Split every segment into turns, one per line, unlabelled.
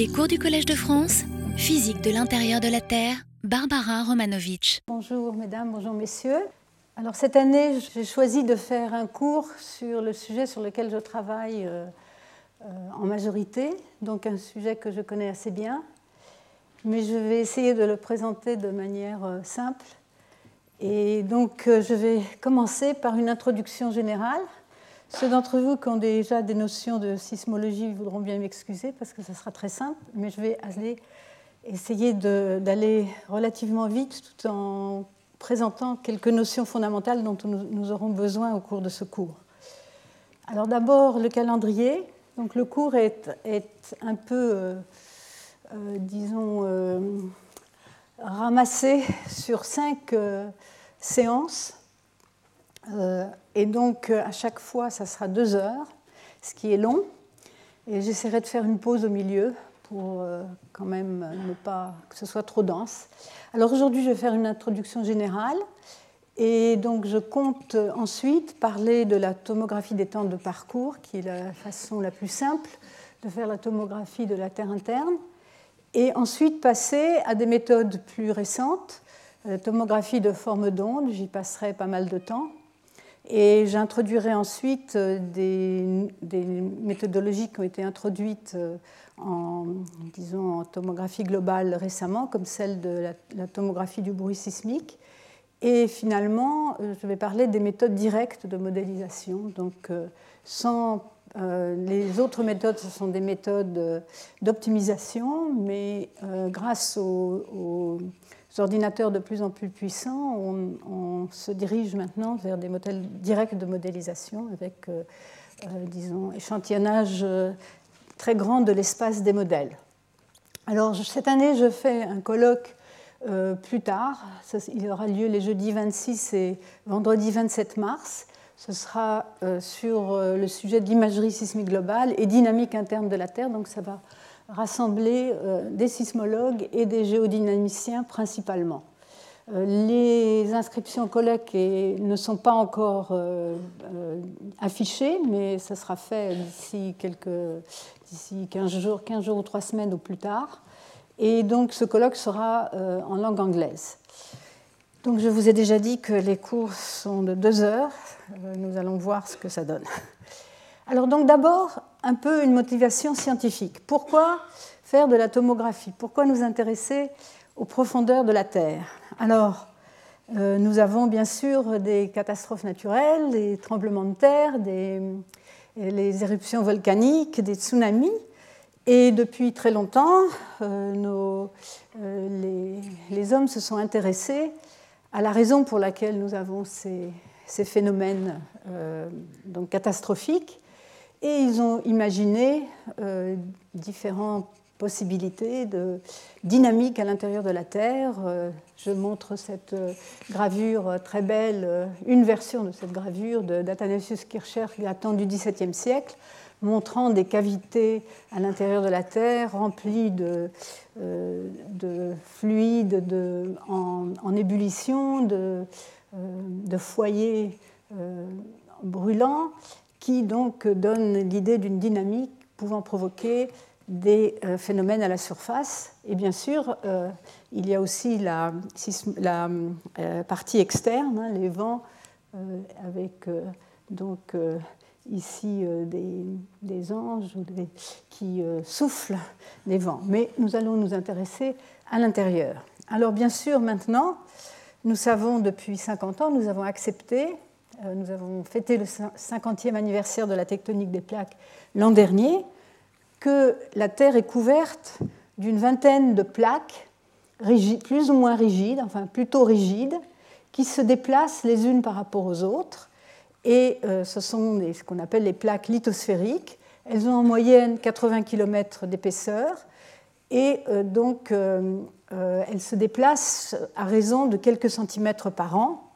Les cours du Collège de France, physique de l'intérieur de la Terre, Barbara Romanovitch.
Bonjour mesdames, bonjour messieurs. Alors cette année, j'ai choisi de faire un cours sur le sujet sur lequel je travaille euh, euh, en majorité, donc un sujet que je connais assez bien, mais je vais essayer de le présenter de manière euh, simple. Et donc je vais commencer par une introduction générale ceux d'entre vous qui ont déjà des notions de sismologie voudront bien m'excuser parce que ce sera très simple, mais je vais aller essayer d'aller relativement vite tout en présentant quelques notions fondamentales dont nous aurons besoin au cours de ce cours. Alors d'abord le calendrier. Donc le cours est, un peu, euh, euh, disons, euh, ramassé sur cinq séances et donc, euh, à chaque fois, ça sera deux heures, ce qui est long. Et j'essaierai de faire une pause au milieu pour euh, quand même ne pas que ce soit trop dense. Alors aujourd'hui, je vais faire une introduction générale. Et donc, je compte ensuite parler de la tomographie des temps de parcours, qui est la façon la plus simple de faire la tomographie de la Terre interne. Et ensuite passer à des méthodes plus récentes, la tomographie de forme d'onde, j'y passerai pas mal de temps, et j'introduirai ensuite euh, des, méthodologies qui ont été introduites euh, en, disons, en tomographie globale récemment, comme celle de la, tomographie du bruit sismique. Et finalement, euh, je vais parler des méthodes directes de modélisation. Donc, sans les autres méthodes, ce sont des méthodes d'optimisation, mais grâce aux ordinateurs de plus en plus puissants, on, se dirige maintenant vers des modèles directs de modélisation avec, euh, euh, disons, échantillonnage euh, très grand de l'espace des modèles. Alors, cette année, je fais un colloque plus tard. il aura lieu les jeudis 26 et vendredi 27 mars. Ce sera sur le sujet de l'imagerie sismique globale et dynamique interne de la Terre. Donc, ça va rassembler euh, des sismologues et des géodynamiciens principalement. Euh, les inscriptions colloques ne sont pas encore euh, affichées, mais ça sera fait d'ici quelques, d'ici 15 jours, 15 jours ou 3 semaines ou plus tard. Et donc ce colloque sera en langue anglaise. Donc je vous ai déjà dit que les cours sont de 2 heures. Nous allons voir ce que ça donne. Alors donc d'abord, un peu une motivation scientifique. Pourquoi faire de la tomographie? Pourquoi nous intéresser aux profondeurs de la Terre? Alors, euh, nous avons bien sûr des catastrophes naturelles, des tremblements de terre, des, éruptions volcaniques, des tsunamis. Et depuis très longtemps, euh, euh, les, hommes se sont intéressés à la raison pour laquelle nous avons ces, phénomènes catastrophiques et ils ont imaginé euh, différentes possibilités de dynamique à l'intérieur de la Terre. Euh, je montre cette euh, gravure très belle, une version de cette gravure d'Athanasius Kircher datant du XVIIe siècle, montrant des cavités à l'intérieur de la Terre remplies de, de fluides de, en, en, ébullition, de, de foyers brûlants qui donc donne l'idée d'une dynamique pouvant provoquer des euh, phénomènes à la surface. Et bien sûr, euh, il y a aussi la, euh, partie externe, hein, les vents, avec donc ici des, anges qui soufflent des vents. Mais nous allons nous intéresser à l'intérieur. Alors bien sûr, maintenant, nous savons depuis 50 ans, nous avons accepté nous avons fêté le 50e anniversaire de la tectonique des plaques l'an dernier, que la Terre est couverte d'une vingtaine de plaques plus ou moins rigides, enfin plutôt rigides, qui se déplacent les unes par rapport aux autres. Et euh, ce sont ce qu'on appelle les plaques lithosphériques. Elles ont en moyenne 80 km d'épaisseur et euh, donc elles se déplacent à raison de quelques centimètres par an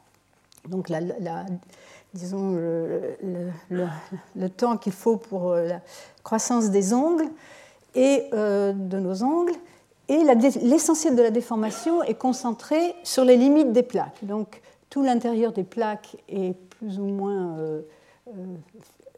donc la, le, temps qu'il faut pour euh, la croissance des ongles et euh, de nos ongles. Et l'essentiel de la déformation est concentré sur les limites des plaques. Donc tout l'intérieur des plaques est plus ou moins euh,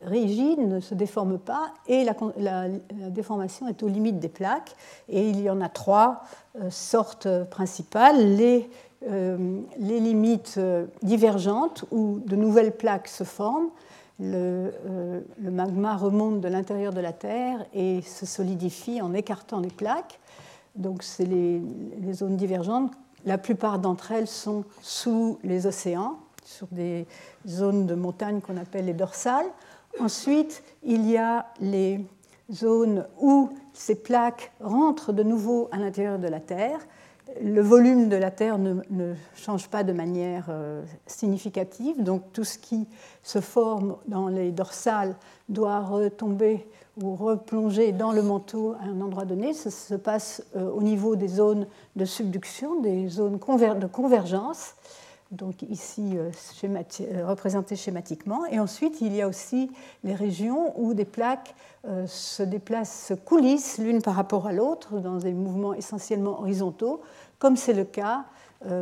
rigide, ne se déforme pas, et la, déformation est aux limites des plaques. Et il y en a trois sortes principales. Les, les limites divergentes, où de nouvelles plaques se forment, le, le, magma remonte de l'intérieur de la Terre et se solidifie en écartant les plaques. Donc, c'est les, les, zones divergentes. La plupart d'entre elles sont sous les océans, sur des zones de montagne qu'on appelle les dorsales. Ensuite, il y a les zones où ces plaques rentrent de nouveau à l'intérieur de la Terre. Le volume de la Terre ne, change pas de manière euh, significative, donc tout ce qui se forme dans les dorsales doit retomber ou replonger dans le manteau à un endroit donné. Ça se passe euh, au niveau des zones de subduction, des zones de convergence donc ici euh, euh, représenté schématiquement. Et ensuite, il y a aussi les régions où des plaques se déplacent, se coulissent l'une par rapport à l'autre dans des mouvements essentiellement horizontaux, comme c'est le cas,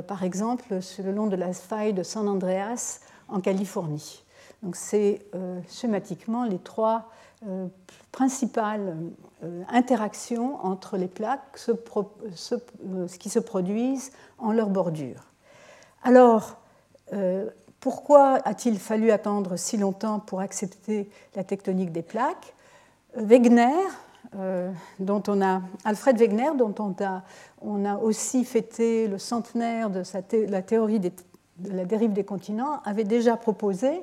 par exemple, sur le long de la faille de San Andreas en Californie. Donc c'est schématiquement les trois principales interactions entre les plaques qui se produisent en leur bordure. Alors, euh, pourquoi a-t-il fallu attendre si longtemps pour accepter la tectonique des plaques? Wegener, euh, Alfred Wegener, dont on a, on a aussi fêté le centenaire de la théorie de la dérive des continents, avait déjà proposé,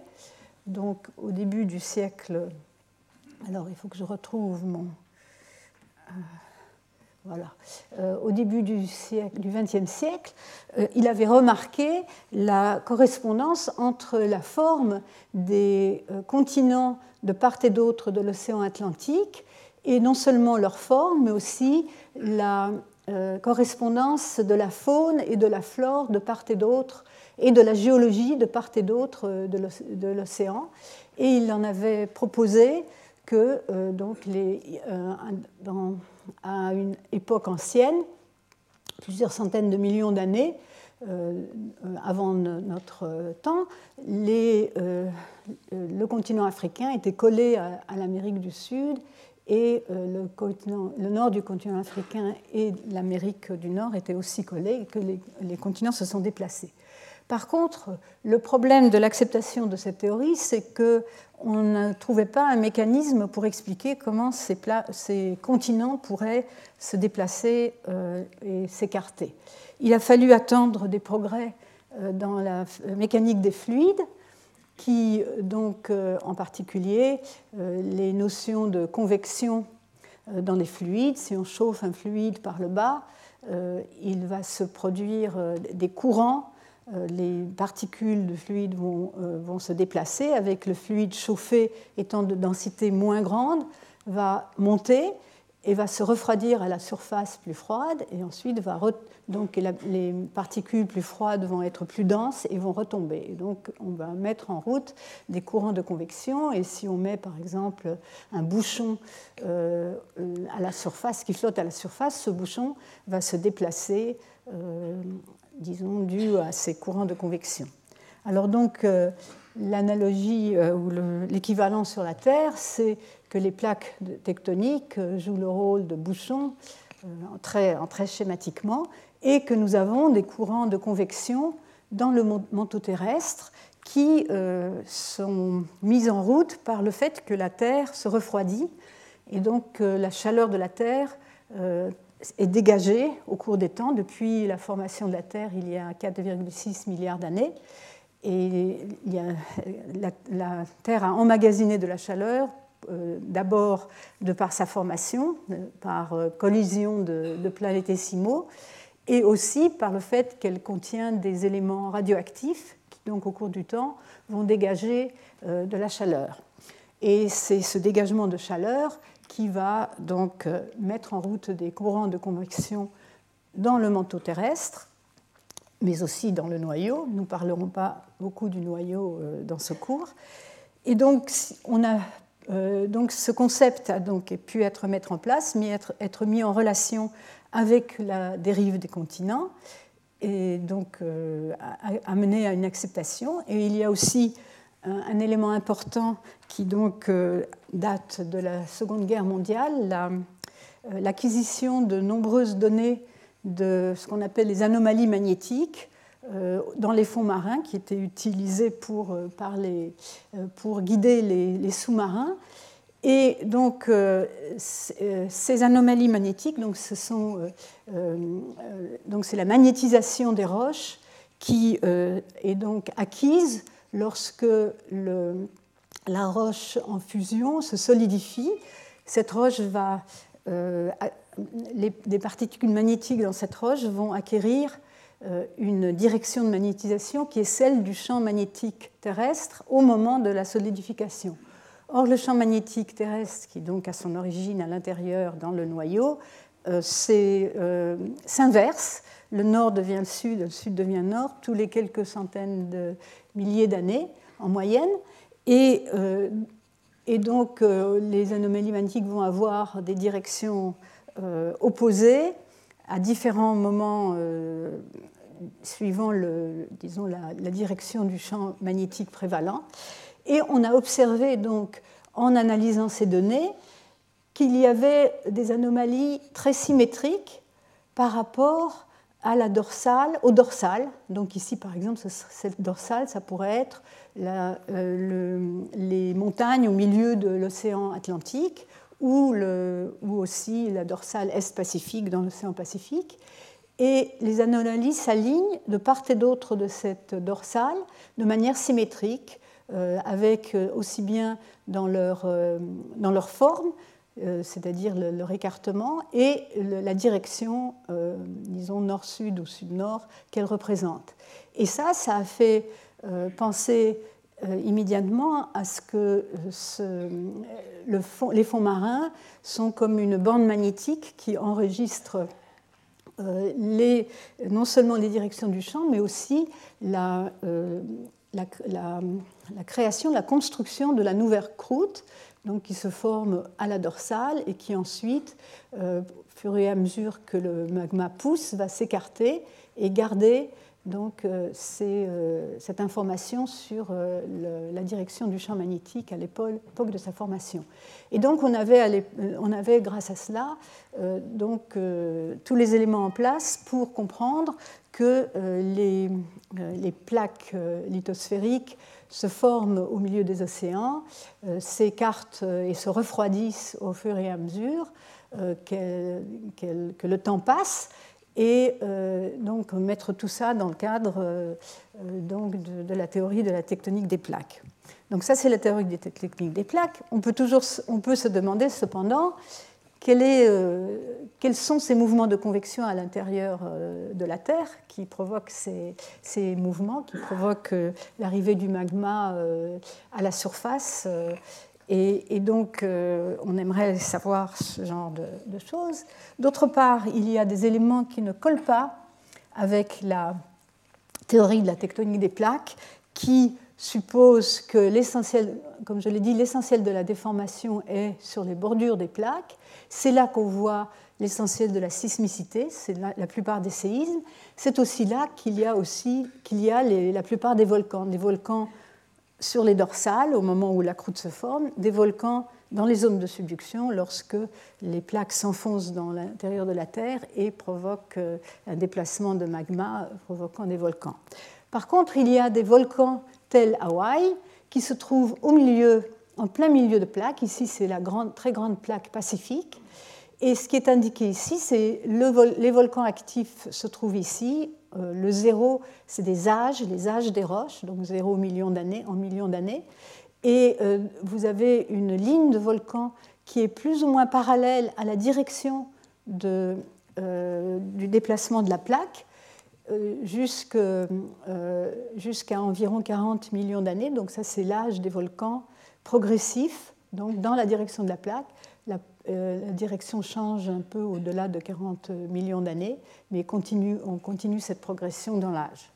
donc au début du siècle, alors il faut que je retrouve mon... Euh, voilà. Euh, au début du XXe siècle, euh, il avait remarqué la correspondance entre la forme des continents de part et d'autre de l'océan Atlantique, et non seulement leur forme, mais aussi la correspondance de la faune et de la flore de part et d'autre, et de la géologie de part et d'autre de l'océan. Et il en avait proposé que donc les, à une époque ancienne, plusieurs centaines de millions d'années euh, avant notre temps, euh, le continent africain était collé à, l'Amérique du Sud et euh, le, nord du continent africain et l'Amérique du Nord étaient aussi collés que les continents se sont déplacés. Par contre, le problème de l'acceptation de cette théorie, c'est qu'on ne trouvait pas un mécanisme pour expliquer comment ces, continents pourraient se déplacer euh, et s'écarter. Il a fallu attendre des progrès euh, dans la mécanique des fluides, qui, donc, euh, en particulier, les notions de convection dans les fluides, si on chauffe un fluide par le bas, il va se produire des courants euh, les particules de fluide euh, vont, se déplacer, avec le fluide chauffé étant de densité moins grande, va monter et va se refroidir à la surface plus froide, et ensuite va donc les particules plus froides vont être plus denses et vont retomber. Et donc on va mettre en route des courants de convection, et si on met par exemple un bouchon euh, à la surface, qui flotte à la surface, ce bouchon va se déplacer disons, dû à ces courants de convection. Alors donc, euh, l'analogie euh, ou l'équivalent sur la Terre, c'est que les plaques tectoniques euh, jouent le rôle de bouchons, très, très schématiquement, et que nous avons des courants de convection dans le manteau terrestre qui sont mis en route par le fait que la Terre se refroidit, et donc la chaleur de la Terre est dégagée au cours des temps depuis la formation de la Terre il y a 4,6 milliards d'années. Et la, Terre a emmagasiné de la chaleur, euh, d'abord de par sa formation, par euh, collision de, planétésimaux, et aussi par le fait qu'elle contient des éléments radioactifs qui, donc, au cours du temps, vont dégager euh, de la chaleur. Et c'est ce dégagement de chaleur qui va donc euh, mettre en route des courants de convection dans le manteau terrestre, mais aussi dans le noyau. Nous ne parlerons pas beaucoup du noyau euh, dans ce cours. Et donc, on a, euh, donc ce concept a donc pu être mis en place, être, mis en relation avec la dérive des continents, et donc amener à une acceptation. Et il y a aussi un, élément important qui donc date de la Seconde Guerre mondiale, l'acquisition de nombreuses données de ce qu'on appelle les anomalies magnétiques dans les fonds marins qui étaient utilisés pour, par pour guider les sous-marins et donc, euh, euh, ces anomalies magnétiques, donc ce sont, euh, donc c'est la magnétisation des roches qui est donc acquise lorsque le, la roche en fusion se solidifie. Cette roche va, les, particules magnétiques dans cette roche vont acquérir une direction de magnétisation qui est celle du champ magnétique terrestre au moment de la solidification. Or, le champ magnétique terrestre, qui donc a son origine à l'intérieur dans le noyau, euh, euh, s'inverse. Le nord devient le sud, le sud devient nord, tous les quelques centaines de milliers d'années en moyenne. Euh, et donc, les anomalies magnétiques vont avoir des directions opposées à différents moments suivant la, direction du champ magnétique prévalent. Et on a observé donc, en analysant ces données, qu'il y avait des anomalies très symétriques par rapport à la dorsale, au dorsal. Donc ici, par exemple, cette dorsale, ça pourrait être euh, les montagnes au milieu de l'océan Atlantique ou, aussi la dorsale Est-Pacifique dans l'océan Pacifique. Et les anomalies s'alignent de part et d'autre de cette dorsale de manière symétrique euh, avec euh, aussi bien dans leur, euh, dans leur forme, c'est-à-dire leur écartement, et la direction, disons, nord-sud ou sud-nord qu'elles représentent. Et ça, ça a fait penser immédiatement à ce que les fonds marins sont comme une bande magnétique qui enregistre les, non seulement les directions du champ, mais aussi la, la, la, création, la construction de la nouvelle croûte, donc qui se forme à la dorsale et qui ensuite, euh, au fur et à mesure que le magma pousse, va s'écarter et garder donc euh, euh, cette information sur euh, la direction du champ magnétique à l'époque de sa formation. Et donc on avait, on avait grâce à cela donc, tous les éléments en place pour comprendre que les plaques lithosphériques se forment au milieu des océans, s'écartent et se refroidissent au fur et à mesure que le temps passe et euh, donc mettre tout ça dans le cadre euh, euh, donc de, la théorie de la tectonique des plaques. Donc ça, c'est la théorie des tectoniques des plaques. On peut, toujours, on peut se demander cependant est, quels sont ces mouvements de convection à l'intérieur de la Terre qui provoquent ces, ces mouvements, qui provoquent l'arrivée du magma à la surface et, donc, euh, on aimerait savoir ce genre de, choses. D'autre part, il y a des éléments qui ne collent pas avec la théorie de la tectonique des plaques, qui suppose que l'essentiel, comme je l'ai dit, l'essentiel de la déformation est sur les bordures des plaques. C'est là qu'on voit l'essentiel de la sismicité, c'est la, plupart des séismes. C'est aussi là qu'il y a aussi qu'il y a la plupart des volcans, des volcans sur les dorsales au moment où la croûte se forme, des volcans dans les zones de subduction lorsque les plaques s'enfoncent dans l'intérieur de la Terre et provoquent euh, un déplacement de magma provoquant des volcans. Par contre, il y a des volcans tels Hawaï qui se trouvent au milieu, en plein milieu de plaques. Ici, c'est la très grande plaque pacifique. Et ce qui est indiqué ici, c'est le les volcans actifs se trouvent ici, le zéro, c'est des âges, les âges des roches, donc zéro million d'années en millions d'années. Et euh, vous avez une ligne de volcan qui est plus ou moins parallèle à la direction euh, du déplacement de la plaque jusqu'à environ 40 millions d'années. Donc ça, c'est l'âge des volcans progressifs, donc dans la direction de la plaque. Euh, la direction change un peu au-delà de 40 millions d'années, mais continue, on continue cette progression dans l'âge.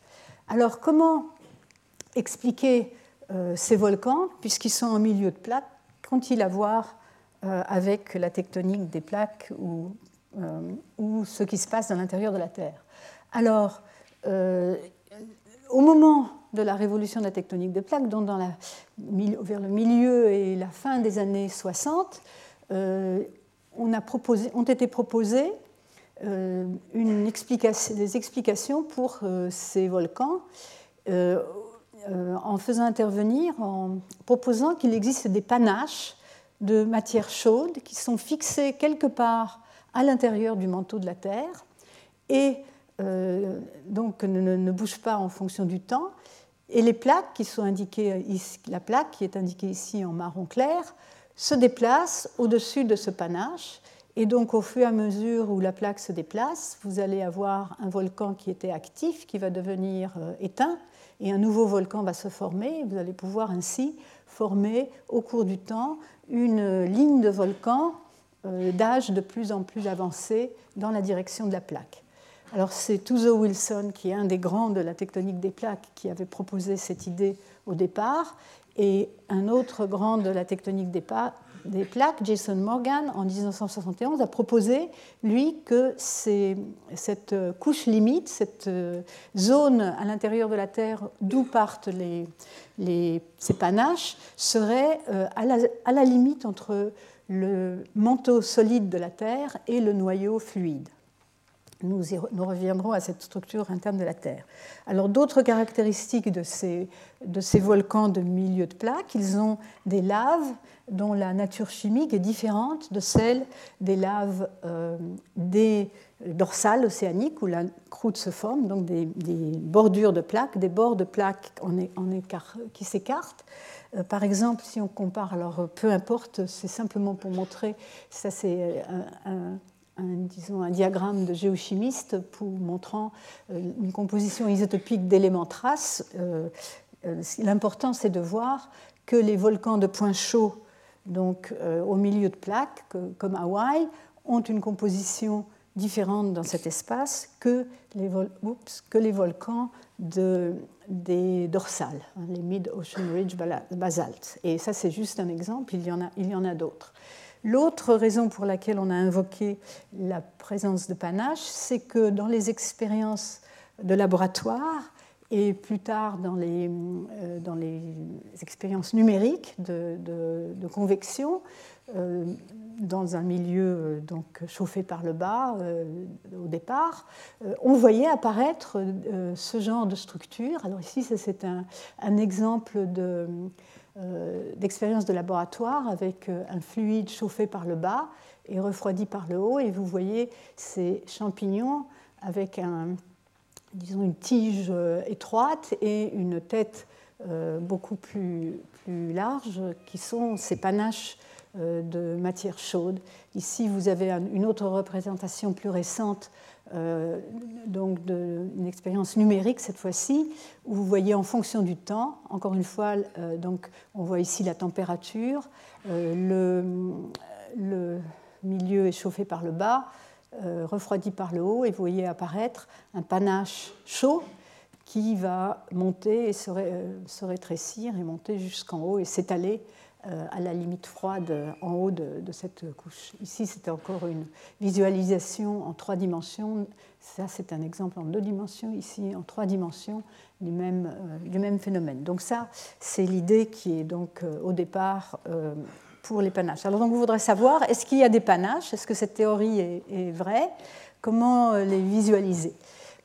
Alors comment expliquer euh, ces volcans, puisqu'ils sont en milieu de plaques, qu'ont-ils à voir euh, avec la tectonique des plaques ou, ce qui se passe dans l'intérieur de la Terre? Alors, au moment de la révolution de la tectonique des plaques, la, vers le milieu et la fin des années 60, euh, on a proposé, ont été proposées euh, des explications pour euh, ces volcans en faisant intervenir, en proposant qu'il existe des panaches de matière chaude qui sont fixés quelque part à l'intérieur du manteau de la Terre et euh, donc ne, ne, bougent pas en fonction du temps. Et les plaques qui sont indiquées la plaque qui est indiquée ici en marron clair, se déplace au-dessus de ce panache. Et donc, au fur et à mesure où la plaque se déplace, vous allez avoir un volcan qui était actif, qui va devenir euh, éteint, et un nouveau volcan va se former. Vous allez pouvoir ainsi former au cours du temps une ligne de volcans euh, d'âge de plus en plus avancé dans la direction de la plaque. Alors c'est Tuzo Wilson, qui est un des grands de la tectonique des plaques, qui avait proposé cette idée au départ, et un autre grand de la tectonique des, plaques, Jason Morgan, en 1971, a proposé, lui, que cette couche limite, cette euh, zone à l'intérieur de la Terre d'où partent ces panaches, serait euh, à la limite entre le manteau solide de la Terre et le noyau fluide. Nous, reviendrons à cette structure interne de la Terre. Alors d'autres caractéristiques de ces, volcans de milieu de plaque, ils ont des laves dont la nature chimique est différente de celle des laves euh, des dorsales océaniques où la croûte se forme, donc des, bordures de plaques, des bords de plaques qui s'écartent. Euh, par exemple, si on compare, alors peu importe, c'est simplement pour montrer, ça c'est un un, disons, un diagramme de géochimiste montrant euh, une composition isotopique d'éléments traces. Euh, euh, l'important, c'est de voir que les volcans de points chauds, donc au milieu de plaques, comme Hawaï, ont une composition différente dans cet espace que les, volcans de, des dorsales, hein, les Mid-Ocean Ridge Basalt. Et ça, c'est juste un exemple, il y en a d'autres. L'autre raison pour laquelle on a invoqué la présence de panache, c'est que dans les expériences de laboratoire et plus tard dans les, euh, dans les expériences numériques de, convection, euh, dans un milieu euh, donc, chauffé par le bas au départ, on voyait apparaître ce genre de structure. Alors ici, c'est un, un, exemple de euh, d'expérience de laboratoire avec euh, un fluide chauffé par le bas et refroidi par le haut. Et vous voyez ces champignons avec un, disons une tige euh, étroite et une tête beaucoup plus, plus large qui sont ces panaches de matière chaude. Ici, vous avez une autre représentation plus récente euh, donc d'une expérience numérique cette fois-ci, où vous voyez en fonction du temps, encore une fois, euh, donc on voit ici la température, euh, le, milieu est chauffé par le bas, refroidi par le haut, et vous voyez apparaître un panache chaud qui va monter et se, rétrécir et monter jusqu'en haut et s'étaler à la limite froide en haut de, cette couche. Ici, c'était encore une visualisation en trois dimensions. Ça, c'est un exemple en deux dimensions. Ici, en trois dimensions du même, euh, même phénomène. Donc ça, c'est l'idée qui est donc euh, au départ pour les panaches. Alors donc, vous voudrez savoir, est-ce qu'il y a des panaches? Est-ce que cette théorie est vraie? Comment les visualiser?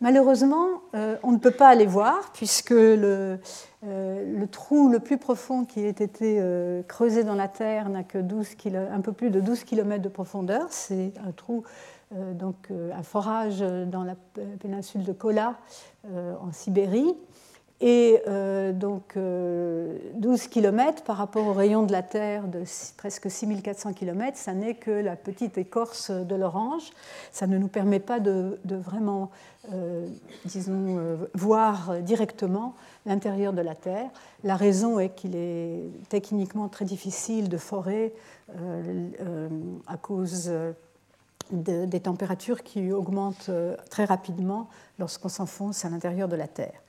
Malheureusement, on ne peut pas les voir puisque le, euh, le trou le plus profond qui ait été euh, creusé dans la Terre n'a que 12 un peu plus de 12 km de profondeur. C'est un trou, euh, donc un forage dans la péninsule de Kola, en Sibérie. Et donc 12 km par rapport au rayon de la Terre de presque 6400 km, ça n'est que la petite écorce de l'orange. Ça ne nous permet pas de, vraiment, disons, voir directement l'intérieur de la Terre. La raison est qu'il est techniquement très difficile de forer euh, euh, à cause euh, des températures qui augmentent très rapidement lorsqu'on s'enfonce à l'intérieur de la Terre.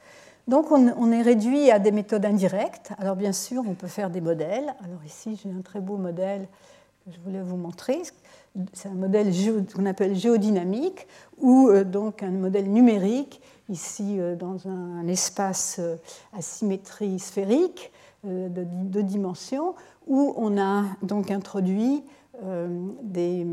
Donc on, est réduit à des méthodes indirectes. Alors bien sûr, on peut faire des modèles. Alors ici, j'ai un très beau modèle que je voulais vous montrer. C'est un modèle qu'on appelle géodynamique ou donc un modèle numérique ici dans un, espace à symétrie sphérique de deux dimensions, où on a donc introduit des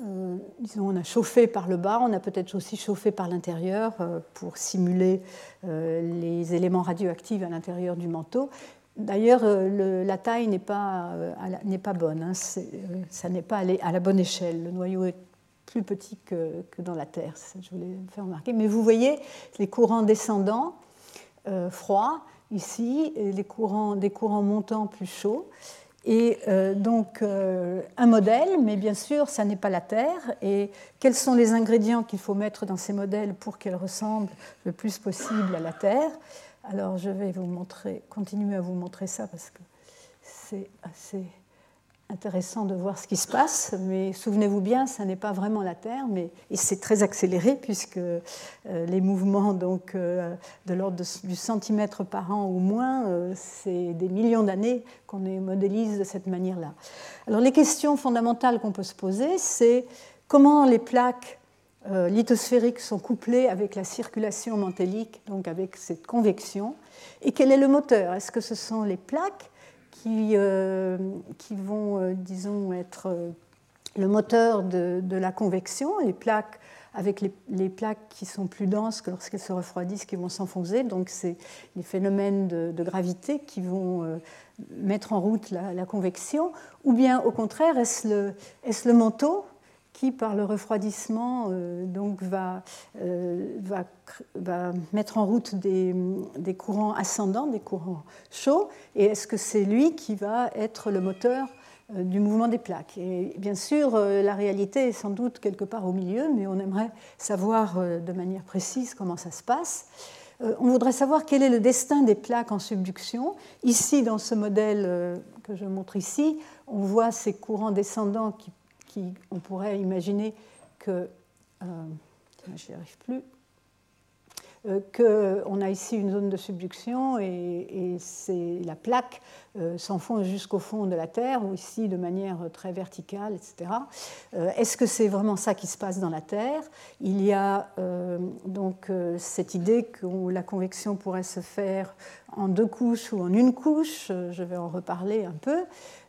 euh, on a chauffé par le bas, on a peut-être aussi chauffé par l'intérieur euh, pour simuler euh, les éléments radioactifs à l'intérieur du manteau. D'ailleurs, la taille n'est pas, pas bonne, hein. ça n'est pas à la bonne échelle. Le noyau est plus petit que, que dans la Terre, je voulais faire remarquer. Mais vous voyez les courants descendants froids ici, et les courants, des courants montants plus chauds. Et euh, donc euh, un modèle, mais bien sûr, ça n'est pas la Terre. Et quels sont les ingrédients qu'il faut mettre dans ces modèles pour qu'elles ressemblent le plus possible à la Terre? Alors je vais vous montrer, continuer à vous montrer ça parce que c'est assez intéressant de voir ce qui se passe, mais souvenez-vous bien, ça n'est pas vraiment la Terre, mais et c'est très accéléré puisque euh, les mouvements donc euh, de l'ordre du centimètre par an ou moins, euh, c'est des millions d'années qu'on modélise de cette manière-là. Alors les questions fondamentales qu'on peut se poser, c'est comment les plaques lithosphériques sont couplées avec la circulation mantélique, donc avec cette convection, et quel est le moteur? Est-ce que ce sont les plaques qui, euh, qui vont, euh, disons, être euh, le moteur de, de, la convection, les plaques avec les, les, plaques qui sont plus denses que lorsqu'elles se refroidissent, qui vont s'enfoncer. Donc, c'est les phénomènes de, gravité qui vont mettre en route la, la convection. Ou bien, au contraire, est-ce le, est le manteau qui, par le refroidissement, euh, donc va, euh, va, mettre en route des, des, courants ascendants, des courants chauds, et est-ce que c'est lui qui va être le moteur euh, du mouvement des plaques? Et bien sûr, la réalité est sans doute quelque part au milieu, mais on aimerait savoir de manière précise comment ça se passe. On voudrait savoir quel est le destin des plaques en subduction. Ici, dans ce modèle que je montre ici, on voit ces courants descendants qui on pourrait imaginer que, euh, plus, euh, qu'on a ici une zone de subduction et, c'est la plaque euh, s'enfonce jusqu'au fond de la Terre, ou ici de manière très verticale, etc. Euh, est-ce que c'est vraiment ça qui se passe dans la Terre? Il y a donc cette idée que la convection pourrait se faire en deux couches ou en une couche, je vais en reparler un peu.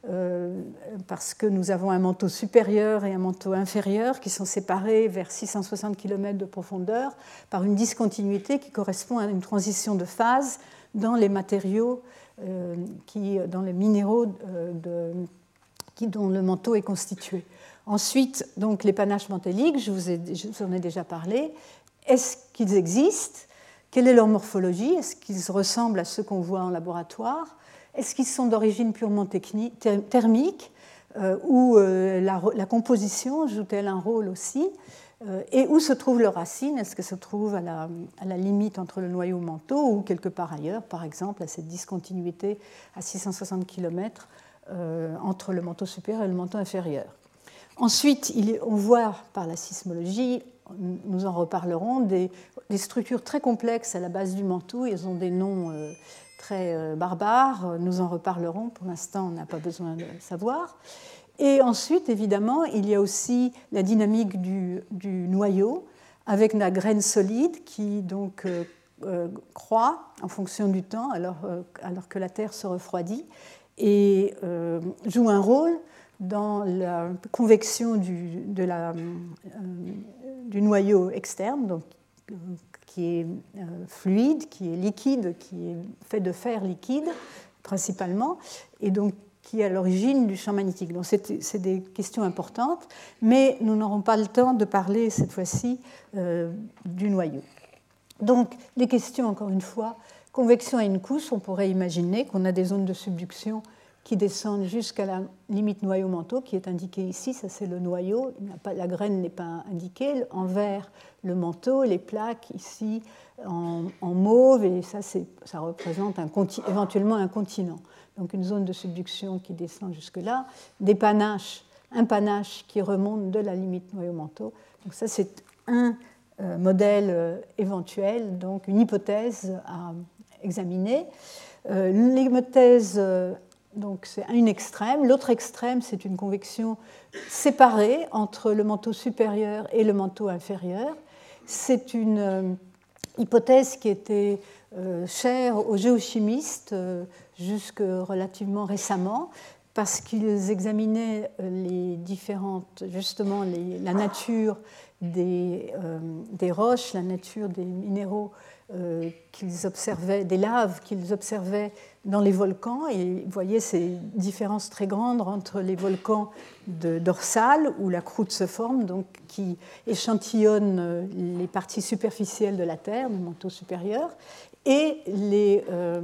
Euh, parce que nous avons un manteau supérieur et un manteau inférieur qui sont séparés vers 660 km de profondeur par une discontinuité qui correspond à une transition de phase dans les matériaux, euh, qui, dans les minéraux euh, de, qui, dont le manteau est constitué. Ensuite, donc, les panaches mantéliques, je je vous en ai déjà parlé. Est-ce qu'ils existent? Quelle est leur morphologie? Est-ce qu'ils ressemblent à ceux qu'on voit en laboratoire? Est-ce qu'ils sont d'origine purement thermique euh, ou euh, la, composition joue-t-elle un rôle aussi? Euh, Et où se trouvent leurs racines Est-ce qu'elles se trouvent à la, à la, limite entre le noyau manteau ou quelque part ailleurs, par exemple à cette discontinuité à 660 km entre le manteau supérieur et le manteau inférieur. Ensuite, on voit par la sismologie, nous en reparlerons, des, structures très complexes à la base du manteau. Ils ont des noms très euh, barbare. Nous en reparlerons. Pour l'instant, on n'a pas besoin de savoir. Et ensuite, évidemment, il y a aussi la dynamique du, noyau avec la graine solide qui donc euh, euh, croît en fonction du temps alors, alors, que la Terre se refroidit et joue un rôle dans la convection la, du noyau externe, donc qui est euh, fluide, qui est liquide, qui est fait de fer liquide principalement, et donc qui est à l'origine du champ magnétique. Donc c'est des questions importantes, mais nous n'aurons pas le temps de parler cette fois-ci euh, du noyau. Donc les questions, encore une fois, convection à une couche, on pourrait imaginer qu'on a des zones de subduction qui descendent jusqu'à la limite noyau-manteau qui est indiquée ici. Ça, c'est le noyau. La graine n'est pas indiquée. En vert, le manteau, les plaques ici en, mauve, et ça, ça représente un, éventuellement un continent. Donc une zone de subduction qui descend jusque-là. Des panaches, un panache qui remonte de la limite noyau-manteau. Donc ça, c'est un euh, modèle euh, éventuel, donc une hypothèse à examiner. Euh, L'hypothèse donc c'est une extrême. L'autre extrême, c'est une convection séparée entre le manteau supérieur et le manteau inférieur. C'est une, euh, hypothèse qui était chère aux géochimistes jusque relativement récemment, parce qu'ils examinaient les différentes, justement, la nature des, des, roches, la nature des minéraux euh, qu'ils observaient, des laves qu'ils observaient dans les volcans, et vous voyez ces différences très grandes entre les volcans de dorsales, où la croûte se forme, donc qui échantillonne euh, les parties superficielles de la Terre, le manteau supérieur, et les, euh,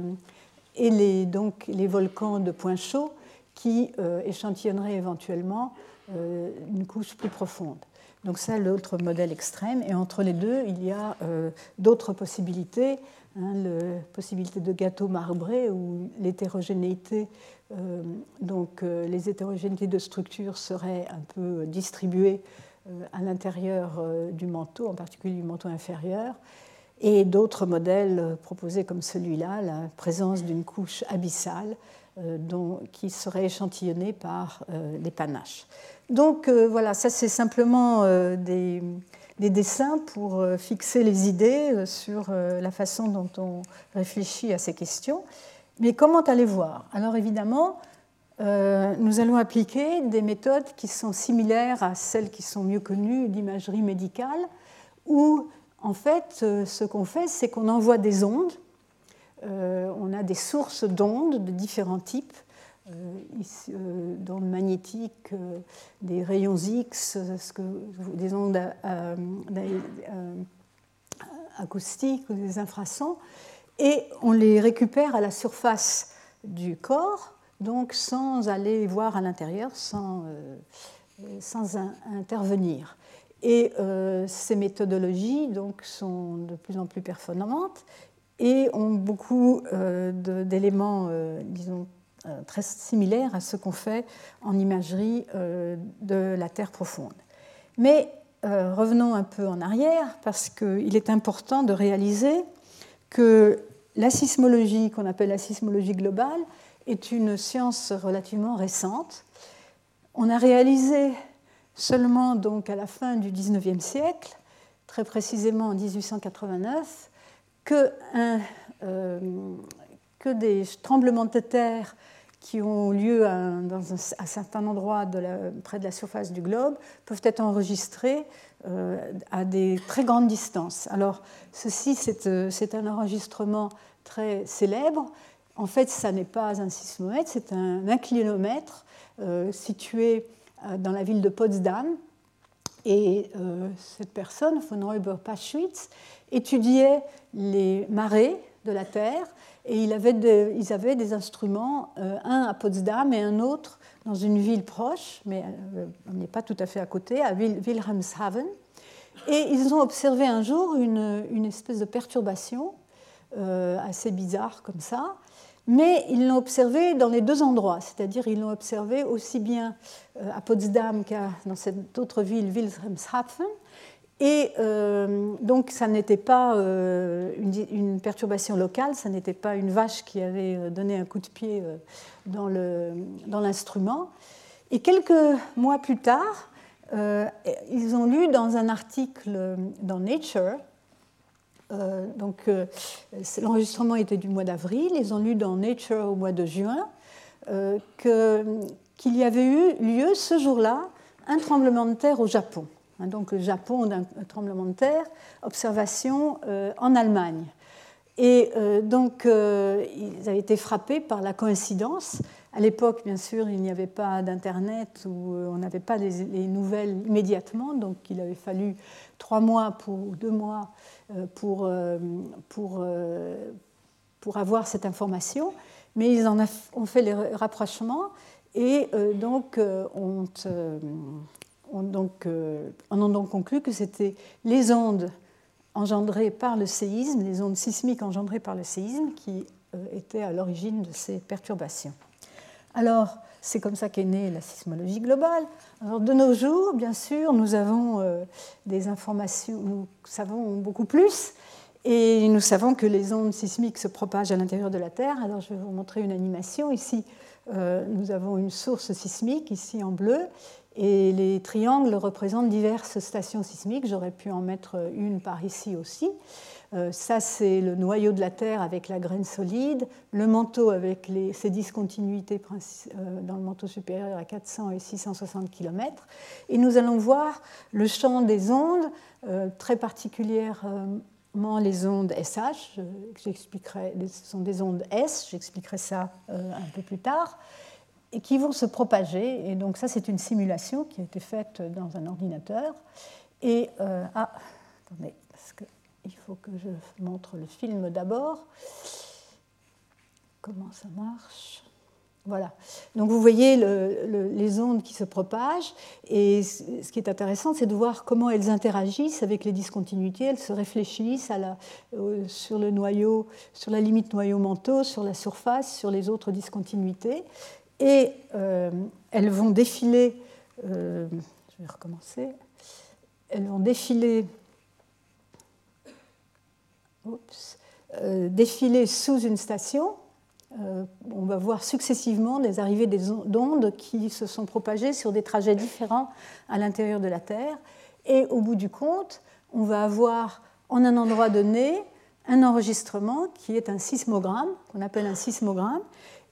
et les, donc, les volcans de point chaud qui échantillonneraient éventuellement une couche plus profonde. Donc ça, l'autre modèle extrême. Et entre les deux, il y a euh, d'autres possibilités. Hein, la possibilité de gâteau marbré où l'hétérogénéité, euh, donc euh, les hétérogénéités de structure seraient un peu distribuées à l'intérieur du manteau, en particulier du manteau inférieur. Et d'autres modèles proposés comme celui-là, la présence d'une couche abyssale dont, qui serait échantillonnée par les panaches. Donc euh, voilà, ça c'est simplement euh, des, dessins pour euh, fixer les idées sur la façon dont on réfléchit à ces questions. Mais comment aller voir? Alors évidemment, nous allons appliquer des méthodes qui sont similaires à celles qui sont mieux connues d'imagerie médicale, où en fait ce qu'on fait, c'est qu'on envoie des ondes. on a des sources d'ondes de différents types euh, euh, d'ondes magnétiques, euh, des rayons X, des ondes acoustiques ou des infrasons, et on les récupère à la surface du corps, donc sans aller voir à l'intérieur, sans, sans intervenir. Et ces méthodologies donc, sont de plus en plus performantes et ont beaucoup d'éléments, disons, très similaire à ce qu'on fait en imagerie euh, de la Terre profonde. Mais euh, revenons un peu en arrière parce qu'il est important de réaliser que la sismologie, qu'on appelle la sismologie globale, est une science relativement récente. On a réalisé seulement donc à la fin du XIXe siècle, très précisément en 1889, que, un, que des tremblements de terre qui ont lieu dans un, certain endroit de près de la surface du globe peuvent être enregistrés euh, à des très grandes distances. Alors, ceci, euh, c'est un enregistrement très célèbre. En fait, ça n'est pas un sismomètre, c'est un inclinomètre euh, situé dans la ville de Potsdam. Et cette personne, von Räuber-Paschwitz, étudiait les marées de la Terre et il avait ils avaient des instruments, euh, un à Potsdam et un autre dans une ville proche, mais euh, on n'est pas tout à fait à côté, à Wilhelmshaven. Et ils ont observé un jour une, une espèce de perturbation euh, assez bizarre comme ça, mais ils l'ont observé dans les deux endroits, c'est-à-dire ils l'ont observé aussi bien à Potsdam qu'à dans cette autre ville, Wilhelmshaven, et euh, donc, ça n'était pas euh, une, perturbation locale, ça n'était pas une vache qui avait euh, donné un coup de pied dans l'instrument. Et quelques mois plus tard, ils ont lu dans un article dans Nature, donc l'enregistrement était du mois d'avril, ils ont lu dans Nature au mois de juin qu'il y avait eu lieu ce jour-là un tremblement de terre au Japon. Hein, donc le Japon d'un tremblement de terre, observation euh, en Allemagne. Et euh, donc euh, ils avaient été frappés par la coïncidence. À l'époque, bien sûr, il n'y avait pas d'Internet où on n'avait pas les, nouvelles immédiatement, donc il avait fallu trois mois pour, ou deux mois pour, pour, pour avoir cette information. Mais ils en ont fait les rapprochements et donc ont on, donc, euh, on a donc conclu que c'était les ondes engendrées par le séisme, les ondes sismiques engendrées par le séisme, qui euh, étaient à l'origine de ces perturbations. Alors, c'est comme ça qu'est née la sismologie globale. Alors, de nos jours, bien sûr, nous avons euh, des informations, nous savons beaucoup plus, et nous savons que les ondes sismiques se propagent à l'intérieur de la Terre. Alors, je vais vous montrer une animation. Ici, nous avons une source sismique, ici en bleu, et les triangles représentent diverses stations sismiques. J'aurais pu en mettre une par ici aussi. Euh, ça, c'est le noyau de la Terre avec la graine solide, le manteau avec ses discontinuités euh, dans le manteau supérieur à 400 et 660 km. Et nous allons voir le champ des ondes, euh, très particulièrement les ondes SH. J'expliquerai, ce sont des ondes S, j'expliquerai ça un peu plus tard, et qui vont se propager. Et donc ça, c'est une simulation qui a été faite dans un ordinateur. Et, ah, attendez, parce que il faut que je montre le film d'abord. Comment ça marche? Voilà. Donc vous voyez les ondes qui se propagent et ce qui est intéressant, c'est de voir comment elles interagissent avec les discontinuités. Elles se réfléchissent euh, sur le noyau, sur la limite noyau-manteau, sur la surface, sur les autres discontinuités. Et euh, elles vont défiler, euh, je vais recommencer, elles vont défiler euh, défiler sous une station. On va voir successivement des arrivées d'ondes qui se sont propagées sur des trajets différents à l'intérieur de la Terre. Et au bout du compte, on va avoir en un endroit donné un enregistrement qui est un sismogramme, qu'on appelle un sismogramme,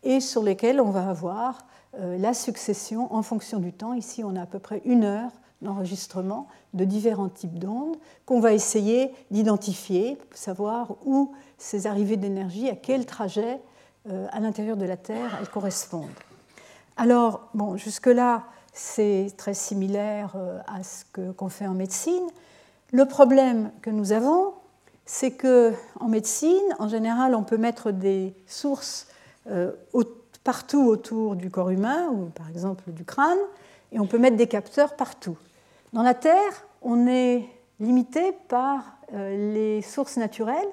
et sur lequel on va avoir euh, la succession en fonction du temps. Ici, on a à peu près une heure d'enregistrement de différents types d'ondes qu'on va essayer d'identifier pour savoir où ces arrivées d'énergie, à quel trajet euh, à l'intérieur de la Terre elles correspondent. Alors, bon, jusque-là, c'est très similaire euh, à ce qu'on fait en médecine. Le problème que nous avons, c'est que en médecine, en général, on peut mettre des sources partout autour du corps humain, ou par exemple du crâne, et on peut mettre des capteurs partout. Dans la Terre, on est limité par euh, les sources naturelles,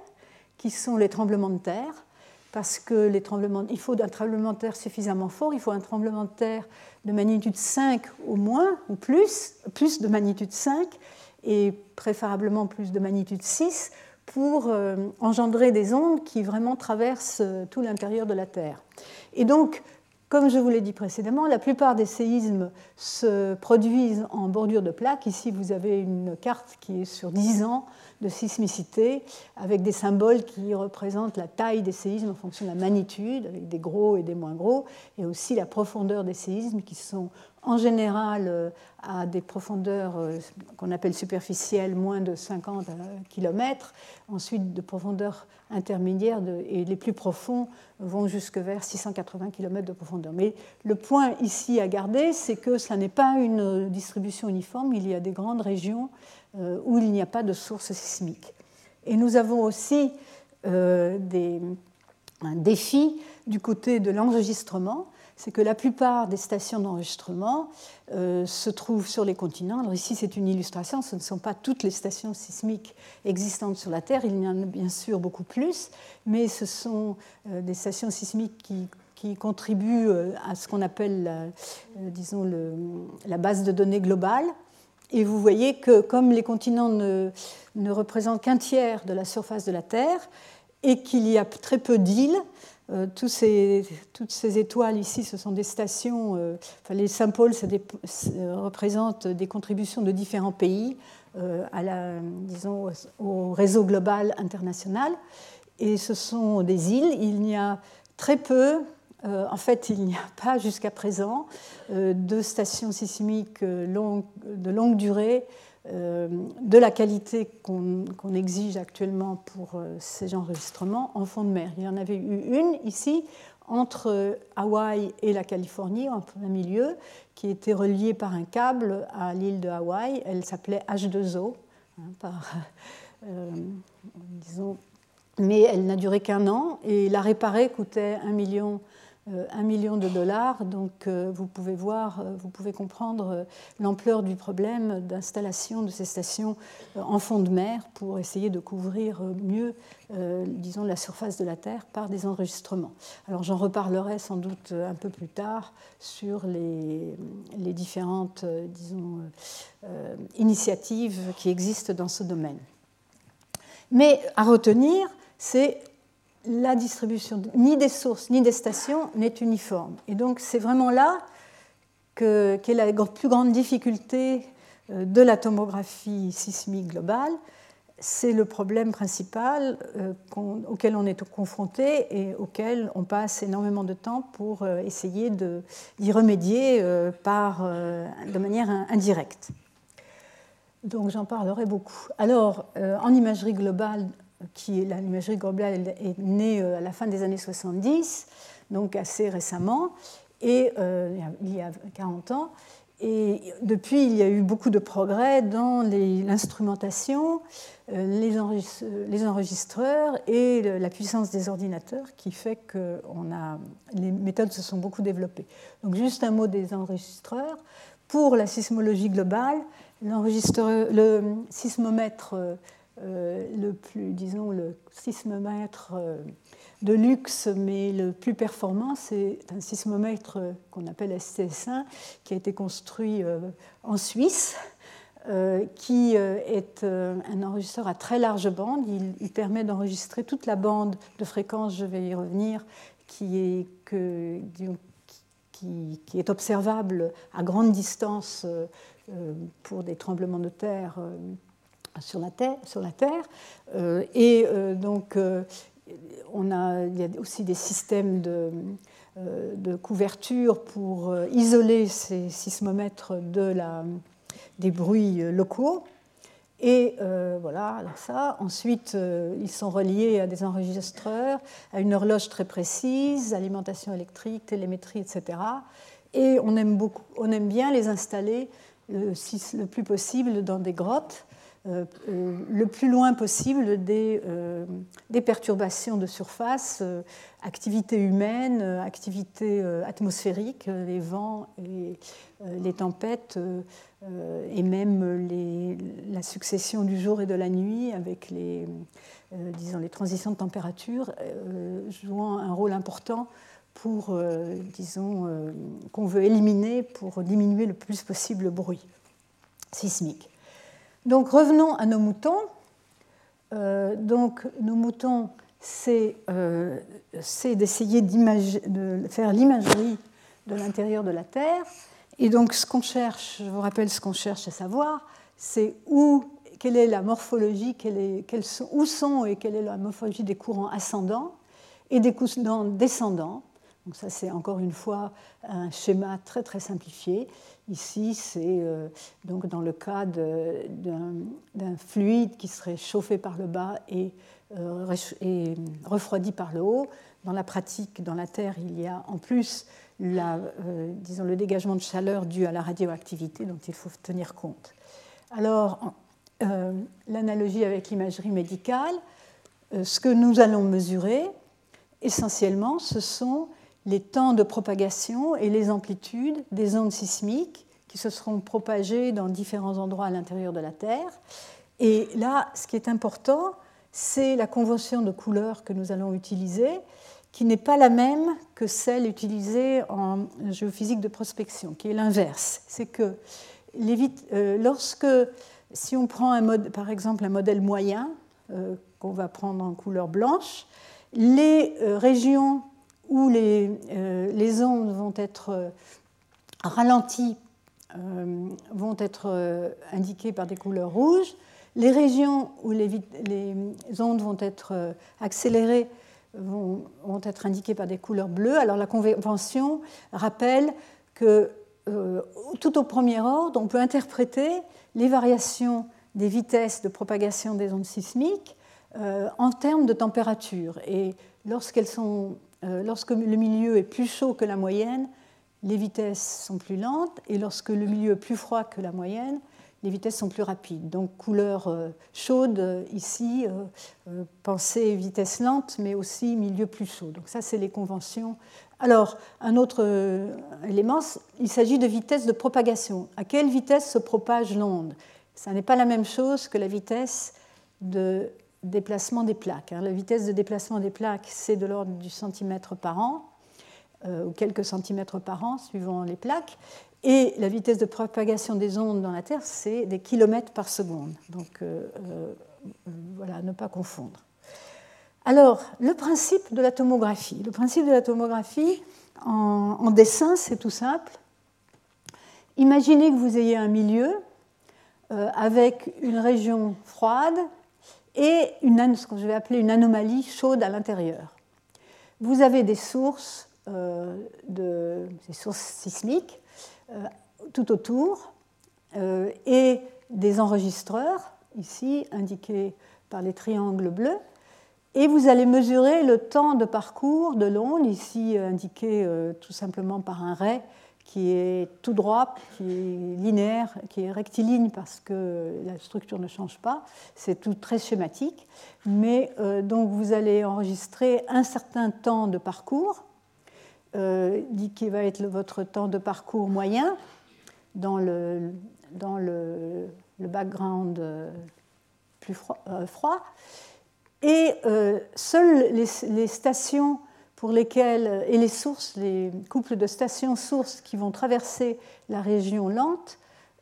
qui sont les tremblements de terre, parce que les tremblements, il faut un tremblement de terre suffisamment fort, il faut un tremblement de terre de magnitude 5 au moins, ou plus, plus de magnitude 5, et préférablement plus de magnitude 6, pour euh, engendrer des ondes qui vraiment traversent euh, tout l'intérieur de la Terre. Et donc, comme je vous l'ai dit précédemment, la plupart des séismes se produisent en bordure de plaques. Ici, vous avez une carte qui est sur 10 ans de sismicité, avec des symboles qui représentent la taille des séismes en fonction de la magnitude, avec des gros et des moins gros, et aussi la profondeur des séismes qui sont en général euh, à des profondeurs euh, qu'on appelle superficielles, moins de 50 km, ensuite de profondeurs intermédiaires et les plus profonds vont jusque vers 680 km de profondeur. Mais le point ici à garder, c'est que ce n'est pas une distribution uniforme, il y a des grandes régions euh, où il n'y a pas de source sismique. Et nous avons aussi des, un défi du côté de l'enregistrement c'est que la plupart des stations d'enregistrement euh, se trouvent sur les continents. Ici, c'est une illustration, ce ne sont pas toutes les stations sismiques existantes sur la Terre, il y en a bien sûr beaucoup plus, mais ce sont euh, des stations sismiques qui, contribuent euh, à ce qu'on appelle, la, disons, la base de données globale. Et vous voyez que comme les continents ne, ne représentent qu'un tiers de la surface de la Terre et qu'il y a très peu d'îles, euh, toutes ces étoiles ici, ce sont des stations, euh, les symboles représentent des contributions de différents pays euh, à la, disons, au réseau global international. Et ce sont des îles. Il n'y a très peu, en fait, il n'y a pas jusqu'à présent de stations sismiques de longue durée euh, de la qualité qu'on exige actuellement pour euh, ces enregistrements en fond de mer. Il y en avait eu une ici entre Hawaï et la Californie, en plein milieu, qui était reliée par un câble à l'île de Hawaï. Elle s'appelait H2O, hein, euh, disons, mais elle n'a duré qu'un an et la réparer coûtait un million 1 euh, million de dollars. Donc euh, vous pouvez voir, euh, vous pouvez comprendre l'ampleur du problème d'installation de ces stations en fond de mer pour essayer de couvrir mieux, disons, la surface de la Terre par des enregistrements. Alors j'en reparlerai sans doute un peu plus tard sur les, les différentes, disons, initiatives qui existent dans ce domaine. Mais à retenir, c'est la distribution ni des sources ni des stations n'est uniforme. Et donc c'est vraiment là qu'est la plus grande difficulté euh, de la tomographie sismique globale, c'est le problème principal auquel on est confronté et auquel on passe énormément de temps pour essayer d'y remédier par, de manière indirecte. Donc j'en parlerai beaucoup. Alors, en imagerie globale, qui l'imagerie globale est née à la fin des années 70, donc assez récemment, et il y a 40 ans. Et depuis, il y a eu beaucoup de progrès dans l'instrumentation, les, les, enregistreurs et la puissance des ordinateurs qui fait que a, les méthodes se sont beaucoup développées. Donc juste un mot des enregistreurs. Pour la sismologie globale, le sismomètre euh, le plus, disons, le sismomètre euh, de luxe, mais le plus performant, c'est un sismomètre qu'on appelle STS1, qui a été construit euh, en Suisse, qui est un enregistreur à très large bande. Il, permet d'enregistrer toute la bande de fréquences, je vais y revenir, qui est observable à grande distance pour des tremblements de terre sur la Terre. Euh, et euh, donc, euh, on a, il y a aussi des systèmes de, de couverture pour isoler ces sismomètres de la, des bruits locaux. Et voilà, alors ça. Ensuite, ils sont reliés à des enregistreurs, à une horloge très précise, alimentation électrique, télémétrie, etc. Et on aime, beaucoup, on aime bien les installer le, plus possible dans des grottes le plus loin possible des, euh, perturbations de surface, activité humaine, activité atmosphérique, les vents et les tempêtes, et même la succession du jour et de la nuit avec les, transitions de température, jouant un rôle important qu'on veut éliminer pour diminuer le plus possible le bruit sismique. Donc revenons à nos moutons. Euh, donc nos moutons, c'est euh, d'essayer de faire l'imagerie de l'intérieur de la Terre. Et donc ce qu'on cherche, je vous rappelle ce qu'on cherche à savoir, c'est où, quelle est la morphologie, où sont et quelle est la morphologie des courants ascendants et des courants descendants. Donc ça c'est encore une fois un schéma très très simplifié. Ici, c'est euh, donc dans le cas d'un fluide qui serait chauffé par le bas et, euh, refroidi par le haut. Dans la pratique, dans la Terre, il y a en plus euh, disons, le dégagement de chaleur dû à la radioactivité dont il faut tenir compte. Alors, l'analogie avec l'imagerie médicale, ce que nous allons mesurer, essentiellement, ce sont les temps de propagation et les amplitudes des ondes sismiques qui se seront propagées dans différents endroits à l'intérieur de la Terre. Et là, ce qui est important, c'est la convention de couleur que nous allons utiliser, qui n'est pas la même que celle utilisée en géophysique de prospection, qui est l'inverse. C'est que euh, lorsque, si on prend un mode, par exemple un modèle moyen, euh, qu'on va prendre en couleur blanche, les euh, régions où euh, les, ondes vont être euh, ralenties, euh, vont être indiquées par des couleurs rouges. Les régions où les, ondes vont être accélérées vont, être indiquées par des couleurs bleues. Alors la convention rappelle que tout au premier ordre, on peut interpréter les variations des vitesses de propagation des ondes sismiques en termes de température. Et lorsqu'elles sont lorsque le milieu est plus chaud que la moyenne, les vitesses sont plus lentes, et lorsque le milieu est plus froid que la moyenne, les vitesses sont plus rapides. Donc couleur euh, chaude euh, ici, pensée vitesse lente, mais aussi milieu plus chaud. Donc ça, c'est les conventions. Alors, un autre élément, il s'agit de vitesse de propagation. À quelle vitesse se propage l'onde? Ça n'est pas la même chose que la vitesse de déplacement des plaques. Hein. La vitesse de déplacement des plaques, c'est de l'ordre du centimètre par an, euh, ou quelques centimètres par an, suivant les plaques. Et la vitesse de propagation des ondes dans la Terre, c'est des kilomètres par seconde. Donc euh, euh, voilà, ne pas confondre. Alors, le principe de la tomographie. Le principe de la tomographie, en, en dessin, c'est tout simple. Imaginez que vous ayez un milieu avec une région froide et une, ce que je vais appeler une anomalie chaude à l'intérieur. Vous avez des sources, euh, de, des sources sismiques euh, tout autour et des enregistreurs, ici indiqués par les triangles bleus, et vous allez mesurer le temps de parcours de l'onde, ici indiqué tout simplement par un ray qui est tout droit, qui est linéaire, qui est rectiligne parce que la structure ne change pas. C'est tout très schématique. Mais euh, donc vous allez enregistrer un certain temps de parcours, euh, qui va être votre temps de parcours moyen dans le, dans le, background euh, plus froid. froid. Et seules les, les stations pour lesquels, et les sources, les couples de stations sources qui vont traverser la région lente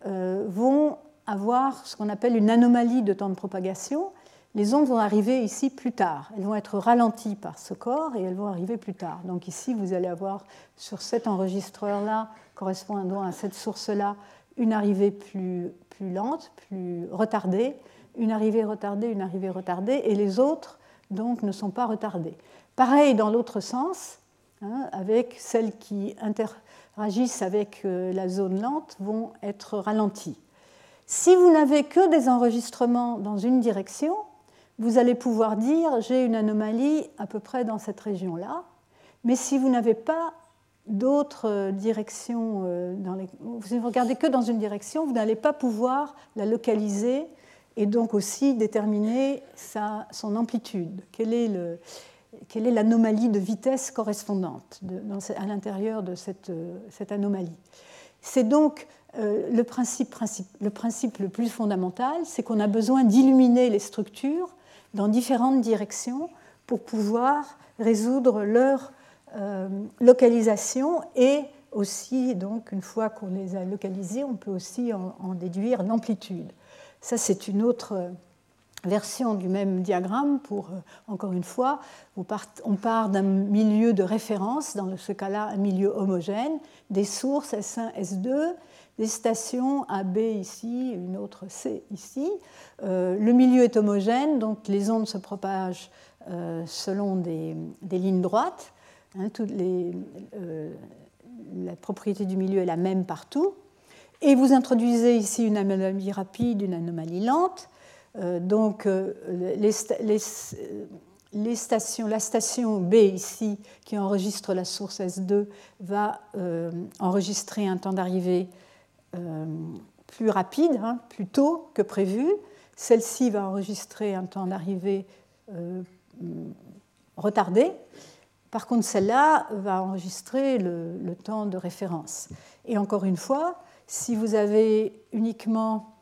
euh, vont avoir ce qu'on appelle une anomalie de temps de propagation. Les ondes vont arriver ici plus tard. Elles vont être ralenties par ce corps et elles vont arriver plus tard. Donc ici, vous allez avoir sur cet enregistreur-là, correspondant à cette source-là, une arrivée plus, plus lente, plus retardée, une arrivée retardée, une arrivée retardée, et les autres donc ne sont pas retardées. Pareil dans l'autre sens, hein, avec celles qui interagissent avec euh, la zone lente vont être ralenties. Si vous n'avez que des enregistrements dans une direction, vous allez pouvoir dire j'ai une anomalie à peu près dans cette région-là. Mais si vous n'avez pas d'autres euh, directions, euh, dans vous ne regardez que dans une direction, vous n'allez pas pouvoir la localiser et donc aussi déterminer sa, son amplitude. Quel est le quelle est l'anomalie de vitesse correspondante à l'intérieur de cette, euh, anomalie. C'est donc euh, le, principe, le plus fondamental, c'est qu'on a besoin d'illuminer les structures dans différentes directions pour pouvoir résoudre leur euh, localisation et aussi, donc, une fois qu'on les a localisées, on peut aussi en déduire l'amplitude. Ça, c'est une autre version du même diagramme pour, euh, encore une fois, on part d'un milieu de référence, dans ce cas-là un milieu homogène, des sources S1, S2, des stations AB ici, une autre C ici. Euh, le milieu est homogène, donc les ondes se propagent euh, selon des, lignes droites. Hein, la propriété du milieu est la même partout. Et vous introduisez ici une anomalie rapide, une anomalie lente. Euh, donc, euh, la station B ici, qui enregistre la source S2, va euh, enregistrer un temps d'arrivée plus rapide, hein, plus tôt que prévu. Celle-ci va enregistrer un temps d'arrivée retardé. Par contre, celle-là va enregistrer le, temps de référence. Et encore une fois, si vous avez uniquement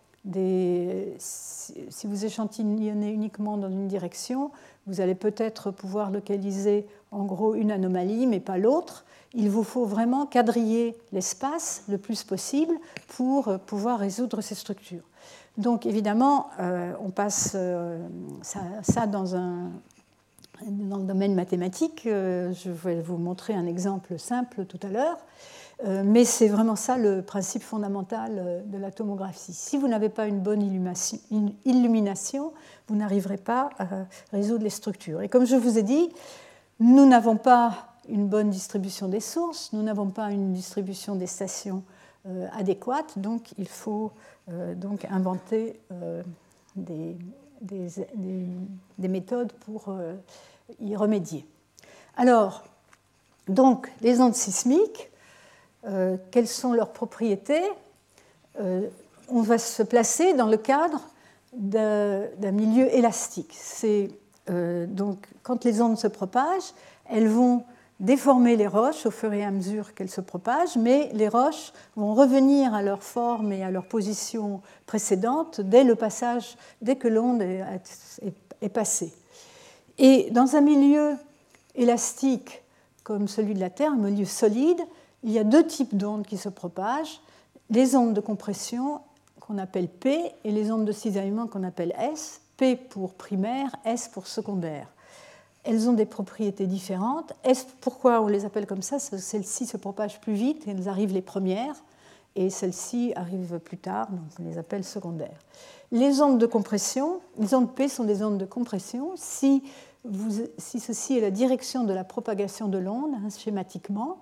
si vous échantillonnez uniquement dans une direction, vous allez peut-être pouvoir localiser en gros une anomalie, mais pas l'autre. Il vous faut vraiment quadriller l'espace le plus possible pour euh, pouvoir résoudre ces structures. Donc évidemment, euh, on passe euh, ça, dans, un, dans le domaine mathématique. je vais vous montrer un exemple simple tout à l'heure. Euh, mais c'est vraiment ça le principe fondamental euh, de la tomographie. Si vous n'avez pas une bonne illumination, vous n'arriverez pas à résoudre les structures. Et comme je vous ai dit, nous n'avons pas une bonne distribution des sources, nous n'avons pas une distribution des stations euh, adéquate, donc il faut donc inventer des, des, méthodes pour y remédier. Alors, donc, les ondes sismiques, euh, quelles sont leurs propriétés, euh, on va se placer dans le cadre d'un milieu élastique. Euh, donc quand les ondes se propagent, elles vont déformer les roches au fur et à mesure qu'elles se propagent, mais les roches vont revenir à leur forme et à leur position précédente dès le passage, dès que l'onde est, passée. Et dans un milieu élastique comme celui de la Terre, un milieu solide, il y a deux types d'ondes qui se propagent, les ondes de compression qu'on appelle P et les ondes de cisaillement qu'on appelle S, P pour primaire, S pour secondaire. Elles ont des propriétés différentes. S, pourquoi on les appelle comme ça? Celles-ci se propagent plus vite elles arrivent les premières. et celles-ci arrivent plus tard, donc on les appelle secondaires. Les ondes de compression, les ondes P sont des ondes de compression. Si, ceci est la direction de la propagation de l'onde, hein, schématiquement,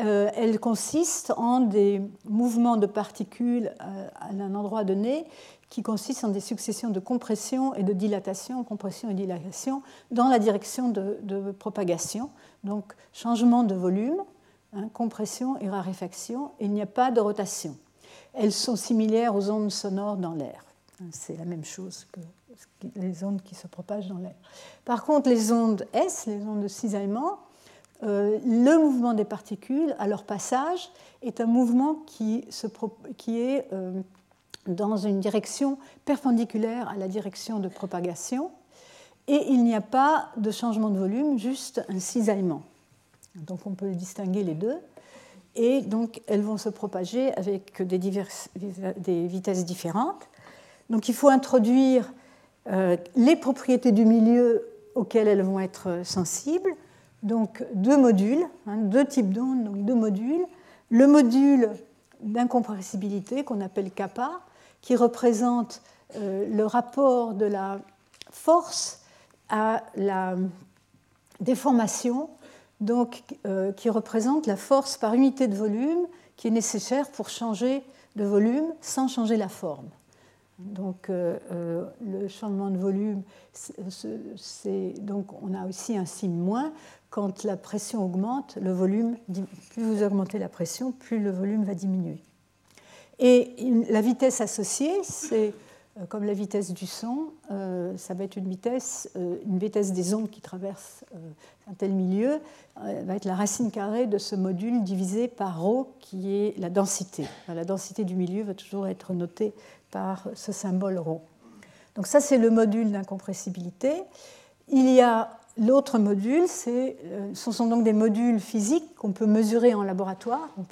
euh, elles consistent en des mouvements de particules euh, à un endroit donné qui consistent en des successions de compression et de dilatation, compression et dilatation, dans la direction de, propagation. Donc changement de volume, hein, compression et raréfaction, il n'y a pas de rotation. Elles sont similaires aux ondes sonores dans l'air. C'est la même chose que les ondes qui se propagent dans l'air. Par contre, les ondes S, les ondes de cisaillement, euh, le mouvement des particules à leur passage est un mouvement qui, est euh, dans une direction perpendiculaire à la direction de propagation et il n'y a pas de changement de volume, juste un cisaillement. Donc on peut distinguer les deux et donc elles vont se propager avec des, vitesses différentes. Donc il faut introduire euh, les propriétés du milieu auxquelles elles vont être sensibles. Donc deux modules, hein, deux types d'ondes, donc deux modules. Le module d'incompressibilité qu'on appelle kappa, qui représente euh, le rapport de la force à la déformation, donc euh, qui représente la force par unité de volume qui est nécessaire pour changer de volume sans changer la forme. Donc euh, le changement de volume, c'est, donc on a aussi un signe moins. Quand la pression augmente, le volume, plus vous augmentez la pression, plus le volume va diminuer. Et la vitesse associée, c'est euh, comme la vitesse du son, euh, ça va être une vitesse, euh, une vitesse des ondes qui traversent un tel milieu, va être la racine carrée de ce module divisé par ρ, qui est la densité. La densité du milieu va toujours être notée par ce symbole ρ. Donc ça, c'est le module d'incompressibilité. Il y a L'autre module, euh, ce sont donc des modules physiques qu'on peut mesurer en laboratoire. On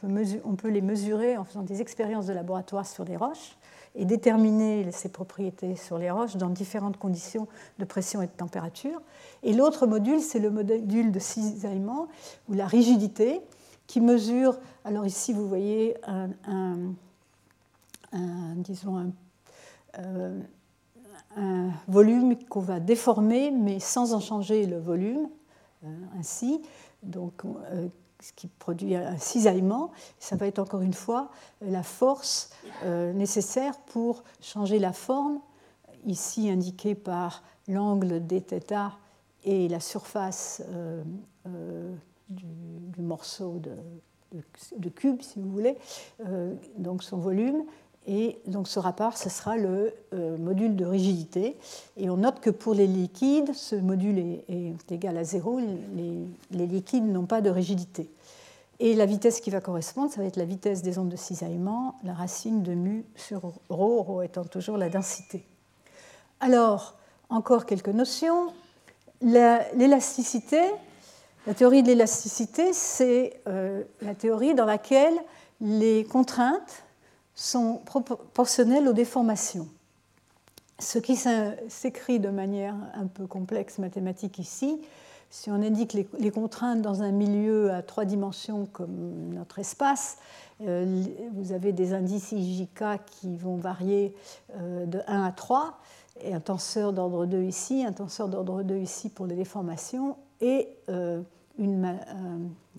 peut, les mesurer en faisant des expériences de laboratoire sur des roches et déterminer ses propriétés sur les roches dans différentes conditions de pression et de température. Et l'autre module, c'est le module de cisaillement ou la rigidité qui mesure, alors ici vous voyez un, disons un, euh, un volume qu'on va déformer, mais sans en changer le volume, euh, ainsi, donc, euh, ce qui produit un cisaillement. Ça va être encore une fois la force nécessaire pour changer la forme, ici indiquée par l'angle θ et la surface du, morceau de, cube, si vous voulez, donc son volume, et donc ce rapport, ce sera le euh, module de rigidité. Et on note que pour les liquides, ce module est, égal à zéro. Les, liquides n'ont pas de rigidité. Et la vitesse qui va correspondre, ça va être la vitesse des ondes de cisaillement, la racine de mu sur ρ, ρ étant toujours la densité. Alors, encore quelques notions. L'élasticité, la, théorie de l'élasticité, c'est euh, la théorie dans laquelle les contraintes sont proportionnelles aux déformations. Ce qui s'écrit de manière un peu complexe mathématique ici, si on indique les, contraintes dans un milieu à trois dimensions comme notre espace, euh, vous avez des indices IJK qui vont varier euh, de 1 à 3, et un tenseur d'ordre 2 ici, un tenseur d'ordre 2 ici pour les déformations, et euh, une,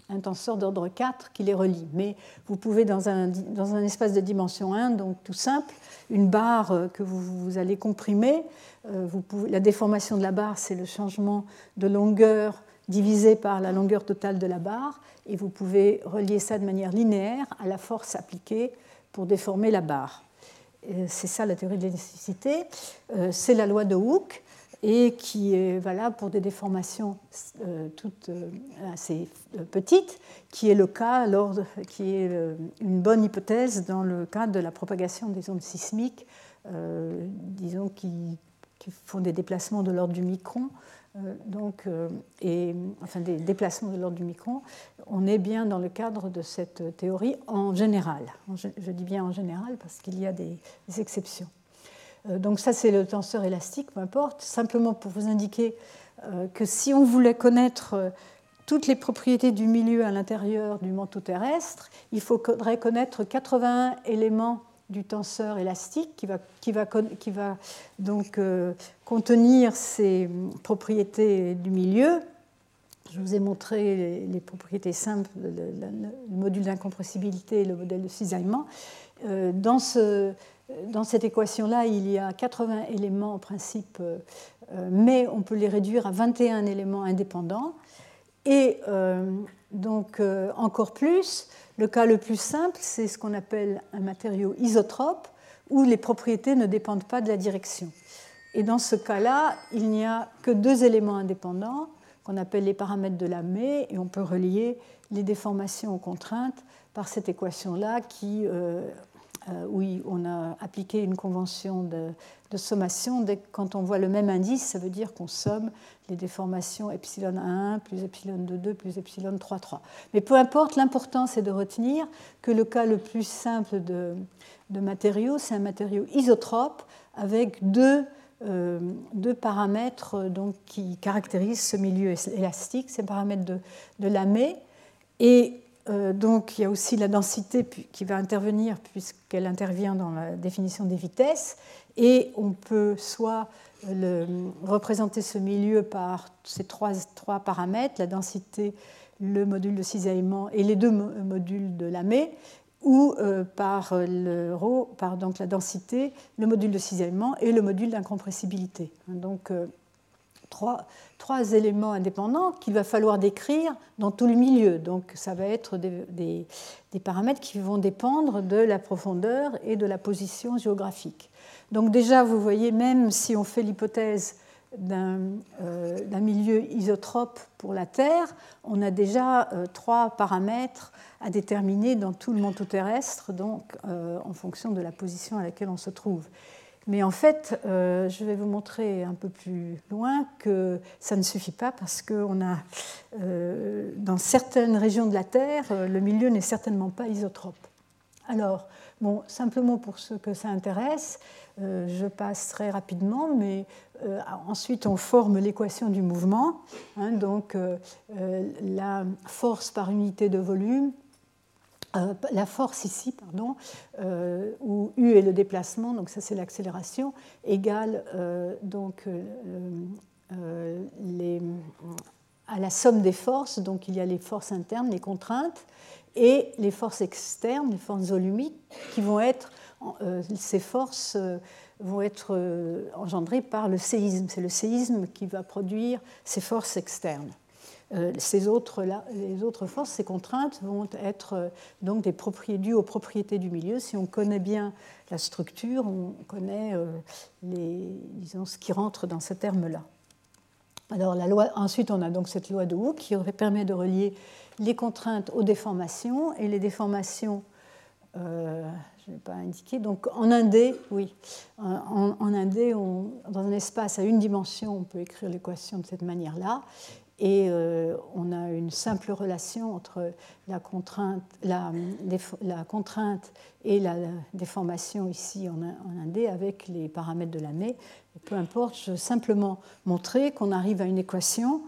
un tenseur d'ordre 4 qui les relie. Mais vous pouvez, dans un, dans un, espace de dimension 1, donc tout simple, une barre euh, que vous, allez comprimer, euh, vous la déformation de la barre, c'est le changement de longueur divisé par la longueur totale de la barre, et vous pouvez relier ça de manière linéaire à la force appliquée pour déformer la barre. C'est ça la théorie de l'élasticité. Euh, c'est la loi de Hooke et qui est valable pour des déformations euh, toutes euh, assez euh, petites, qui est le cas, qui est une bonne hypothèse dans le cadre de la propagation des ondes sismiques, disons qui, font des déplacements de l'ordre du micron, donc, enfin des déplacements de l'ordre du micron. On est bien dans le cadre de cette théorie en général. Je dis bien en général parce qu'il y a des exceptions. Euh, donc ça, c'est le tenseur élastique, peu importe, simplement pour vous indiquer euh, que si on voulait connaître euh, toutes les propriétés du milieu à l'intérieur du manteau terrestre, il faudrait connaître 81 éléments du tenseur élastique qui va, donc contenir ces propriétés du milieu. Je vous ai montré les, propriétés simples, le, module d'incompressibilité et le modèle de cisaillement. Dans, ce, dans, cette équation-là, il y a 80 éléments en principe, euh, mais on peut les réduire à 21 éléments indépendants. Et donc encore plus, le cas le plus simple, c'est ce qu'on appelle un matériau isotrope, où les propriétés ne dépendent pas de la direction. Et dans ce cas-là, il n'y a que deux éléments indépendants, qu'on appelle les paramètres de la ME, et on peut relier les déformations aux contraintes par cette équation-là qui euh, euh, oui, on a appliqué une convention de, sommation. Dès, quand on voit le même indice, ça veut dire qu'on somme les déformations epsilon 1 plus epsilon 2 plus epsilon 3 3. Mais peu importe, l'important c'est de retenir que le cas le plus simple de, matériaux, c'est un matériau isotrope avec deux, euh, deux paramètres euh, donc, qui caractérisent ce milieu élastique, ces paramètres de, de Lamé. Et euh, donc il y a aussi la densité qui va intervenir puisqu'elle intervient dans la définition des vitesses. Et on peut soit représenter ce milieu par ces trois, paramètres, la densité, le module de cisaillement et les deux modules de Lamé, ou euh, par le par donc la densité, le module de cisaillement et le module d'incompressibilité. Donc euh, trois, éléments indépendants qu'il va falloir décrire dans tout le milieu. Donc ça va être des, des, paramètres qui vont dépendre de la profondeur et de la position géographique. Donc déjà, vous voyez, même si on fait l'hypothèse d'un euh, milieu isotrope pour la Terre, on a déjà euh, trois paramètres à déterminer dans tout le manteau terrestre, donc euh, en fonction de la position à laquelle on se trouve. Mais en fait, euh, je vais vous montrer un peu plus loin que ça ne suffit pas parce que a, euh, dans certaines régions de la Terre, euh, le milieu n'est certainement pas isotrope. Alors, bon, simplement pour ceux que ça intéresse, je passe très rapidement, mais ensuite on forme l'équation du mouvement. Hein, donc, la force par unité de volume euh, la force ici, pardon, euh, où U est le déplacement, donc ça c'est l'accélération, égale euh, donc à la somme des forces, donc il y a les forces internes, les contraintes, et les forces externes, les forces volumiques, qui vont être, ces forces vont être engendrées par le séisme. C'est le séisme qui va produire ces forces externes. Euh, ces autres, les autres forces, ces contraintes vont être euh, donc des propriétés dues aux propriétés du milieu. Si on connaît bien la structure, on connaît euh, les, disons, ce qui rentre dans ce terme-là. Alors la loi, ensuite, on a donc cette loi de Hooke qui permet de relier les contraintes aux déformations et les déformations. je ne vais pas indiquer. Donc en indé, oui, en, en dans un espace à une dimension, on peut écrire l'équation de cette manière-là. Et euh, on a une simple relation entre la contrainte, la, contrainte et la déformation ici en, en indé avec les paramètres de l'année. Peu importe, je veux simplement montrer qu'on arrive à une équation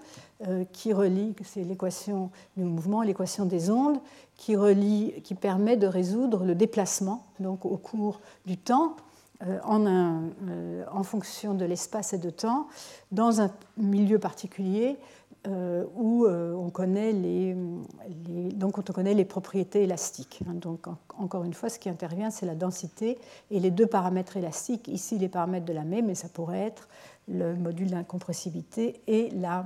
euh, qui relie, c'est l'équation du mouvement, l'équation des ondes, qui, relie, qui permet de résoudre le déplacement donc au cours du temps euh, en, en fonction de l'espace et de temps dans un milieu particulier euh, où euh, on connaît les, donc on connaît les propriétés élastiques. Hein. Donc encore une fois, ce qui intervient, c'est la densité et les deux paramètres élastiques. Ici, les paramètres de la même, mais ça pourrait être le module d'incompressibilité et la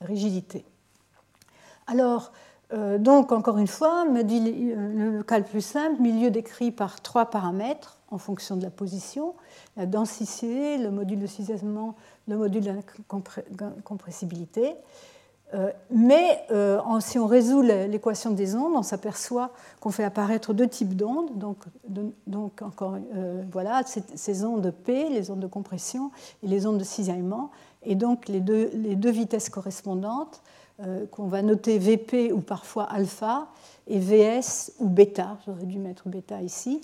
rigidité. Alors, euh, donc encore une fois, le cas le plus simple, milieu décrit par trois paramètres en fonction de la position, la densité, le module de cisaillement, le module de compressibilité. Euh, mais euh, si on résout l'équation des ondes, on s'aperçoit qu'on fait apparaître deux types d'ondes. Donc, donc, encore, euh, voilà, ces ondes P, les ondes de compression et les ondes de cisaillement. Et donc, les deux, les deux vitesses correspondantes qu'on va noter VP ou parfois alpha, et VS ou bêta, j'aurais dû mettre bêta ici.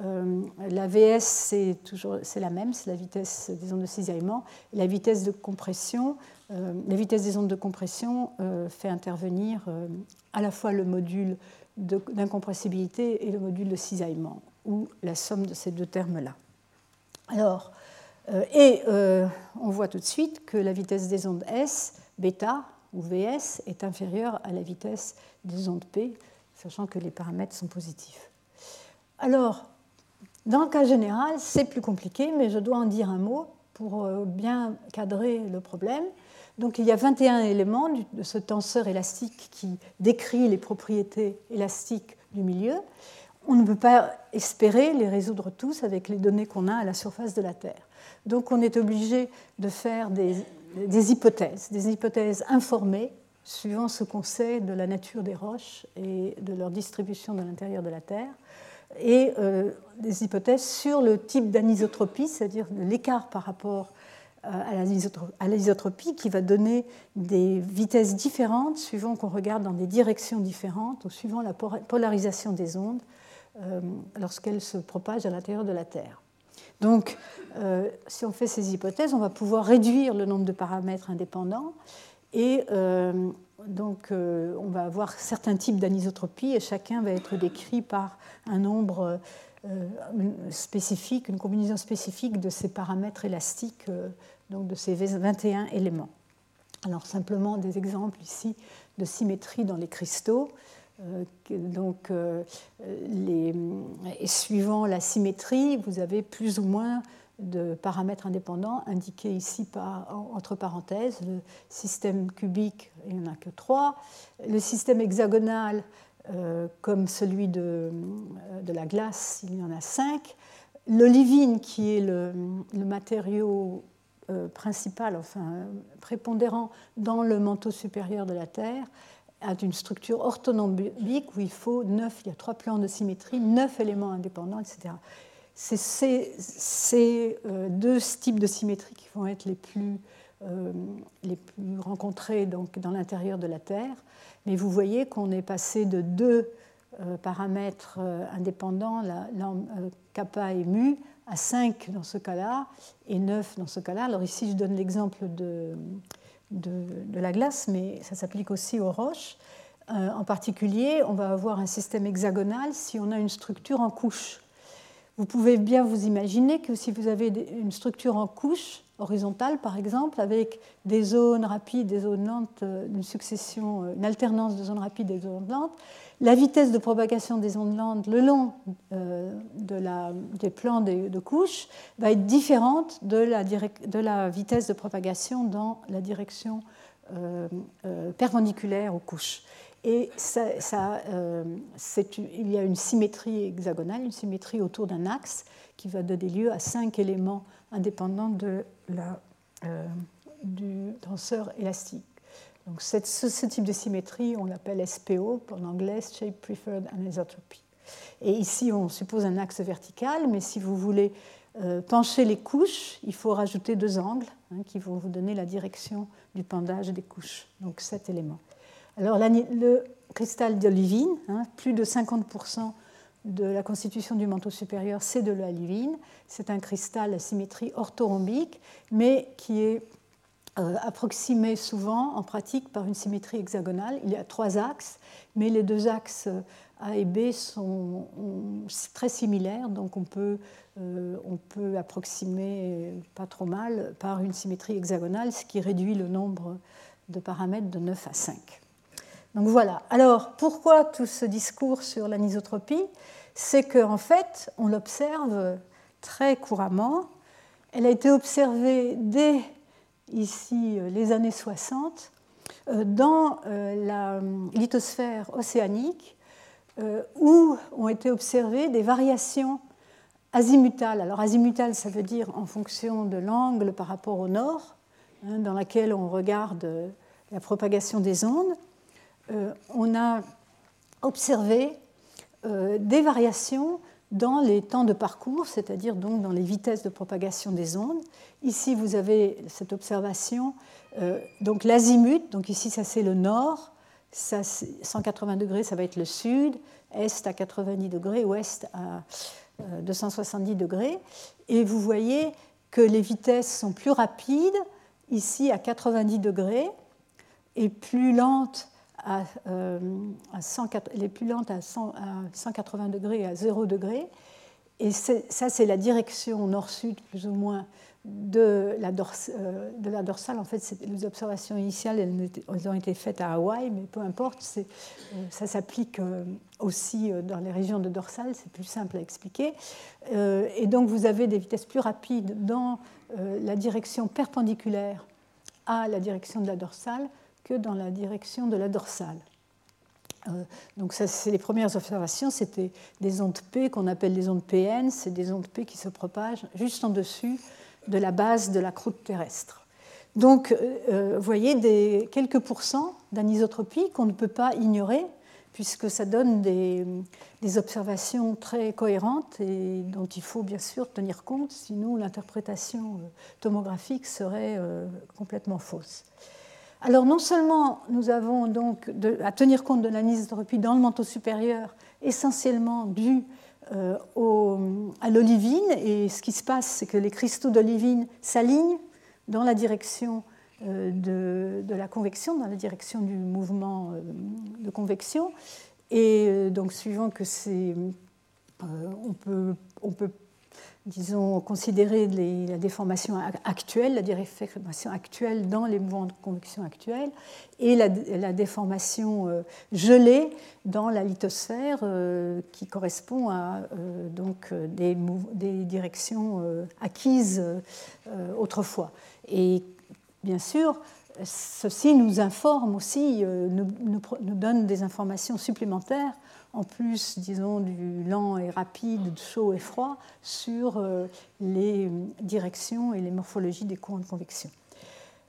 la VS, c'est toujours la même, c'est la vitesse des ondes de cisaillement. la vitesse de compression, la vitesse des ondes de compression fait intervenir à la fois le module d'incompressibilité et le module de cisaillement, ou la somme de ces deux termes-là. Alors, euh, et euh, on voit tout de suite que la vitesse des ondes S, bêta ou VS, est inférieure à la vitesse des ondes P, sachant que les paramètres sont positifs. Alors, dans le cas général, c'est plus compliqué, mais je dois en dire un mot pour euh, bien cadrer le problème. Donc il y a 21 éléments de ce tenseur élastique qui décrit les propriétés élastiques du milieu. On ne peut pas espérer les résoudre tous avec les données qu'on a à la surface de la Terre. Donc on est obligé de faire des, hypothèses, des hypothèses informées suivant ce qu'on sait de la nature des roches et de leur distribution dans l'intérieur de la Terre, et euh, des hypothèses sur le type d'anisotropie, c'est-à-dire l'écart par rapport euh, à l'isotropie qui va donner des vitesses différentes suivant qu'on regarde dans des directions différentes ou suivant la polarisation des ondes euh, lorsqu'elles se propagent à l'intérieur de la Terre. Donc, euh, si on fait ces hypothèses, on va pouvoir réduire le nombre de paramètres indépendants et euh, donc on va avoir certains types d'anisotropie et chacun va être décrit par un nombre spécifique, une combinaison spécifique de ces paramètres élastiques, donc de ces 21 éléments. Alors simplement des exemples ici de symétrie dans les cristaux. Euh, donc, euh, et suivant la symétrie, vous avez plus ou moins de paramètres indépendants indiqués ici entre parenthèses. Le système cubique, il n'y en a que trois. Le système hexagonal, euh, comme celui de, la glace, il y en a cinq. L'olivine, qui est le matériau principal, enfin prépondérant dans le manteau supérieur de la Terre, a une structure orthonombique où il faut neuf, il y a trois plans de symétrie, neuf éléments indépendants, etc. C'est ces, euh, deux types de symétrie qui vont être les plus, euh, les plus rencontrés donc, dans l'intérieur de la Terre. Mais vous voyez qu'on est passé de deux euh, paramètres indépendants, la, kappa et mu, à 5 dans ce cas-là et 9 dans ce cas-là. Alors ici, je donne l'exemple de, de, la glace, mais ça s'applique aussi aux roches. Euh, en particulier, on va avoir un système hexagonal si on a une structure en couche. Vous pouvez bien vous imaginer que si vous avez une structure en couche, horizontale par exemple, avec des zones rapides, des zones lentes, euh, une succession, euh, une alternance de zones rapides et de zones lentes, la vitesse de propagation des ondes lentes le long euh, des plans de, de, couches va être différente de la, vitesse de propagation dans la direction perpendiculaire aux couches. Et il y a une symétrie hexagonale, une symétrie autour d'un axe qui va donner lieu à cinq éléments indépendants euh, du tenseur élastique. Donc ce, type de symétrie, on l'appelle SPO, en anglais Shape Preferred Anisotropy. Et ici, on suppose un axe vertical, mais si vous voulez euh, pencher les couches, il faut rajouter deux angles hein, qui vont vous donner la direction du pendage des couches, donc cet élément. Alors le cristal d'olivine, hein, plus de 50% de la constitution du manteau supérieur, c'est de l'olivine. C'est un cristal à symétrie orthorhombique, mais qui est approximé souvent en pratique par une symétrie hexagonale. Il y a trois axes, mais les deux axes euh, A et B sont très similaires, donc on peut, euh, on peut approximer pas trop mal par une symétrie hexagonale, ce qui réduit le nombre de paramètres de 9 à 5. Donc voilà. Alors, pourquoi tout ce discours sur l'anisotropie? C'est qu'en fait, on l'observe très couramment. Elle a été observée dès ici euh, les années 60 euh, dans euh, la lithosphère océanique où ont été observées des variations azimutales. Alors azimutales, ça veut dire en fonction de l'angle par rapport au nord, hein, dans laquelle on regarde la propagation des ondes. on a observé des variations dans les temps de parcours, c'est-à-dire donc dans les vitesses de propagation des ondes. Ici, vous avez cette observation, euh, donc l'azimut, donc ici ça c'est le nord, ça, 180 degrés ça va être le sud, est à 90 degrés, ouest à 270 euh, degrés, et vous voyez que les vitesses sont plus rapides ici à 90 degrés et plus lentes à, euh, les plus lentes à, 180 degrés à 0 degré. Et ça, c'est la direction nord-sud, plus ou moins, de la, euh, de la, dorsale. En fait, les observations initiales, elles, ont été faites à Hawaï, mais peu importe, euh, ça s'applique aussi dans les régions de dorsale, c'est plus simple à expliquer. Et donc, vous avez des vitesses plus rapides dans la direction perpendiculaire à la direction de la dorsale que dans la direction de la dorsale. Euh, donc ça, c'est les premières observations, c'était des ondes P qu'on appelle les ondes PN, c'est des ondes P qui se propagent juste en dessus de la base de la croûte terrestre. Donc, euh, euh, vous voyez, des, quelques pourcents d'anisotropie qu'on ne peut pas ignorer, puisque ça donne des, observations très cohérentes et dont il faut bien sûr tenir compte, sinon l'interprétation tomographique serait complètement fausse. Alors non seulement nous avons donc à tenir compte de l'anisotropie dans le manteau supérieur, essentiellement dû euh, à l'olivine, et ce qui se passe, c'est que les cristaux d'olivine s'alignent dans la direction euh, de, la convection, dans la direction du mouvement euh, de convection, et donc suivant que c'est... on peut disons, considérer la déformation actuelle, la déformation actuelle dans les mouvements de convection actuels, et la, déformation euh, gelée dans la lithosphère, euh, qui correspond à euh, donc, des, directions acquises autrefois. Et bien sûr, ceci nous informe aussi, nous donne des informations supplémentaires en plus, disons, du lent et rapide, chaud et froid, sur euh, les directions et les morphologies des courants de convection.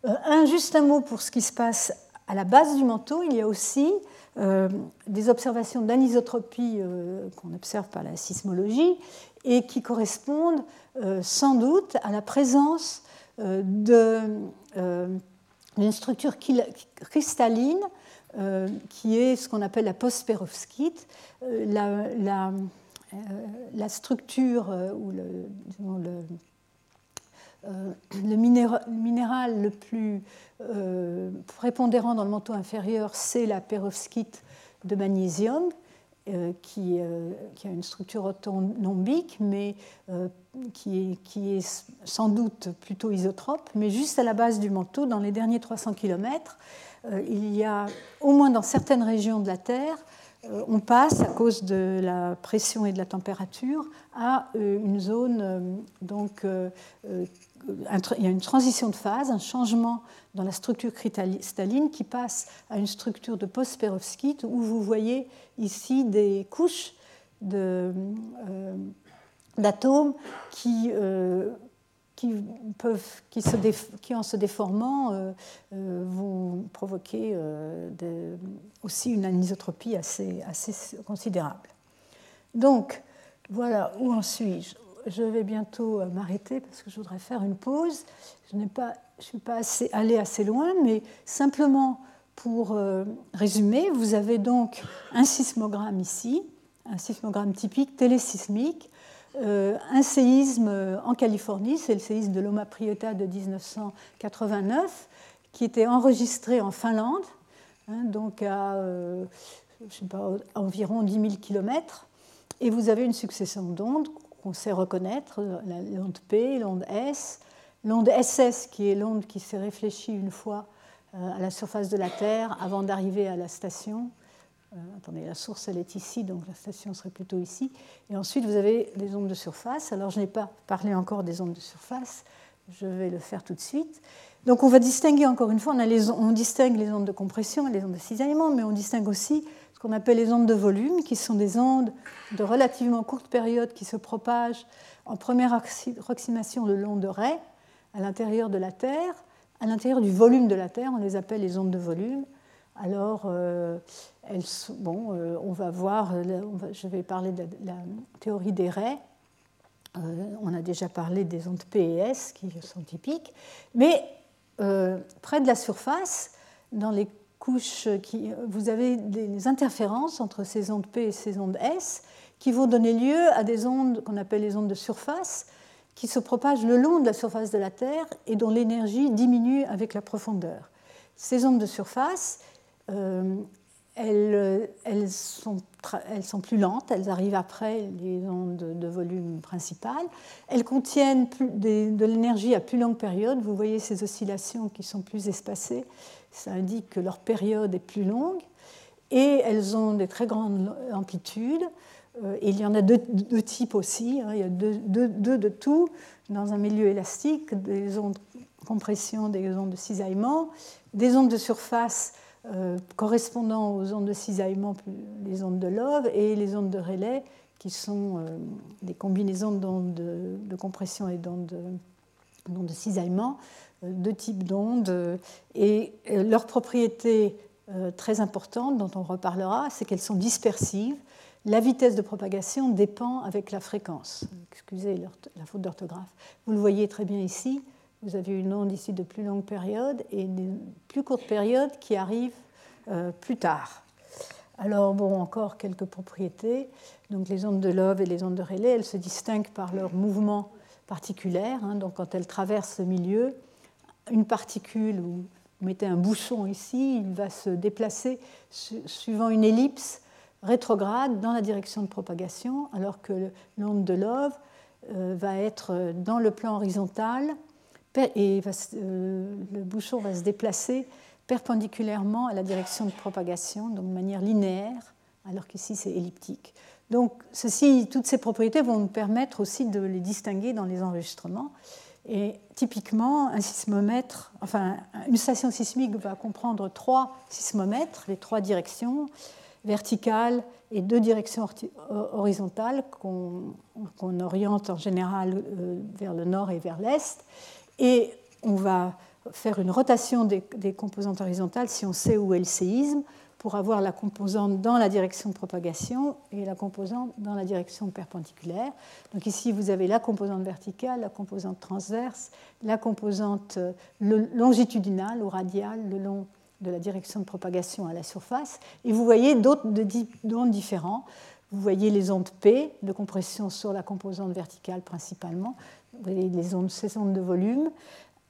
Euh, un, juste un mot pour ce qui se passe à la base du manteau. Il y a aussi euh, des observations d'anisotropie qu'on observe par la sismologie et qui correspondent sans doute à la présence d'une structure cristalline euh, qui est ce qu'on appelle la post-perovskite, euh, la, euh, la, structure ou le, minéral, le plus prépondérant dans le manteau inférieur, c'est la perovskite de magnésium, qui, a une structure autonombique, mais qui est, sans doute plutôt isotrope. Mais juste à la base du manteau, dans les derniers 300 km, euh, il y a, au moins dans certaines régions de la Terre, euh, on passe, à cause de la pression et de la température, à euh, une zone, donc il y a une transition de phase, un changement dans la structure cristalline qui passe à une structure de post-perovskite où vous voyez ici des couches d'atomes qui qui, en se déformant euh, euh, provoquer euh, aussi une anisotropie assez, considérable. Donc, voilà, où en suis-je? Je vais bientôt m'arrêter parce que je voudrais faire une pause. Je ne suis pas assez, allé assez loin, mais simplement pour résumer, vous avez donc un sismogramme ici, un sismogramme typique télésismique euh, un séisme en Californie, c'est le séisme de Loma Prieta de 1989, qui était enregistré en Finlande, hein, donc à, euh, environ 10 000 km. Et vous avez une succession d'ondes qu'on sait reconnaître, l'onde P, l'onde S, l'onde SS, qui est l'onde qui s'est réfléchie une fois euh, à la surface de la Terre avant d'arriver à la station, euh, attendez, la source, elle est ici, donc la station serait plutôt ici. Et ensuite, vous avez les ondes de surface. Alors, je n'ai pas parlé encore des ondes de surface. Je vais le faire tout de suite. Donc, on va distinguer encore une fois, on, les, distingue les ondes de compression et les ondes de cisaillement, mais on distingue aussi ce qu'on appelle les ondes de volume, qui sont des ondes de relativement courte période qui se propagent en première approximation le long de raies à l'intérieur de la Terre, à l'intérieur du volume de la Terre, on les appelle les ondes de volume alors bon, on va voir, je vais parler de la théorie des raies. on a déjà parlé des ondes P et S qui sont typiques, mais près de la surface, dans les couches, qui, vous avez des interférences entre ces ondes P et ces ondes S qui vont donner lieu à des ondes qu'on appelle les ondes de surface, qui se propagent le long de la surface de la Terre et dont l'énergie diminue avec la profondeur. Ces ondes de surface, euh, elles, elles, sont, elles, sont, plus lentes, elles arrivent après les ondes de volume principal. Elles contiennent de l'énergie à plus longue période. Vous voyez ces oscillations qui sont plus espacées ça indique que leur période est plus longue, et elles ont des très grandes amplitudes. Euh, il y en a deux, types aussi, hein. il y a deux, de tout dans un milieu élastique, des ondes de compression, des ondes de cisaillement, des ondes de surface euh, correspondant aux ondes de cisaillement, les ondes de Love, et les ondes de relais, qui sont euh, des combinaisons d'ondes de, compression et d'ondes de, de cisaillement, deux types d'ondes et euh, leur propriété euh, très importante dont on reparlera, c'est qu'elles sont dispersives. La vitesse de propagation dépend avec la fréquence. Excusez la faute d'orthographe. Vous le voyez très bien ici. Vous avez une onde ici de plus longue période et une plus courte période qui arrive euh, plus tard. Alors, bon, encore quelques propriétés. Donc, les ondes de Love et les ondes de Rayleigh, elles se distinguent par leur mouvement particulier. Hein. donc, quand elles traversent le milieu, une particule, ou vous mettez un bouchon ici, il va se déplacer suivant une ellipse rétrograde dans la direction de propagation, alors que l'onde de Love euh, va être dans le plan horizontal et euh, le bouchon va se déplacer perpendiculairement à la direction de propagation, donc de manière linéaire, alors qu'ici c'est elliptique. Donc ceci, toutes ces propriétés vont nous permettre aussi de les distinguer dans les enregistrements. Et typiquement, un sismomètre, enfin, une station sismique va comprendre trois sismomètres, les trois directions, verticales et deux directions horizontales qu'on oriente en général euh, vers le nord et vers l'est. Et on va faire une rotation des, composantes horizontales si on sait où est le séisme pour avoir la composante dans la direction de propagation et la composante dans la direction perpendiculaire. Donc ici, vous avez la composante verticale, la composante transverse, la composante euh, longitudinale ou radiale le long de la direction de propagation à la surface. Et vous voyez d'autres ondes différents. Vous voyez les ondes P de compression sur la composante verticale principalement. Vous voyez les ondes, ces ondes de volume.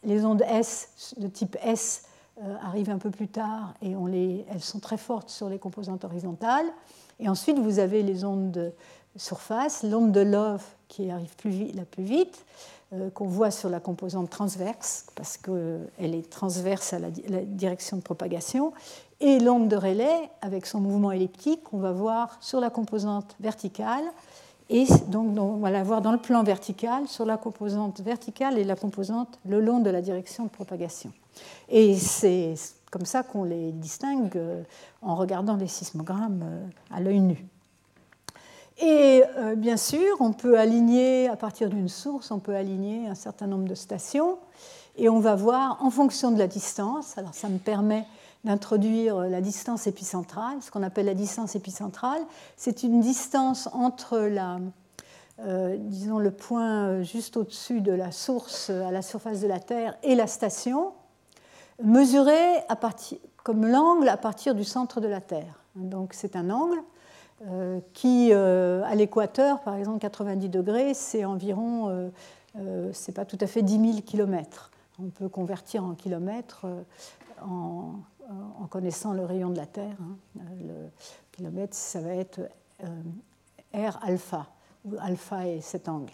Les ondes S de type S euh, arrivent un peu plus tard et elles sont très fortes sur les composantes horizontales. Et ensuite, vous avez les ondes de surface, l'onde de Love qui arrive la plus vite, qu'on voit sur la composante transverse, parce qu'elle est transverse à la, direction de propagation, et l'onde de relais, avec son mouvement elliptique, qu'on va voir sur la composante verticale, et donc on va la voir dans le plan vertical, sur la composante verticale et la composante le long de la direction de propagation. Et c'est comme ça qu'on les distingue euh, en regardant les sismogrammes euh, à l'œil nu. Et euh, bien sûr, on peut aligner, à partir d'une source, on peut aligner un certain nombre de stations, et on va voir en fonction de la distance, alors ça me permet d'introduire la distance épicentrale, ce qu'on appelle la distance épicentrale, c'est une distance entre la, disons, le point juste au-dessus de la source à la surface de la Terre et la station, mesuré à partir, comme l'angle à partir du centre de la Terre. Donc c'est un angle euh, qui, euh, à l'équateur, par exemple 90 degrés, c'est environ, euh, c'est pas tout à fait 10 000 km. On peut convertir en kilomètres en, connaissant le rayon de la Terre. Hein. Le kilomètre, ça va être R alpha, où alpha est cet angle.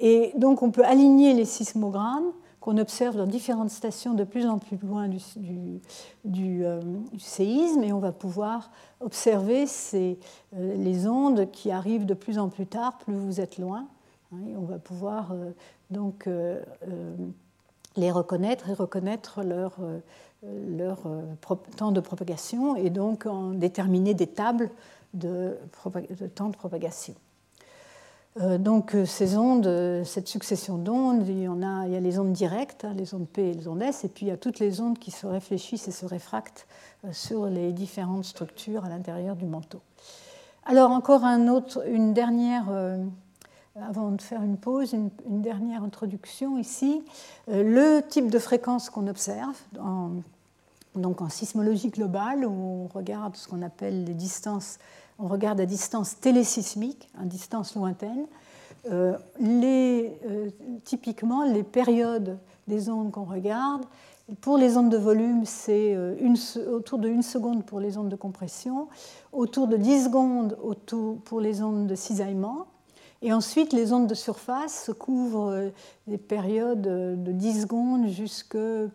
Et donc on peut aligner les sismogrammes qu'on observe dans différentes stations de plus en plus loin du, euh, séisme et on va pouvoir observer ces, euh, les ondes qui arrivent de plus en plus tard, plus vous êtes loin. Hein, on va pouvoir euh, donc les reconnaître et reconnaître leur, temps de propagation et donc en déterminer des tables de temps de propagation. Donc ces ondes, cette succession d'ondes, il, y en a, il y a les ondes directes, hein, les ondes P et les ondes S, et puis il y a toutes les ondes qui se réfléchissent et se réfractent sur les différentes structures à l'intérieur du manteau. Alors encore autre, une dernière avant de faire une pause, une, dernière introduction ici. Euh, le type de fréquence qu'on observe, en, donc en sismologie globale, où on regarde ce qu'on appelle les distances, on regarde à distance télésismique, à distance lointaine. Euh, euh, typiquement, les périodes des ondes qu'on regarde, pour les ondes de volume, c'est autour de 1 seconde pour les ondes de compression, autour de 10 secondes pour les ondes de cisaillement, et ensuite, les ondes de surface couvrent des périodes de 10 secondes jusqu'à euh,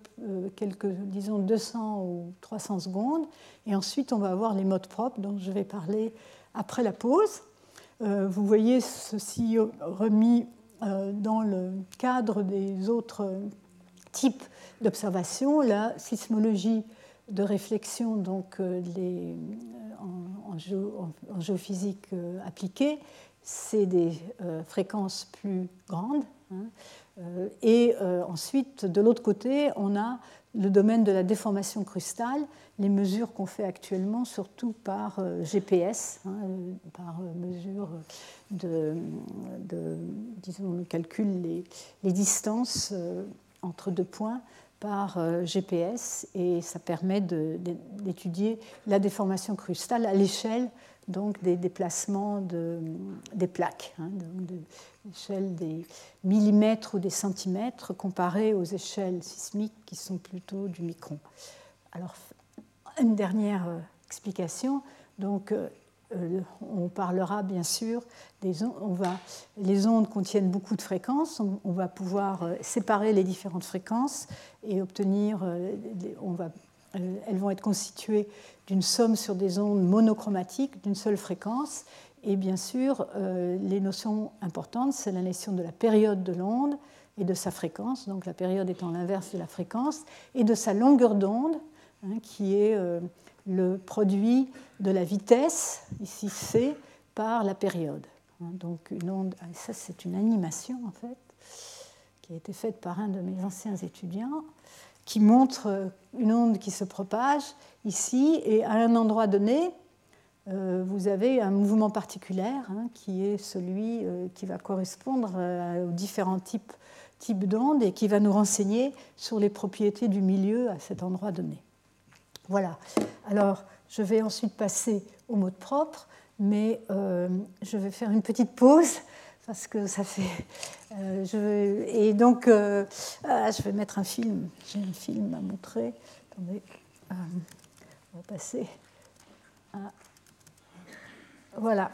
quelques, disons, 200 ou 300 secondes. Et ensuite, on va avoir les modes propres dont je vais parler après la pause. Euh, vous voyez ceci remis euh, dans le cadre des autres types d'observations, la sismologie de réflexion donc les, en, en, géophysique appliquée c'est des euh, fréquences plus grandes. Hein. Euh, et euh, ensuite, de l'autre côté, on a le domaine de la déformation crustale, les mesures qu'on fait actuellement, surtout par GPS, hein, par mesure de, disons, on calcule les, les distances entre deux points par GPS et ça permet d'étudier la déformation crustale à l'échelle donc des déplacements de, des plaques, hein, des millimètres ou des centimètres comparés aux échelles sismiques qui sont plutôt du micron. Alors, une dernière euh, explication. Donc, euh, euh, on parlera bien sûr des ondes. On va, les ondes contiennent beaucoup de fréquences. On, va pouvoir séparer les différentes fréquences et obtenir. On va, elles vont être constituées d'une somme sur des ondes monochromatiques d'une seule fréquence. Et bien sûr, euh, les notions importantes, c'est la notion de la période de l'onde et de sa fréquence, donc la période étant l'inverse de la fréquence, et de sa longueur d'onde, hein, qui est euh, le produit de la vitesse, ici c, par la période. Hein, donc une onde, ah, ça c'est une animation en fait, qui a été faite par un de mes anciens étudiants qui montre une onde qui se propage ici, et à un endroit donné, euh, vous avez un mouvement particulier hein, qui est celui euh, qui va correspondre euh, aux différents types, types d'ondes et qui va nous renseigner sur les propriétés du milieu à cet endroit donné. Voilà. Alors, je vais ensuite passer au mode propre, mais je vais faire une petite pause parce que ça fait. Euh, et donc, euh, ah, je vais mettre un film. J'ai un film à montrer. Attendez. Euh, on va passer. voilà.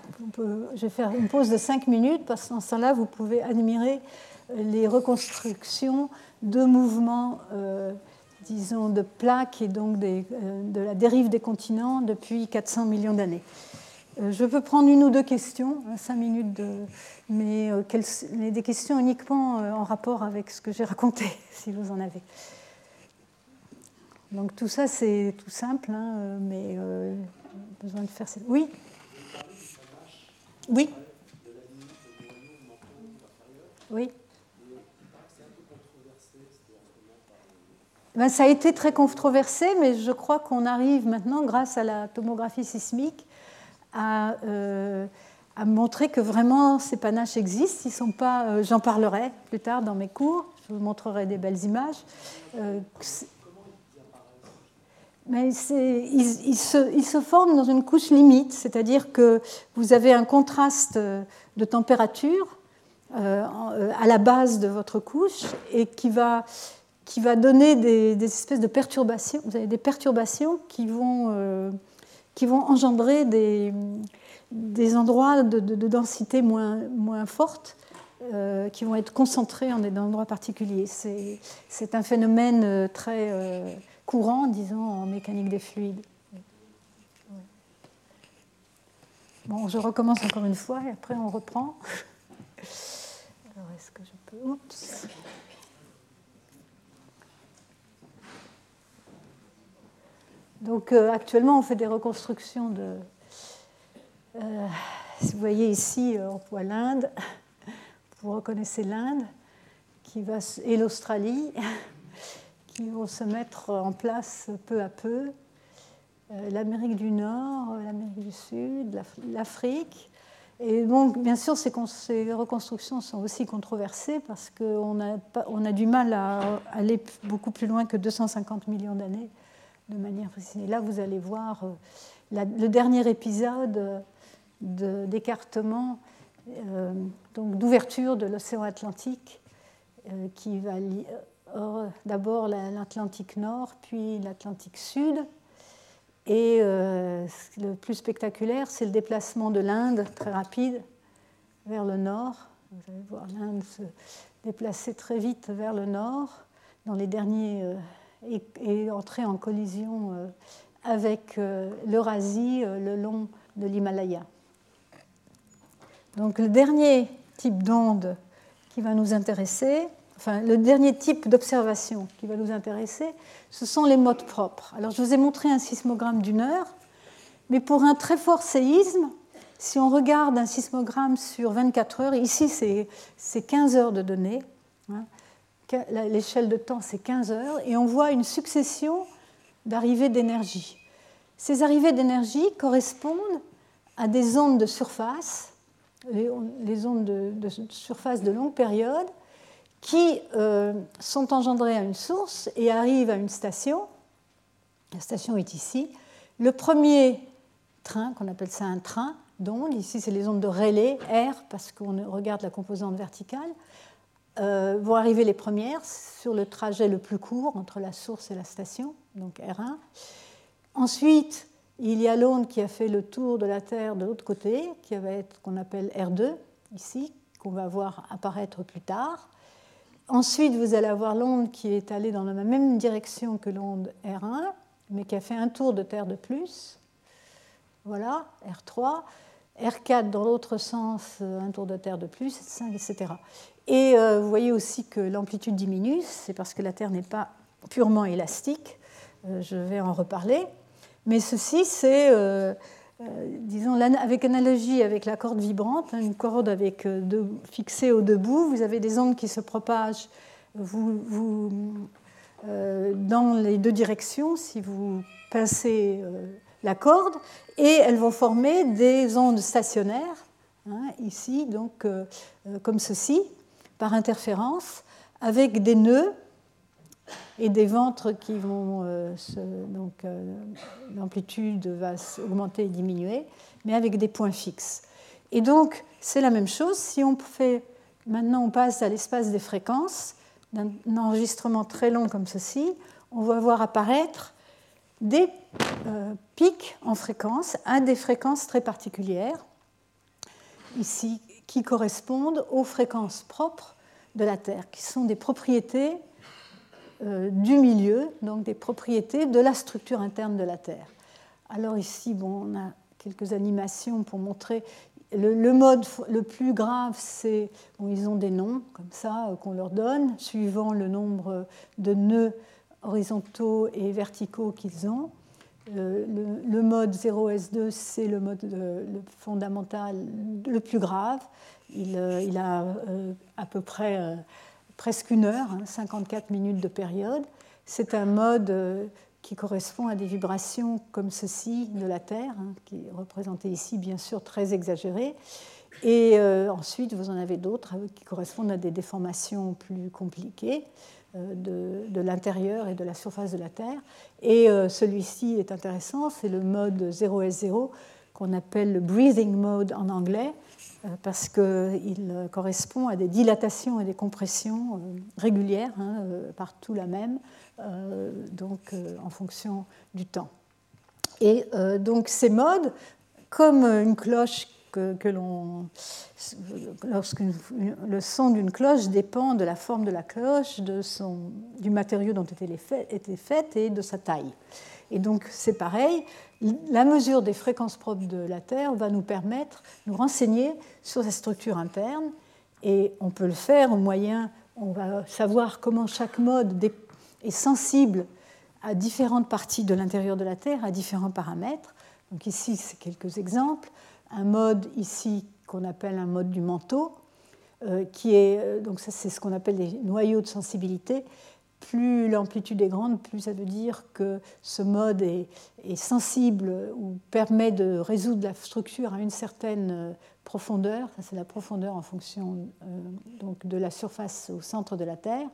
je vais faire une pause de 5 minutes parce qu'en ce temps-là, vous pouvez admirer les reconstructions de mouvements, disons, de plaques et donc de la dérive des continents depuis 400 millions d'années. Euh, je peux prendre une ou deux questions, hein, cinq minutes, euh, mais, des questions uniquement euh, en rapport avec ce que j'ai raconté, si vous en avez. Donc tout ça, c'est tout simple, hein, mais euh, besoin de faire. Oui? Oui Oui ben, ça a été très controversé, mais je crois qu'on arrive maintenant, grâce à la tomographie sismique, euh, à, montrer que vraiment ces panaches existent. Ils sont pas, euh, j'en parlerai plus tard dans mes cours. Je vous montrerai des belles images. Euh, mais ils, ils, se, ils, se, forment dans une couche limite, c'est-à-dire que vous avez un contraste de température à la base de votre couche et qui va, qui va donner des, des espèces de perturbations. Vous avez des perturbations qui vont qui vont engendrer des, des endroits de, densité moins, moins forte, euh, qui vont être concentrés en des endroits particuliers. C'est un phénomène euh, très euh, courant, disons, en mécanique des fluides. Bon, je recommence encore une fois et après on reprend. Alors, est-ce que je peux. Oups. Donc euh, actuellement, on fait des reconstructions de, euh, Vous voyez ici, on voit l'Inde, vous reconnaissez l'Inde qui va, et l'Australie qui vont se mettre en place peu à peu. Euh, L'Amérique du Nord, l'Amérique du Sud, l'Afrique. Et donc, bien sûr, ces, reconstructions sont aussi controversées parce qu'on a, on a du mal à aller beaucoup plus loin que 250 millions d'années de manière précise. Là, vous allez voir euh, le dernier épisode d'écartement, euh, donc d'ouverture de l'océan Atlantique, qui va d'abord l'Atlantique Nord, puis l'Atlantique Sud. Et euh, le plus spectaculaire, c'est le déplacement de l'Inde très rapide vers le nord. Vous allez voir l'Inde se déplacer très vite vers le nord dans les derniers euh, et, entrer en collision euh, avec l'Eurasie le long de l'Himalaya. Donc le dernier type d'onde qui va nous intéresser, enfin le dernier type d'observation qui va nous intéresser, ce sont les modes propres. Alors je vous ai montré un sismogramme d'une heure, mais pour un très fort séisme, si on regarde un sismogramme sur 24 heures, ici c'est 15 heures de données, hein, l'échelle de temps c'est 15 heures, et on voit une succession d'arrivées d'énergie. Ces arrivées d'énergie correspondent à des ondes de surface, les ondes de surface de longue période, qui euh, sont engendrés à une source et arrivent à une station. La station est ici. Le premier train, qu'on appelle ça un train d'ondes, ici c'est les ondes de relais, R, parce qu'on regarde la composante verticale, euh, vont arriver les premières sur le trajet le plus court entre la source et la station, donc R1. Ensuite, il y a l'onde qui a fait le tour de la Terre de l'autre côté, qui va être qu'on appelle R2, ici, qu'on va voir apparaître plus tard. Ensuite, vous allez avoir l'onde qui est allée dans la même direction que l'onde R1, mais qui a fait un tour de Terre de plus. Voilà, R3. R4 dans l'autre sens, un tour de Terre de plus, etc. Et euh, vous voyez aussi que l'amplitude diminue, c'est parce que la Terre n'est pas purement élastique. Euh, je vais en reparler. Mais ceci, c'est euh, disons, avec analogie avec la corde vibrante, hein, une corde avec deux, fixée au debout, vous avez des ondes qui se propagent dans les deux directions si vous pincez la corde, et elles vont former des ondes stationnaires, hein, ici, donc comme ceci, par interférence, avec des nœuds et des ventres qui vont euh, donc euh, l'amplitude va augmenter et diminuer, mais avec des points fixes. Et donc c'est la même chose si on fait maintenant on passe à l'espace des fréquences d'un enregistrement très long comme ceci, on va voir apparaître des euh, pics en fréquence à des fréquences très particulières ici qui correspondent aux fréquences propres de la Terre, qui sont des propriétés euh, du milieu, donc des propriétés de la structure interne de la Terre. Alors ici, bon, on a quelques animations pour montrer. Le, mode le plus grave, c'est bon, ils ont des noms comme ça euh, qu'on leur donne, suivant le nombre de nœuds horizontaux et verticaux qu'ils ont. Euh, le, mode 0S2, c'est le mode le fondamental le plus grave. Il, il a à peu près presque une heure, 54 hein, minutes de période. C'est un mode euh, qui correspond à des vibrations comme ceci de la Terre, hein, qui est représenté ici bien sûr très exagéré. Et euh, ensuite, vous en avez d'autres euh, qui correspondent à des déformations plus compliquées de, de l'intérieur et de la surface de la Terre. Et celui-ci est intéressant, c'est le mode 0S0 qu'on appelle le breathing mode en anglais, euh, parce qu'il correspond à des dilatations et des compressions euh, régulières, hein, euh, partout la même, donc en fonction du temps. Et donc ces modes, comme une cloche que, l'on, lorsque le son d'une cloche dépend de la forme de la cloche, de son, du matériau dont elle était faite et de sa taille. Et donc c'est pareil, la mesure des fréquences propres de la Terre va nous permettre de nous renseigner sur sa structure interne et on peut le faire au moyen, on va savoir comment chaque mode est sensible à différentes parties de l'intérieur de la Terre, à différents paramètres. Donc ici, c'est quelques exemples. Un mode ici qu'on appelle un mode du manteau, qui est, donc ça c'est ce qu'on appelle les noyaux de sensibilité, plus l'amplitude est grande, plus ça veut dire que ce mode est, sensible ou permet de résoudre la structure à une certaine euh, profondeur. Ça, c'est la profondeur en fonction euh, donc de la surface au centre de la Terre.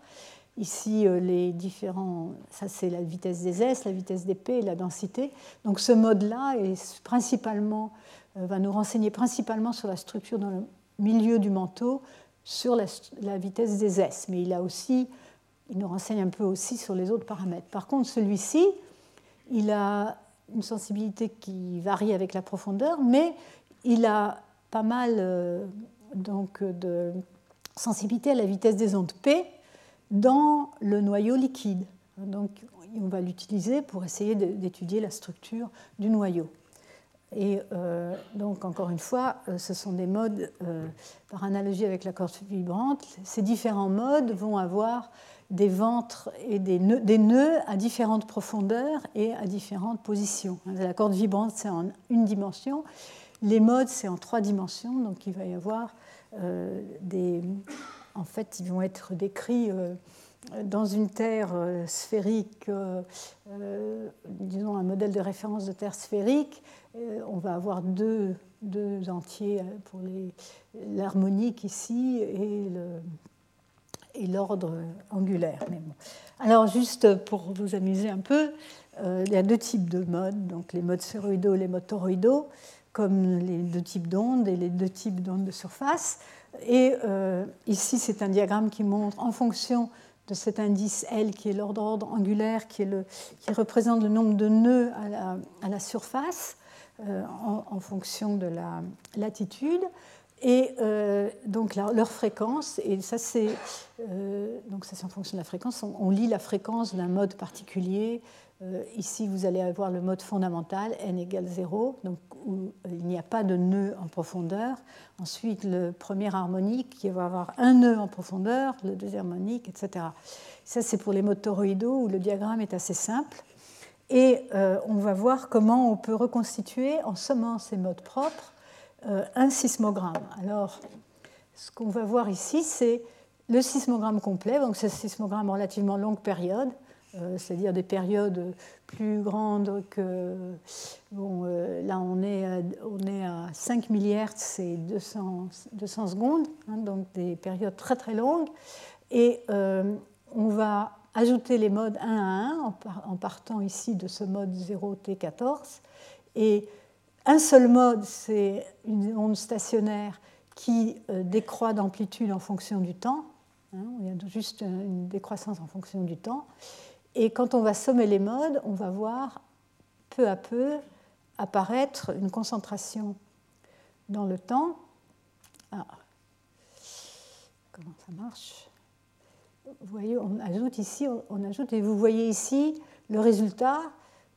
Ici, euh, les différents, ça c'est la vitesse des S, la vitesse des P et la densité. Donc ce mode-là est principalement, va nous renseigner principalement sur la structure dans le milieu du manteau, sur la, la vitesse des S. Mais il a aussi il nous renseigne un peu aussi sur les autres paramètres. Par contre, celui-ci, il a une sensibilité qui varie avec la profondeur, mais il a pas mal euh, donc, de sensibilité à la vitesse des ondes P dans le noyau liquide. Donc, on va l'utiliser pour essayer d'étudier la structure du noyau. Et euh, donc, encore une fois, euh, ce sont des modes, par analogie avec la corde vibrante, ces différents modes vont avoir des ventres et des nœuds, à différentes profondeurs et à différentes positions. La corde vibrante, c'est en une dimension. Les modes, c'est en trois dimensions. Donc il va y avoir euh, des. En fait, ils vont être décrits euh, dans une Terre euh, sphérique, disons un modèle de référence de Terre sphérique. on va avoir deux, entiers pour l'harmonique ici et l'ordre angulaire. Alors juste pour vous amuser un peu, euh, il y a deux types de modes, donc les modes sphéroïdaux et les modes toroïdaux, comme les deux types d'ondes et les deux types d'ondes de surface. Et euh, ici, c'est un diagramme qui montre en fonction de cet indice L, qui est l'ordre angulaire, qui, est le, qui, représente le nombre de nœuds à la, surface, euh, en, fonction de la latitude et euh, donc leur fréquence, et ça c'est en fonction de la fréquence. On, lit la fréquence d'un mode particulier. Euh, ici, vous allez avoir le mode fondamental n égale 0, donc où il n'y a pas de nœud en profondeur. Ensuite, le premier harmonique qui va avoir un nœud en profondeur, le deuxième harmonique, etc. Ça c'est pour les modes toroïdaux où le diagramme est assez simple. Et on va voir comment on peut reconstituer en sommant ces modes propres euh, un sismogramme. Alors, ce qu'on va voir ici, c'est le sismogramme complet, donc un sismogramme relativement longue période, euh, c'est-à-dire des périodes plus grandes que. Bon, euh, là, on est, à, on est à 5 milliards, c'est 200, 200 secondes, hein, donc des périodes très très longues. Et on va ajouter les modes 1 à 1 en, partant ici de ce mode 0T14. Et un seul mode, c'est une onde stationnaire qui euh, décroît d'amplitude en fonction du temps. Hein, il y a juste une décroissance en fonction du temps. Et quand on va sommer les modes, on va voir peu à peu apparaître une concentration dans le temps. Ah. Comment ça marche? Vous voyez, on ajoute ici, on ajoute, et vous voyez ici le résultat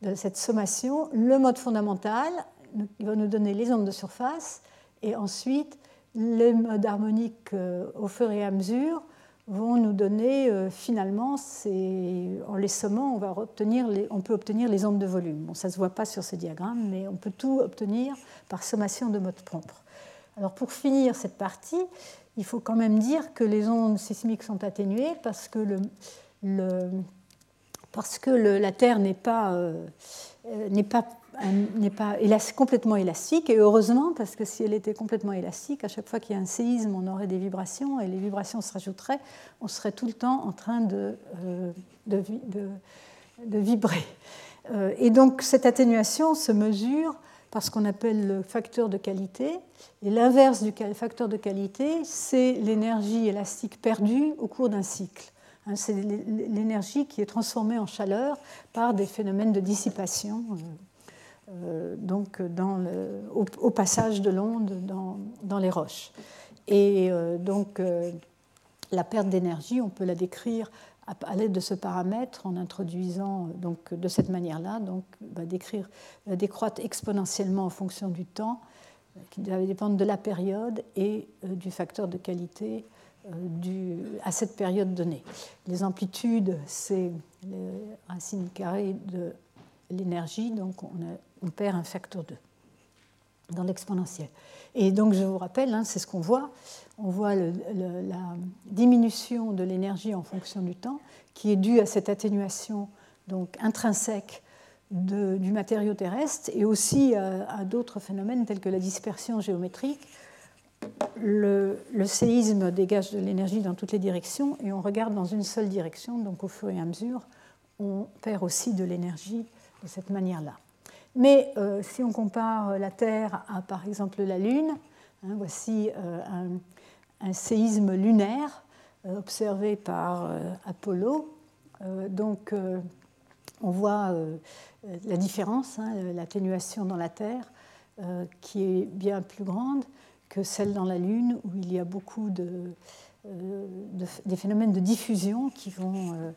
de cette sommation, le mode fondamental il va nous donner les ondes de surface et ensuite les modes harmoniques euh, au fur et à mesure vont nous donner euh, finalement, en les sommant, on, va obtenir on peut obtenir les ondes de volume. Ça ne se voit pas sur ce diagramme, mais on peut tout obtenir par sommation de modes propres. Alors pour finir cette partie, il faut quand même dire que les ondes sismiques sont atténuées parce que, le, parce que la Terre n'est pas, euh, n'est pas n'est pas complètement élastique, et heureusement, parce que si elle était complètement élastique, à chaque fois qu'il y a un séisme, on aurait des vibrations, et les vibrations se rajouteraient, on serait tout le temps en train de, euh, de, vibrer. Euh, et donc cette atténuation se mesure par ce qu'on appelle le facteur de qualité, et l'inverse du facteur de qualité, c'est l'énergie élastique perdue au cours d'un cycle. Hein, c'est l'énergie qui est transformée en chaleur par des phénomènes de dissipation euh, donc dans le, au, passage de l'onde dans, les roches. Et euh, donc euh, la perte d'énergie, on peut la décrire à, l'aide de ce paramètre en introduisant donc de cette manière-là, donc va décrire va décroître exponentiellement en fonction du temps, qui va dépendre de la période et du facteur de qualité à cette période donnée. Les amplitudes, c'est les racines carrées de l'énergie, donc on, a, on, perd un facteur 2. dans l'exponentielle. Et donc je vous rappelle, hein, c'est ce qu'on voit, on voit la diminution de l'énergie en fonction du temps qui est due à cette atténuation donc intrinsèque du matériau terrestre et aussi à, d'autres phénomènes tels que la dispersion géométrique. Le, le séisme dégage de l'énergie dans toutes les directions et on regarde dans une seule direction, donc au fur et à mesure, on perd aussi de l'énergie de cette manière-là. Mais euh, si on compare la Terre à, par exemple, la Lune, hein, voici euh, un, séisme lunaire euh, observé par Apollo. donc, on voit la différence, hein, l'atténuation dans la Terre, qui est bien plus grande que celle dans la Lune, où il y a beaucoup de, des phénomènes de diffusion qui vont euh,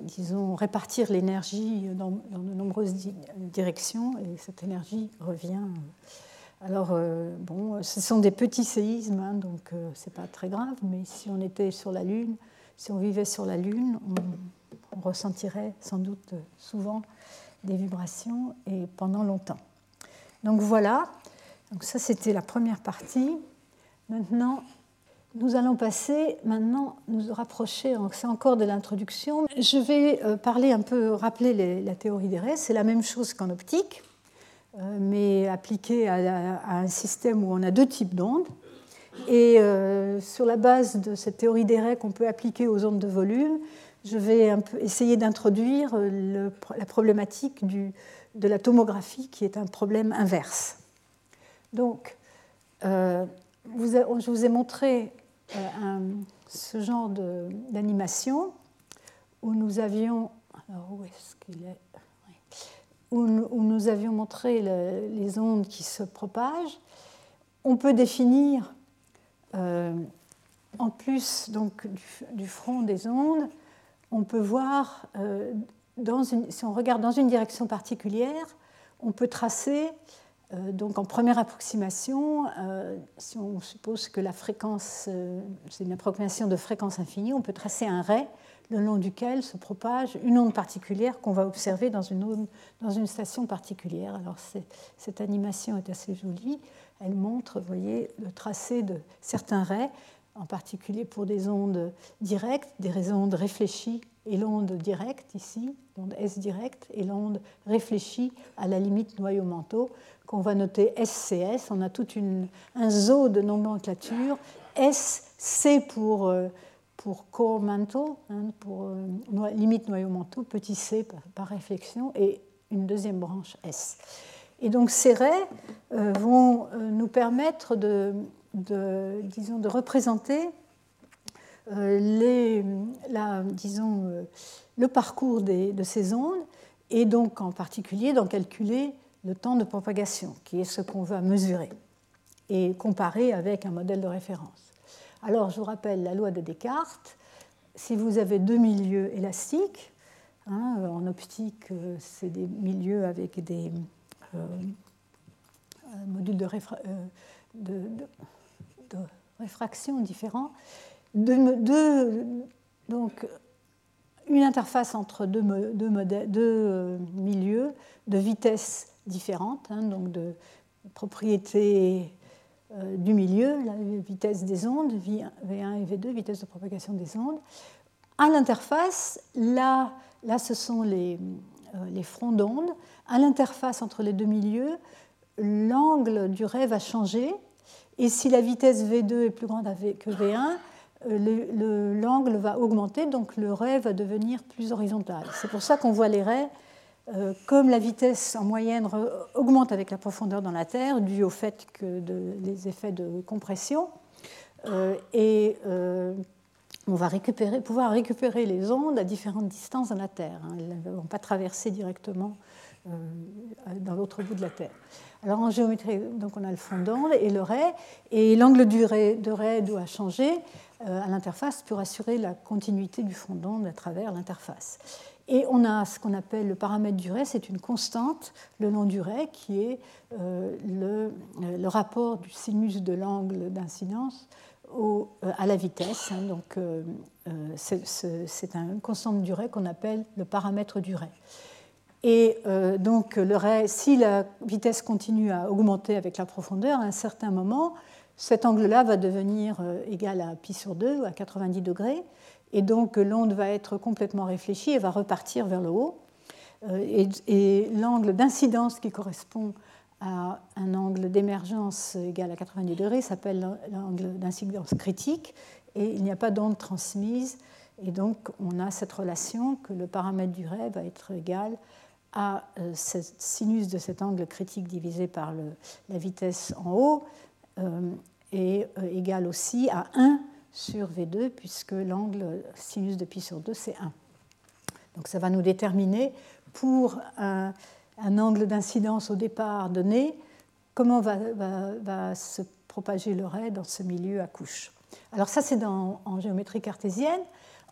disons, répartir l'énergie dans, de nombreuses directions et cette énergie revient. Alors, euh, bon, ce sont des petits séismes, hein, donc euh, c'est pas très grave, mais si on était sur la Lune, si on vivait sur la Lune, on, ressentirait sans doute souvent des vibrations et pendant longtemps. Donc voilà, donc ça c'était la première partie. Maintenant, nous allons passer maintenant, nous rapprocher, c'est encore de l'introduction. Je vais euh, parler un peu, rappeler la théorie des raies. C'est la même chose qu'en optique, euh, mais appliquée à, un système où on a deux types d'ondes. Et euh, sur la base de cette théorie des raies qu'on peut appliquer aux ondes de volume, je vais essayer d'introduire la problématique de la tomographie, qui est un problème inverse. Donc, je vous ai montré euh, ce genre d'animation où nous avions. Où où, nous avions montré les ondes qui se propagent. On peut définir, euh, en plus donc, du, front des ondes, on peut voir, euh, dans une, si on regarde dans une direction particulière, on peut tracer donc en première approximation, euh, si on suppose que la fréquence, euh, c'est une approximation de fréquence infinie, on peut tracer un ray le long duquel se propage une onde particulière qu'on va observer dans une, dans une station particulière. Alors cette animation est assez jolie. Elle montre, vous voyez, le tracé de certains rays, en particulier pour des ondes directes, des ondes réfléchies et l'onde directe ici, l'onde S directe, et l'onde réfléchie à la limite noyau-manteau qu'on va noter SCS. On a tout un zoo de nomenclature. S, C pour, euh, pour core mantle, hein, pour euh, limite noyau-manteau, petit c par, réflexion, et une deuxième branche S. Et donc ces raies euh, vont nous permettre de, disons, de représenter les, disons, le parcours de ces ondes et donc en particulier d'en calculer le temps de propagation, qui est ce qu'on va mesurer, et comparer avec un modèle de référence. Alors, je vous rappelle la loi de Descartes. Si vous avez deux milieux élastiques, hein, en optique, euh, c'est des milieux avec des euh, modules de, euh, réfraction différents, donc une interface entre deux, deux milieux de vitesse différentes, hein, donc de propriétés euh, du milieu, la vitesse des ondes, V1 et V2, vitesse de propagation des ondes. À l'interface, là, là, ce sont les, euh, les fronts d'onde. À l'interface entre les deux milieux, l'angle du ray va changer. Et si la vitesse V2 est plus grande que V1, euh, l'angle va augmenter, donc le ray va devenir plus horizontal. C'est pour ça qu'on voit les euh, comme la vitesse en moyenne augmente avec la profondeur dans la Terre, dû au fait que de, les effets de compression, euh, et euh, on va pouvoir récupérer les ondes à différentes distances dans la Terre. Hein. Elles ne vont pas traverser directement dans l'autre bout de la Terre. Alors en géométrie, donc on a le fond d'onde et le ray, et l'angle du ray, de ray doit changer à l'interface pour assurer la continuité du fond d'onde à travers l'interface. Et on a ce qu'on appelle le paramètre du ray, c'est une constante le long du ray qui est euh, le, euh, le, rapport du sinus de l'angle d'incidence euh, à la vitesse. Hein. donc c'est une constante du ray qu'on appelle le paramètre du ray. Et donc, le ray, si la vitesse continue à augmenter avec la profondeur, à un certain moment, cet angle-là va devenir égal à pi sur 2 ou à 90 degrés. Et donc, l'onde va être complètement réfléchie et va repartir vers le haut. Euh, et, l'angle d'incidence qui correspond à un angle d'émergence égal à 90 degrés s'appelle l'angle d'incidence critique. Et il n'y a pas d'onde transmise. Et donc, on a cette relation que le paramètre du ray va être égal à euh, sinus de cet angle critique divisé par la vitesse en haut euh, est euh, égal aussi à 1 sur V2, puisque l'angle sinus de pi sur 2, c'est 1. Donc ça va nous déterminer pour un, angle d'incidence au départ donné, comment va, se propager le ray dans ce milieu à couche. Alors ça, c'est en géométrie cartésienne.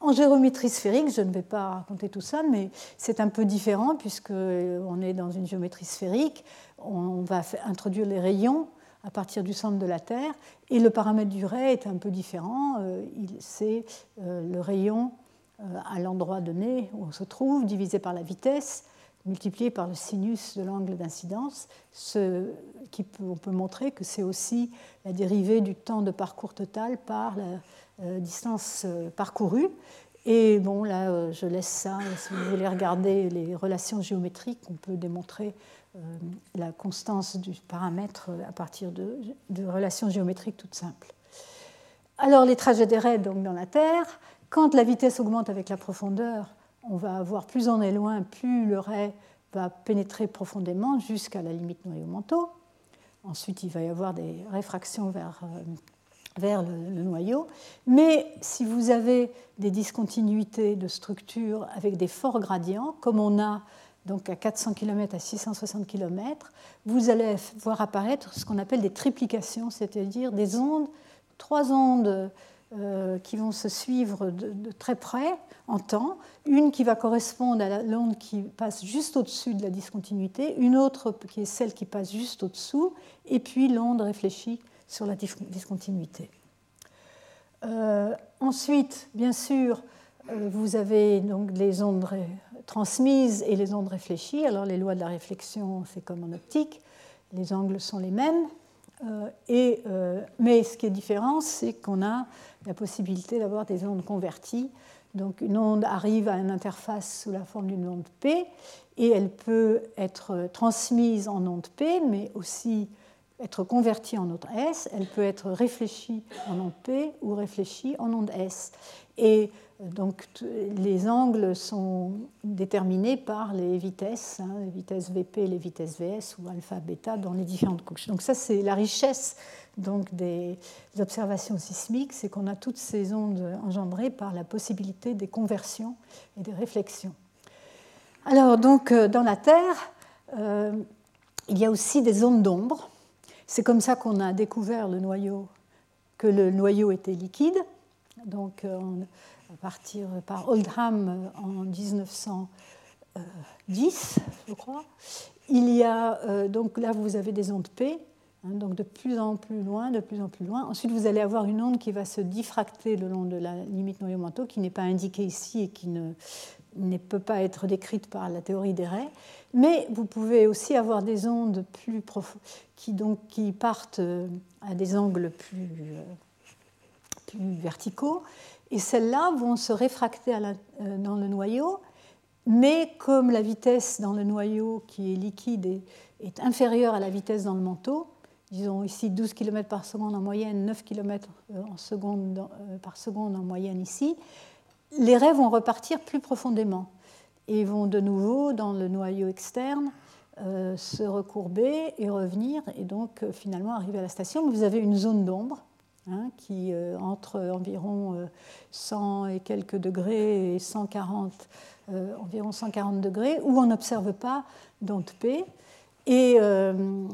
En géométrie sphérique, je ne vais pas raconter tout ça, mais c'est un peu différent puisqu'on est dans une géométrie sphérique. On va introduire les rayons à partir du centre de la Terre et le paramètre du ray est un peu différent. Euh, c'est euh, le rayon euh, à l'endroit donné où on se trouve divisé par la vitesse multiplié par le sinus de l'angle d'incidence, on peut montrer que c'est aussi la dérivée du temps de parcours total par la, distance parcourue. Et bon, là, je laisse ça. Si vous voulez regarder les relations géométriques, on peut démontrer la constance du paramètre à partir de, relations géométriques toutes simples. Alors, les trajets des raies donc, dans la Terre, quand la vitesse augmente avec la profondeur, on va avoir plus on est loin, plus le ray va pénétrer profondément jusqu'à la limite noyau-manteau. Ensuite, il va y avoir des réfractions vers vers le, noyau. Mais si vous avez des discontinuités de structure avec des forts gradients, comme on a donc à 400 km à 660 km, vous allez voir apparaître ce qu'on appelle des triplications, c'est-à-dire des ondes, trois ondes euh, qui vont se suivre de, très près en temps, une qui va correspondre à l'onde qui passe juste au-dessus de la discontinuité, une autre qui est celle qui passe juste au-dessous, et puis l'onde réfléchie sur la discontinuité. Euh, ensuite, bien sûr, euh, vous avez donc les ondes transmises et les ondes réfléchies. Alors les lois de la réflexion, c'est comme en optique, les angles sont les mêmes. Euh, et, mais ce qui est différent, c'est qu'on a la possibilité d'avoir des ondes converties. Donc une onde arrive à une interface sous la forme d'une onde P et elle peut être transmise en onde P, mais aussi être convertie en onde S, elle peut être réfléchie en onde P ou réfléchie en onde S. Et euh, donc les angles sont déterminés par les vitesses, hein, les vitesses VP, les vitesses VS ou alpha, bêta dans les différentes couches. Donc ça c'est la richesse donc, des observations sismiques, c'est qu'on a toutes ces ondes engendrées par la possibilité des conversions et des réflexions. Alors donc euh, dans la Terre, euh, il y a aussi des ondes d'ombre c'est comme ça qu'on a découvert le noyau, que le noyau était liquide. Donc, euh, à partir par Oldham en 1910, je crois. Il y a euh, donc là vous avez des ondes P, hein, donc de plus en plus loin, de plus en plus loin. Ensuite vous allez avoir une onde qui va se diffracter le long de la limite noyau-manteau, qui n'est pas indiquée ici et qui ne, ne peut pas être décrite par la théorie des raies. Mais vous pouvez aussi avoir des ondes plus qui, donc, qui partent euh, à des angles plus, euh, plus verticaux. Et celles-là vont se réfracter euh, dans le noyau. Mais comme la vitesse dans le noyau qui est liquide est, inférieure à la vitesse dans le manteau, disons ici 12 km par seconde en moyenne, 9 km en seconde, par seconde en moyenne ici, les raies vont repartir plus profondément et vont de nouveau dans le noyau externe euh, se recourber et revenir et donc euh, finalement arriver à la station. Vous avez une zone d'ombre hein, qui euh, entre environ 100 et quelques degrés et 140, environ 140 degrés où on n'observe pas d'onde P. Et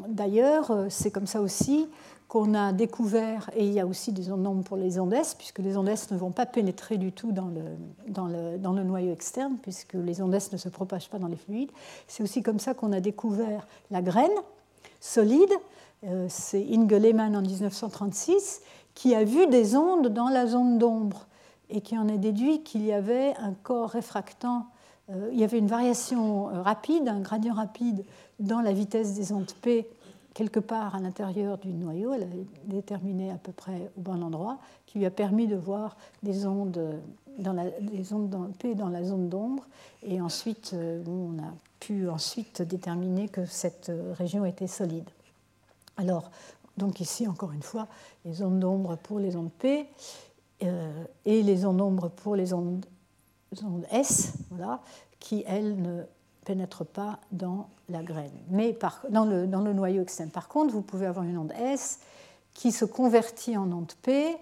d'ailleurs, c'est comme ça aussi qu'on a découvert, et il y a aussi des ondes pour les ondes S, puisque les ondes S ne vont pas pénétrer du tout dans le, dans le, dans le noyau externe, puisque les ondes S ne se propagent pas dans les fluides. C'est aussi comme ça qu'on a découvert la graine solide. Euh, c'est Inge Lehmann en 1936 qui a vu des ondes dans la zone d'ombre et qui en a déduit qu'il y avait un corps réfractant euh, il y avait une variation euh, rapide, un gradient rapide dans la vitesse des ondes P quelque part à l'intérieur du noyau. Elle est déterminée à peu près au bon endroit, qui lui a permis de voir des ondes, dans la, des ondes P dans la zone d'ombre. Et ensuite, euh, on a pu ensuite déterminer que cette région était solide. Alors, donc ici, encore une fois, les ondes d'ombre pour les ondes P et les ondes d'ombre pour les ondes S, voilà, qui, elles, ne pénètrent pas dans la graine, mais par, dans, le, dans, le, noyau externe. Par contre, vous pouvez avoir une onde S qui se convertit en onde P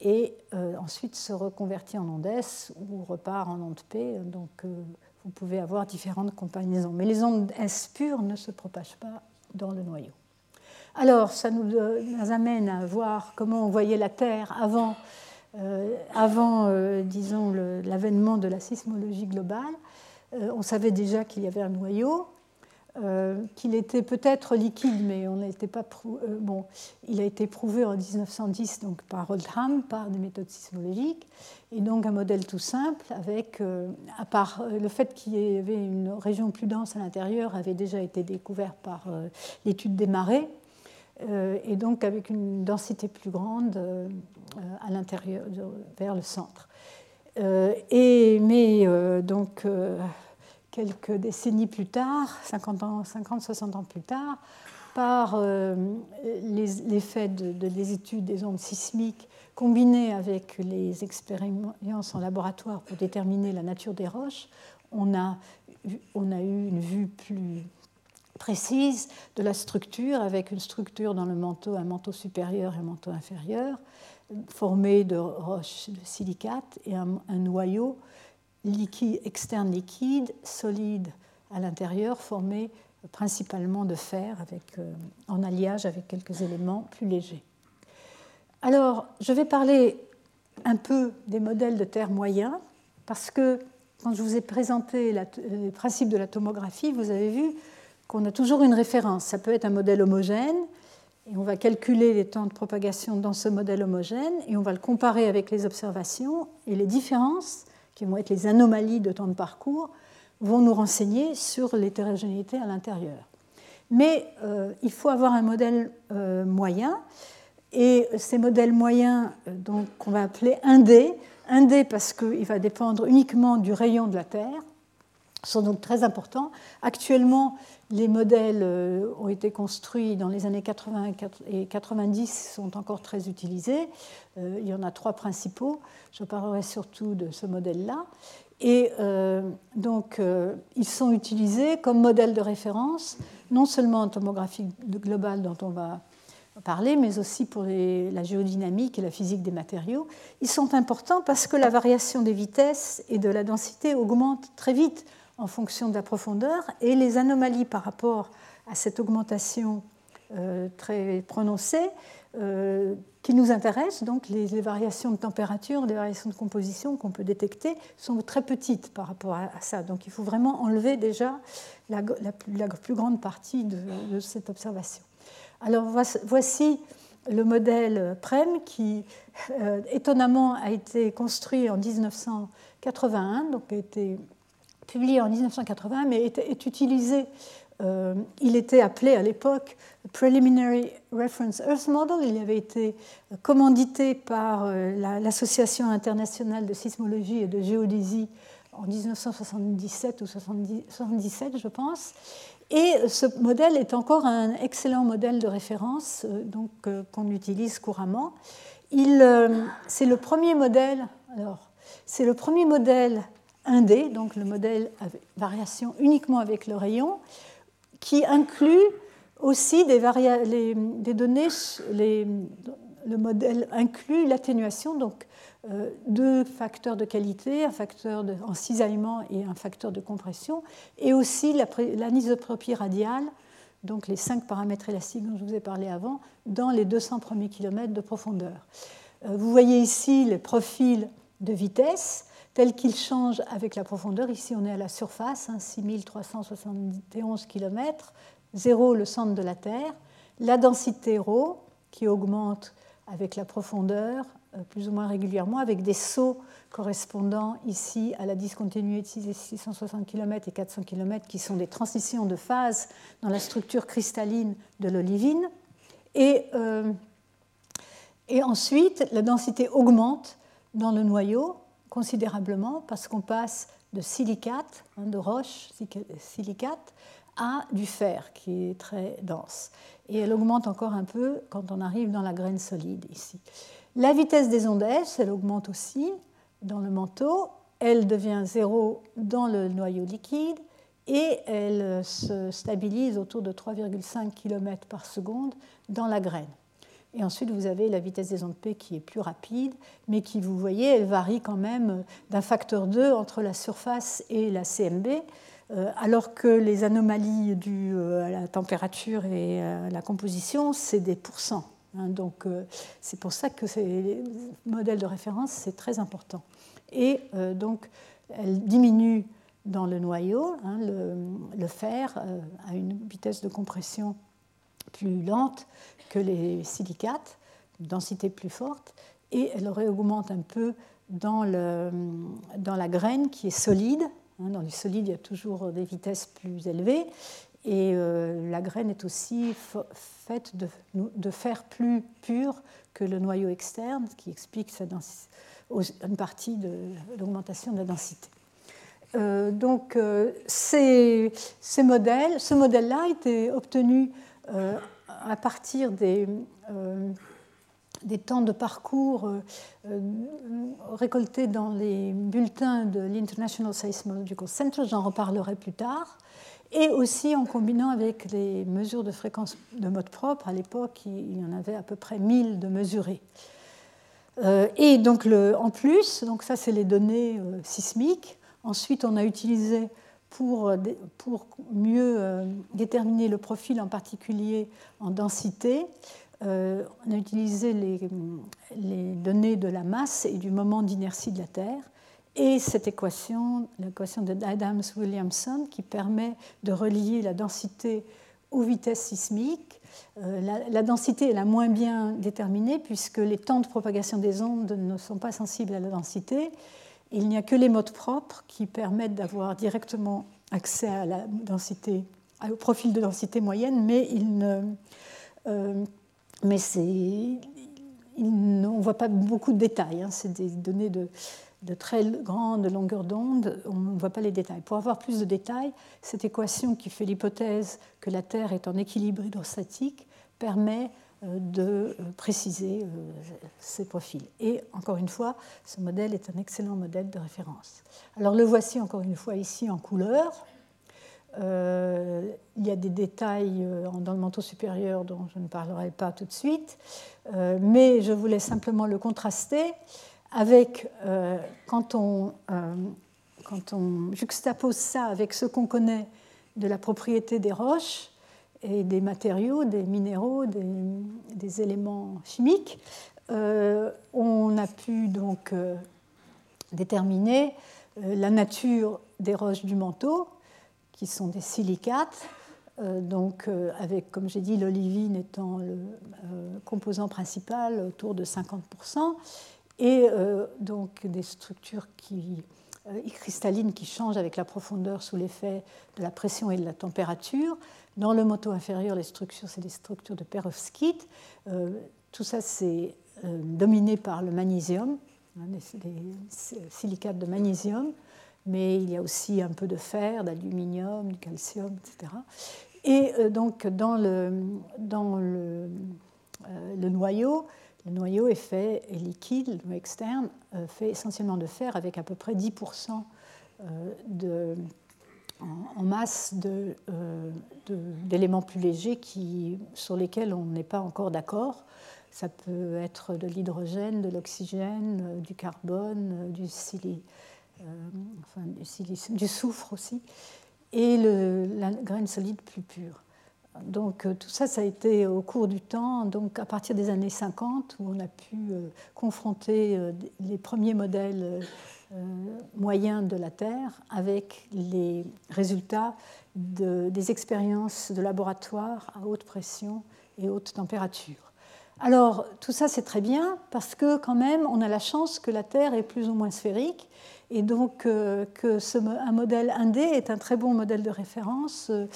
et euh, ensuite se reconvertit en onde S ou repart en onde P. Donc, euh, vous pouvez avoir différentes combinaisons. Mais les ondes S pures ne se propagent pas dans le noyau. Alors, ça nous, euh, nous amène à voir comment on voyait la Terre avant euh, avant, euh, disons, l'avènement de la sismologie globale, on savait déjà qu'il y avait un noyau, qu'il était peut-être liquide, mais on n'était pas bon. Il a été prouvé en 1910 donc par Oldham par des méthodes sismologiques, et donc un modèle tout simple avec, à part le fait qu'il y avait une région plus dense à l'intérieur, avait déjà été découvert par l'étude des marées. Euh, et donc avec une densité plus grande euh, à l'intérieur, vers le centre. Euh, et, mais donc quelques décennies plus tard, 50, ans, 50 60 ans plus tard, par l'effet de, des études des ondes sismiques combinées avec les expériences en laboratoire pour déterminer la nature des roches, on a, on a eu une vue plus précise de la structure, avec une structure dans le manteau, un manteau supérieur et un manteau inférieur, formé de roches de silicate et un, noyau liquide, externe liquide, solide à l'intérieur, formé principalement de fer, avec, euh, en alliage avec quelques éléments plus légers. Alors, je vais parler un peu des modèles de terre moyens, parce que quand je vous ai présenté la, les principes de la tomographie, vous avez vu qu'on a toujours une référence. Ça peut être un modèle homogène, et on va calculer les temps de propagation dans ce modèle homogène, et on va le comparer avec les observations, et les différences, qui vont être les anomalies de temps de parcours, vont nous renseigner sur l'hétérogénéité à l'intérieur. Mais euh, il faut avoir un modèle euh, moyen, et ces modèles moyens, euh, donc, on va appeler 1D, 1D parce qu'il va dépendre uniquement du rayon de la Terre, sont donc très importants. Actuellement, les modèles euh, ont été construits dans les années 80 et 90, sont encore très utilisés. Euh, il y en a trois principaux. Je parlerai surtout de ce modèle-là. Et euh, donc, ils sont utilisés comme modèle de référence, non seulement en tomographie globale dont on va parler, mais aussi pour la géodynamique et la physique des matériaux. Ils sont importants parce que la variation des vitesses et de la densité augmente très vite en fonction de la profondeur et les anomalies par rapport à cette augmentation euh, très prononcée euh, qui nous intéressent, donc les, variations de température, les variations de composition qu'on peut détecter, sont très petites par rapport à, ça. Donc il faut vraiment enlever déjà la, plus grande partie de, cette observation. Alors voici le modèle PREM qui, euh, étonnamment, a été construit en 1981, donc a été publié en 1980, mais est, utilisé. Euh, il était appelé à l'époque Preliminary Reference Earth Model. Il avait été commandité par euh, l'Association internationale de sismologie et de géodésie en 1977 ou 1977, je pense. Et ce modèle est encore un excellent modèle de référence euh, donc qu'on utilise couramment. c'est le premier modèle. Alors, c'est le premier modèle 1D, donc le modèle variation uniquement avec le rayon, qui inclut aussi des, des données, le modèle inclut l'atténuation, donc euh, deux facteurs de qualité, un facteur de, en cisaillement et un facteur de compression, et aussi l'anisotropie radiale, donc les cinq paramètres élastiques dont je vous ai parlé avant, dans les 200 premiers kilomètres de profondeur. Euh, vous voyez ici les profils de vitesse tel qu'il change avec la profondeur. Ici, on est à la surface, 6371 km, 0 le centre de la Terre. La densité ρ qui augmente avec la profondeur plus ou moins régulièrement avec des sauts correspondant ici à la discontinuité de 660 km et 400 km qui sont des transitions de phase dans la structure cristalline de l'olivine. Et, et ensuite, la densité augmente dans le noyau considérablement parce qu'on passe de silicate, hein, de roche silicate, à du fer qui est très dense. Et elle augmente encore un peu quand on arrive dans la graine solide ici. La vitesse des ondes S, elle augmente aussi dans le manteau. Elle devient zéro dans le noyau liquide et elle se stabilise autour de 3,5 km par seconde dans la graine. Et ensuite, vous avez la vitesse des ondes P qui est plus rapide, mais qui, vous voyez, elle varie quand même d'un facteur 2 entre la surface et la CMB, euh, alors que les anomalies dues euh, à la température et à la composition, c'est des pourcents. Hein. donc, euh, c'est pour ça que ces modèles de référence, c'est très important. Et donc, elle diminue dans le noyau, hein, le, fer à une vitesse de compression plus lente que les silicates, densité plus forte, et elle augmente un peu dans, le, dans la graine qui est solide. Hein, dans les solides, il y a toujours des vitesses plus élevées. Et euh, la graine est aussi faite de, de, fer plus pur que le noyau externe, ce qui explique une partie de l'augmentation de la densité. Euh, donc, euh, ces, ces, modèles, ce modèle-là a été obtenu à partir des, euh, des temps de parcours euh, euh, récoltés dans les bulletins de l'International Seismological Center, j'en reparlerai plus tard, et aussi en combinant avec les mesures de fréquence de mode propre. À l'époque, il y en avait à peu près 1000 de mesurés. et donc, en plus, donc ça, c'est les données sismiques. Ensuite, on a utilisé pour, euh, pour mieux euh, déterminer le profil en particulier en densité, euh, on a utilisé les, données de la masse et du moment d'inertie de la Terre et cette équation, l'équation d'Adams-Williamson, qui permet de relier la densité aux vitesses sismiques. la, la, densité est la moins bien déterminée puisque les temps de propagation des ondes ne sont pas sensibles à la densité il n'y a que les modes propres qui permettent d'avoir directement accès à la densité, au profil de densité moyenne, mais, euh, on ne voit pas beaucoup de détails. Hein. C'est des données de, de, très grande longueur d'onde, on ne voit pas les détails. Pour avoir plus de détails, cette équation qui fait l'hypothèse que la Terre est en équilibre hydrostatique permet de euh, préciser euh, ces profils. Et encore une fois, ce modèle est un excellent modèle de référence. Alors le voici encore une fois ici en couleur. il y a des détails dans le manteau supérieur dont je ne parlerai pas tout de suite, mais je voulais simplement le contraster avec quand on juxtapose ça avec ce qu'on connaît de la propriété des roches, et des matériaux, des minéraux, des, éléments chimiques, euh, on a pu donc euh, déterminer euh, la nature des roches du manteau, qui sont des silicates, donc avec, comme j'ai dit, l'olivine étant le composant principal autour de 50%, et donc des structures qui, cristallines qui changent avec la profondeur sous l'effet de la pression et de la température. Dans le moto inférieur, les structures, c'est des structures de perovskite. Euh, tout ça, c'est euh, dominé par le magnésium, hein, des, silicates de magnésium, mais il y a aussi un peu de fer, d'aluminium, du calcium, etc. Et euh, donc, dans le, dans le, noyau, le noyau est fait, est liquide, le noyau externe, fait essentiellement de fer avec à peu près 10% de en, masse euh, d'éléments plus légers qui, sur lesquels on n'est pas encore d'accord. Ça peut être de l'hydrogène, de l'oxygène, euh, du carbone, euh, du, du, soufre aussi, et la graine solide plus pure. Donc tout ça, ça a été au cours du temps, donc à partir des années 50, où on a pu confronter les premiers modèles euh, moyens de la Terre avec les résultats des expériences de laboratoire à haute pression et haute température. Alors, tout ça, c'est très bien parce que, quand même, on a la chance que la Terre est plus ou moins sphérique et donc euh, un modèle indé est un très bon modèle de référence. Euh,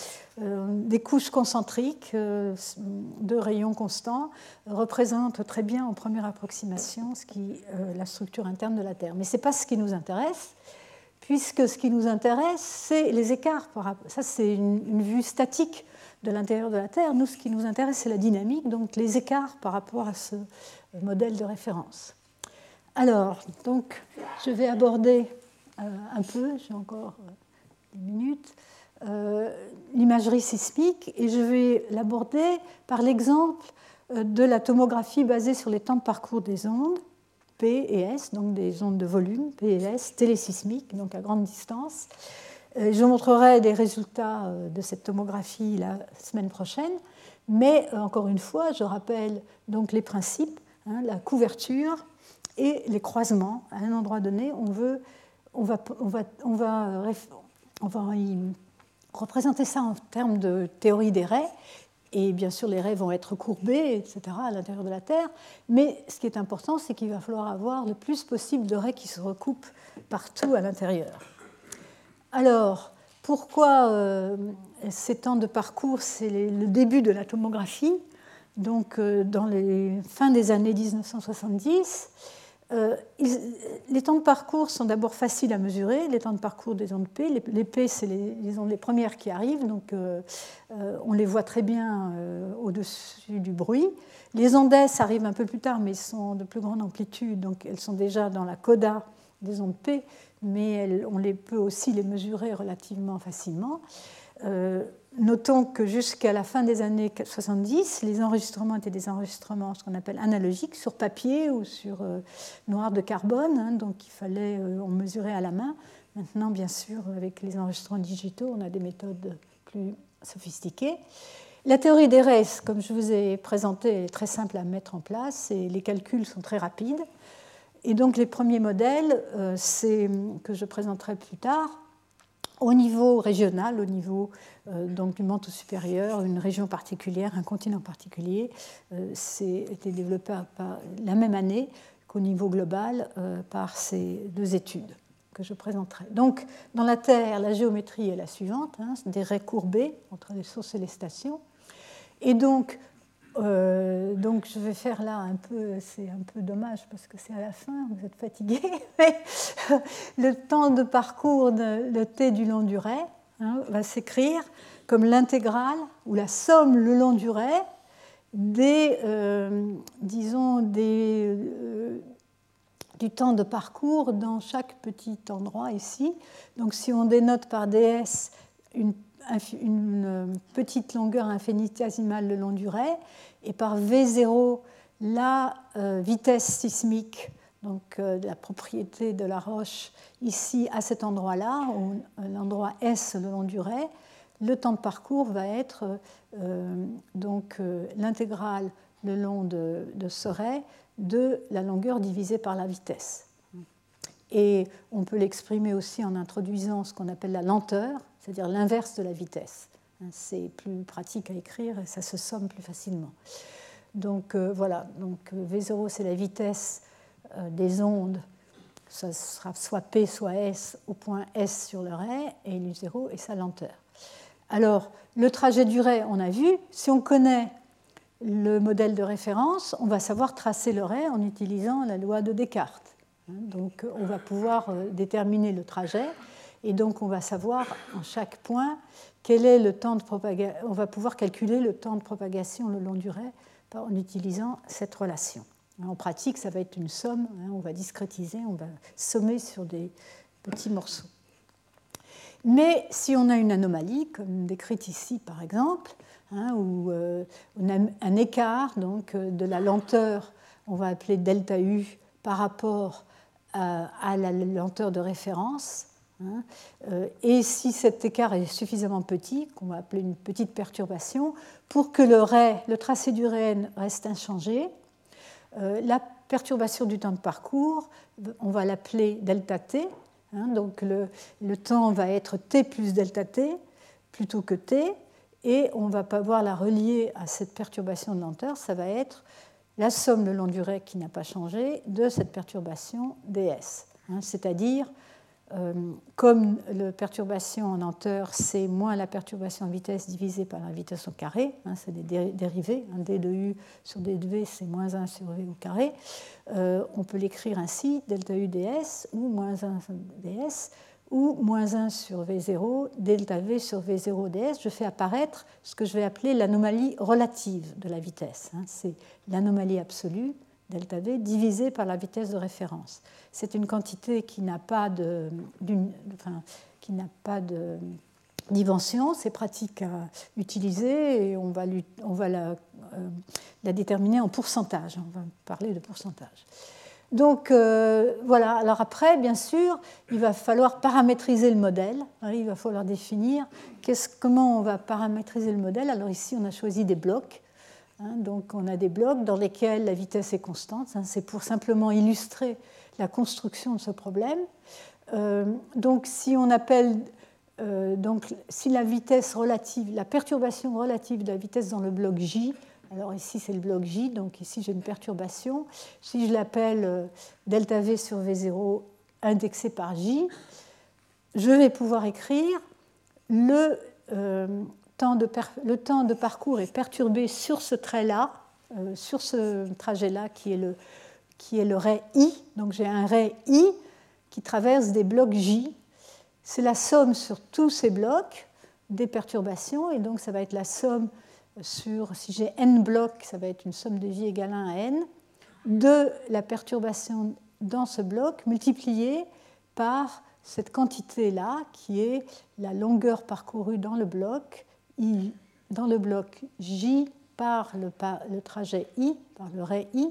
euh, des couches concentriques de rayons constants représentent très bien en première approximation la structure interne de la Terre. Mais ce n'est pas ce qui nous intéresse, puisque ce qui nous intéresse, c'est les écarts. Ça, c'est une vue statique de l'intérieur de la Terre. Nous, ce qui nous intéresse, c'est la dynamique, donc les écarts par rapport à ce modèle de référence. Alors, donc, je vais aborder euh, un peu, j'ai encore euh, des minutes, euh, l'imagerie sismique et je vais l'aborder par l'exemple de la tomographie basée sur les temps de parcours des ondes, P et S, donc des ondes de volume, P et S, télésismiques, donc à grande distance. Je montrerai des résultats de cette tomographie la semaine prochaine, mais encore une fois, je rappelle donc les principes, hein, la couverture, et les croisements. À un endroit donné, on, veut, on, va, on, va, on, va, on va représenter ça en termes de théorie des raies. Et bien sûr, les raies vont être courbées, etc., à l'intérieur de la Terre. Mais ce qui est important, c'est qu'il va falloir avoir le plus possible de raies qui se recoupent partout à l'intérieur. Alors, pourquoi euh, ces temps de parcours C'est le début de la tomographie, donc euh, dans les fins des années 1970. Euh, les temps de parcours sont d'abord faciles à mesurer, les temps de parcours des ondes P. Les, P, c'est les, ondes les premières qui arrivent, donc euh, euh, on les voit très bien au-dessus du bruit. Les ondes S arrivent un peu plus tard, mais sont de plus grande amplitude, donc elles sont déjà dans la coda des ondes P, mais on les peut aussi les mesurer relativement facilement. Notons que jusqu'à la fin des années 70, les enregistrements étaient des enregistrements, ce qu'on appelle analogiques, sur papier ou sur euh, noir de carbone, hein, donc il fallait euh, en mesurer à la main. Maintenant, bien sûr, avec les enregistrements digitaux, on a des méthodes plus sophistiquées. La théorie des restes, comme je vous ai présenté, est très simple à mettre en place et les calculs sont très rapides. Et donc les premiers modèles, euh, c'est que je présenterai plus tard, au niveau régional, au niveau euh, donc, du manteau supérieur, une région particulière, un continent particulier, euh, c'est été développé la même année qu'au niveau global euh, par ces deux études que je présenterai. Donc, dans la Terre, la géométrie est la suivante, hein, des raies courbées entre les sources et les stations. Et donc, euh, donc je vais faire là un peu, c'est un peu dommage parce que c'est à la fin, vous êtes fatigué, mais le temps de parcours de, le t du long du ray hein, va s'écrire comme l'intégrale ou la somme le long du ray des, euh, disons, des, euh, du temps de parcours dans chaque petit endroit ici. Donc si on dénote par ds une une euh, petite longueur infinitésimale le long du ray, et par V0 la euh, vitesse sismique, donc euh, la propriété de la roche ici à cet endroit-là, l'endroit S le long du ray, le temps de parcours va être donc l'intégrale le long de, de ce ray de la longueur divisée par la vitesse. Et on peut l'exprimer aussi en introduisant ce qu'on appelle la lenteur, c'est-à-dire l'inverse de la vitesse. Hein, c'est plus pratique à écrire et ça se somme plus facilement. Donc euh, voilà, donc euh, V0 c'est la vitesse euh, des ondes, ça sera soit P soit S au point S sur le ray, et l'U0 est sa lenteur. Alors le trajet du ray, on a vu, si on connaît le modèle de référence, on va savoir tracer le ray en utilisant la loi de Descartes. Hein, donc on va pouvoir déterminer le trajet et donc, on va savoir en chaque point quel est le temps de propagation. On va pouvoir calculer le temps de propagation le long du ray en utilisant cette relation. En pratique, ça va être une somme. Hein, on va discrétiser, on va sommer sur des petits morceaux. Mais si on a une anomalie, comme décrite ici par exemple, hein, où euh, on a un écart donc, euh, de la lenteur, on va appeler delta U, par rapport à, la lenteur de référence, et si cet écart est suffisamment petit, qu'on va appeler une petite perturbation, pour que le, ray, le tracé du ray reste inchangé, euh, la perturbation du temps de parcours, on va l'appeler delta t. Hein. donc le, temps va être t plus delta t plutôt que t, et on va pas voir la relier à cette perturbation de lenteur, ça va être la somme le long du ray qui n'a pas changé de cette perturbation ds. Hein, c'est-à-dire euh, comme la perturbation en hauteur, c'est moins la perturbation en vitesse divisée par la vitesse au carré, hein, c'est des dérivés, d de u sur d de v, c'est moins 1 sur v au carré, euh, on peut l'écrire ainsi, delta u ds, ou moins 1 ds, ou moins 1 sur v0, delta v sur v0 ds, je fais apparaître ce que je vais appeler l'anomalie relative de la vitesse. Hein. c'est l'anomalie absolue delta V divisé par la vitesse de référence. C'est une quantité qui n'a pas de, qui n'a pas de dimension, c'est pratique à utiliser et on va, on va la, euh, déterminer en pourcentage. On va parler de pourcentage. Donc euh, voilà, alors après, bien sûr, il va falloir paramétriser le modèle. Il va falloir définir comment on va paramétriser le modèle. Alors ici, on a choisi des blocs. Hein, donc on a des blocs dans lesquels la vitesse est constante. Hein, c'est pour simplement illustrer la construction de ce problème. Euh, donc si on appelle euh, donc, si la vitesse relative, la perturbation relative de la vitesse dans le bloc J, alors ici c'est le bloc J, donc ici j'ai une perturbation, si je l'appelle euh, delta V sur V0 indexé par J, je vais pouvoir écrire le, le temps de parcours est perturbé sur ce trait-là, euh, sur ce trajet-là qui est le, qui est le ray I. Donc j'ai un ray I qui traverse des blocs J. C'est la somme sur tous ces blocs des perturbations, et donc ça va être la somme sur, si j'ai n blocs, ça va être une somme de J égale 1 à n, de la perturbation dans ce bloc multipliée par cette quantité-là, qui est la longueur parcourue dans le bloc Dans le bloc J par le, trajet I, par le ray I,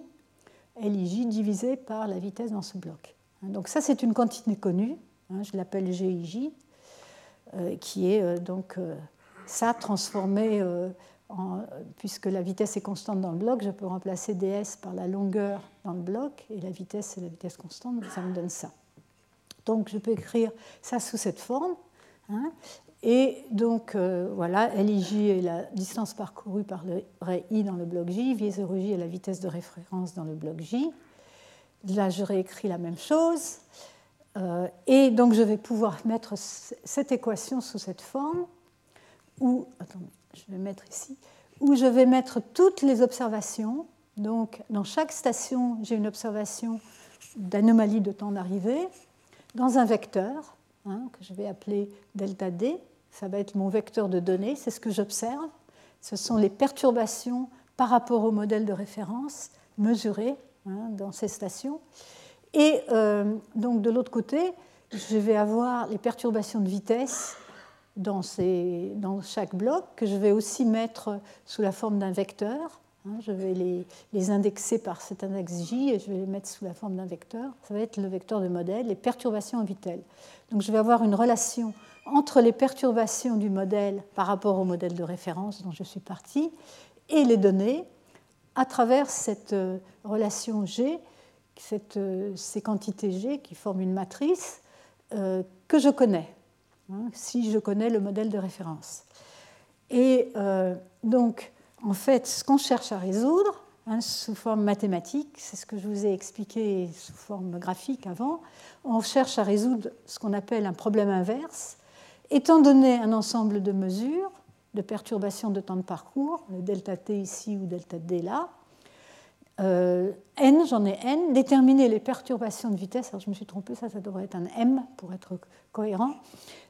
LIJ divisé par la vitesse dans ce bloc. Hein, donc ça, c'est une quantité connue, hein, je l'appelle GIJ, euh, qui est euh, donc euh, ça transformé, puisque la vitesse est constante dans le bloc, je peux remplacer ds par la longueur dans le bloc, et la vitesse, c'est la vitesse constante, ça me donne ça. Donc je peux écrire ça sous cette forme. Hein, et donc, euh, voilà, LIJ est la distance parcourue par le ray I dans le bloc J, V0J est la vitesse de référence dans le bloc J. Là, je réécris la même chose. Euh, et donc, je vais pouvoir mettre cette équation sous cette forme, où, attendez, je vais mettre ici, où je vais mettre toutes les observations. Donc, dans chaque station, j'ai une observation d'anomalie de temps d'arrivée dans un vecteur hein, que je vais appeler delta D ça va être mon vecteur de données, c'est ce que j'observe. Ce sont les perturbations par rapport au modèle de référence mesurées hein, dans ces stations. Et euh, donc de l'autre côté, je vais avoir les perturbations de vitesse dans, chaque bloc que je vais aussi mettre sous la forme d'un vecteur. Hein. je vais les, les, indexer par cet index J et je vais les mettre sous la forme d'un vecteur. Ça va être le vecteur de modèle, les perturbations en vitesse. Donc je vais avoir une relation entre les perturbations du modèle par rapport au modèle de référence dont je suis partie et les données à travers cette euh, relation G, euh, ces quantités G qui forment une matrice euh, que je connais, hein, si je connais le modèle de référence. Et donc, en fait, ce qu'on cherche à résoudre, hein, sous forme mathématique, c'est ce que je vous ai expliqué sous forme graphique avant, on cherche à résoudre ce qu'on appelle un problème inverse, Étant donné un ensemble de mesures de perturbation de temps de parcours, delta t ici ou delta d là, euh, n, j'en ai n, déterminer les perturbations de vitesse, alors je me suis trompée, ça, ça devrait être un m pour être cohérent,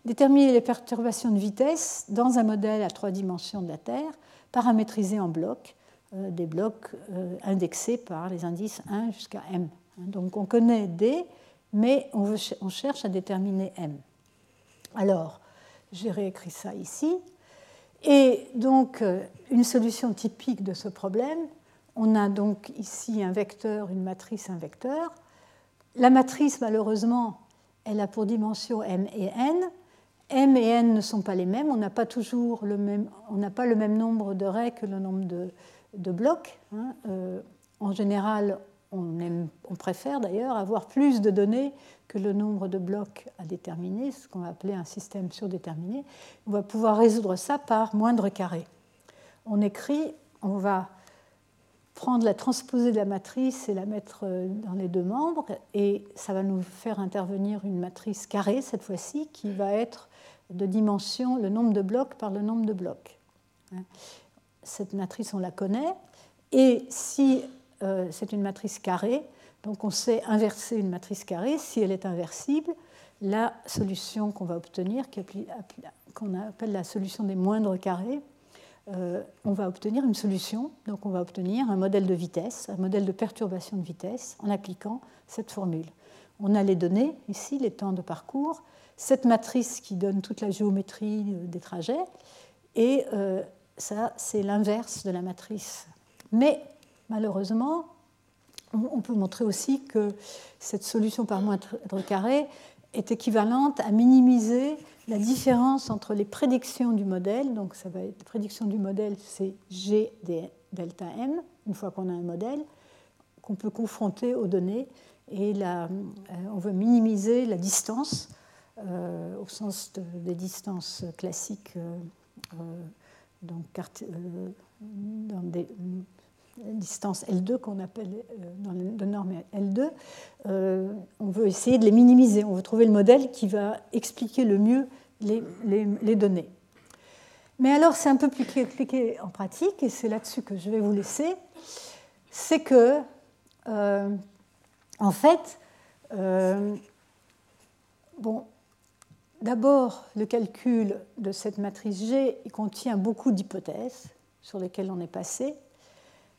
déterminer les perturbations de vitesse dans un modèle à trois dimensions de la Terre, paramétrisé en blocs, euh, des blocs euh, indexés par les indices 1 jusqu'à m. Donc on connaît d, mais on cherche à déterminer m. Alors, j'ai réécrit ça ici. Et donc, euh, une solution typique de ce problème, on a donc ici un vecteur, une matrice, un vecteur. La matrice, malheureusement, elle a pour dimension m et n. m et n ne sont pas les mêmes. On n'a pas toujours le même, on n'a pas le même nombre de raies que le nombre de, blocs. Hein. Euh, en général, on, préfère d'ailleurs avoir plus de données que le nombre de blocs à déterminer, ce qu'on va appeler un système surdéterminé. On va pouvoir résoudre ça par moindre carré. On écrit, on va prendre la transposée de la matrice et la mettre euh, dans les deux membres, et ça va nous faire intervenir une matrice carrée cette fois-ci, qui va être de dimension le nombre de blocs par le nombre de blocs. Hein. Cette matrice, on la connaît, et si euh, c'est une matrice carrée, donc on sait inverser une matrice carrée, si elle est inversible, la solution qu'on va obtenir, qu'on appelle la solution des moindres carrés, euh, on va obtenir une solution. Donc on va obtenir un modèle de vitesse, un modèle de perturbation de vitesse en appliquant cette formule. On a les données, ici, les temps de parcours, cette matrice qui donne toute la géométrie euh, des trajets, et ça, c'est l'inverse de la matrice. Mais malheureusement, on peut montrer aussi que cette solution par moindre carré est équivalente à minimiser la différence entre les prédictions du modèle, donc ça va être la prédiction du modèle, c'est G delta M, une fois qu'on a un modèle, qu'on peut confronter aux données, et euh, on veut minimiser la distance, euh, au sens des distances classiques, euh, donc, dans des distance L2 qu'on appelle euh, dans les normes L2, euh, on veut essayer de les minimiser. On veut trouver le modèle qui va expliquer le mieux les, données. Mais alors, c'est un peu plus compliqué en pratique, et c'est là-dessus que je vais vous laisser. C'est que, euh, en fait, bon, d'abord, le calcul de cette matrice G contient beaucoup d'hypothèses sur lesquelles on est passé.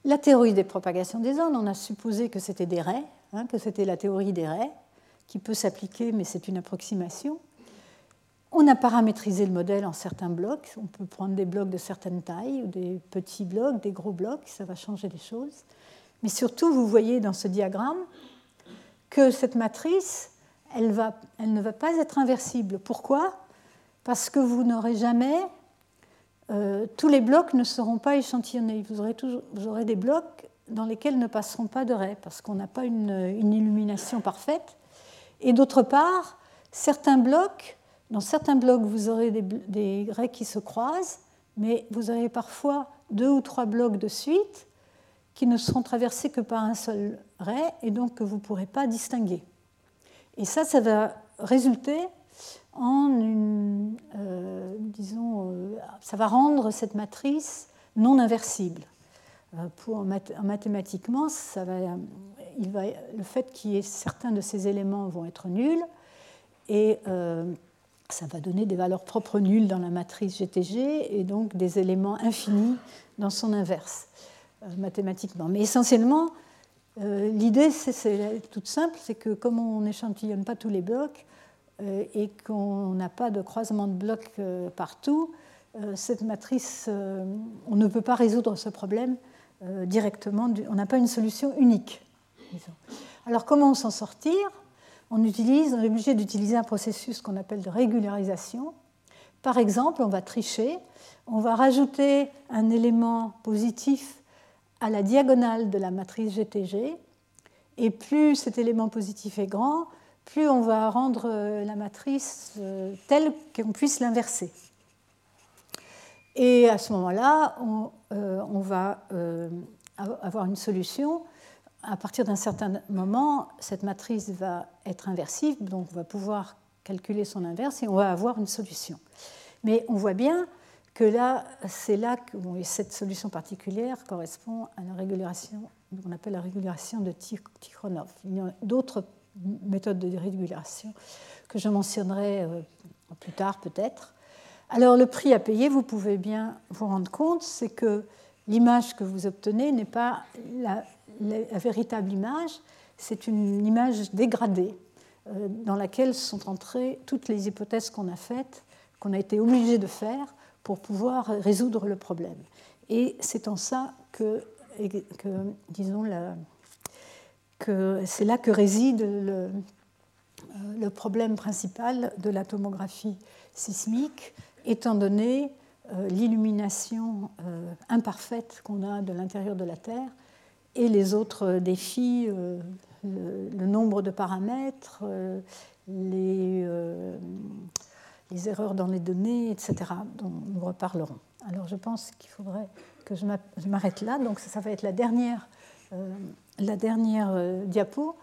La théorie des propagations des ondes, on a supposé que c'était des raies, hein, que c'était la théorie des raies, qui peut s'appliquer, mais c'est une approximation. On a paramétrisé le modèle en certains blocs. On peut prendre des blocs de certaines tailles, ou des petits blocs, des gros blocs, ça va changer les choses. Mais surtout, vous voyez dans ce diagramme que cette matrice, elle, ne va pas être inversible. Pourquoi? Parce que vous n'aurez jamais euh, tous les blocs ne seront pas échantillonnés. Vous aurez, aurez, des blocs dans lesquels ne passeront pas de raies, parce qu'on n'a pas une, illumination parfaite. Et d'autre part, certains blocs, dans certains blocs, vous aurez des, des raies qui se croisent, mais vous avez parfois deux ou trois blocs de suite qui ne seront traversés que par un seul ray, et donc que vous ne pourrez pas distinguer. Et ça, ça va résulter euh, disons, euh, ça va rendre cette matrice non inversible. Euh, pour, mathématiquement, ça va, il va, le fait certains de ces éléments vont être nuls et ça va donner des valeurs propres nulles dans la matrice GTG et donc des éléments infinis dans son inverse mathématiquement. Mais essentiellement, l'idée c'est toute simple, c'est que comme on n'échantillonne pas tous les blocs, et qu'on n'a pas de croisement de blocs euh, partout, euh, cette matrice, on ne peut pas résoudre ce problème directement, on n'a pas une solution unique. Alors comment s'en sortir? On, utilise, on est obligé d'utiliser un processus qu'on appelle de régularisation. Par exemple, on va tricher, on va rajouter un élément positif à la diagonale de la matrice GTG, et plus cet élément positif est grand, plus on va rendre euh, la matrice euh, telle qu'on puisse l'inverser. Et à ce moment-là, on, euh, va avoir une solution. À partir d'un certain moment, cette matrice va être inversible, donc on va pouvoir calculer son inverse et on va avoir une solution. Mais on voit bien que là, c'est là que cette solution particulière correspond à la régulation, qu'on appelle la régulation de Tikhonov. Il y a d'autres méthode de régulation que je mentionnerai euh, plus tard peut-être. Alors le prix à payer, vous pouvez bien vous rendre compte, c'est que l'image que vous obtenez n'est pas la, véritable image, c'est une image dégradée euh, dans laquelle sont entrées toutes les hypothèses qu'on a faites, qu'on a été obligé de faire pour pouvoir résoudre le problème. Et c'est en ça que, que disons, la, c'est là que réside le, le, problème principal de la tomographie sismique, étant donné euh, l'illumination euh, imparfaite qu'on a de l'intérieur de la Terre et les autres défis, euh, le, nombre de paramètres, les, les, erreurs dans les données, etc., dont nous reparlerons. Alors je pense qu'il faudrait que je m'arrête là. Donc ça, va être la dernière, la dernière diapo.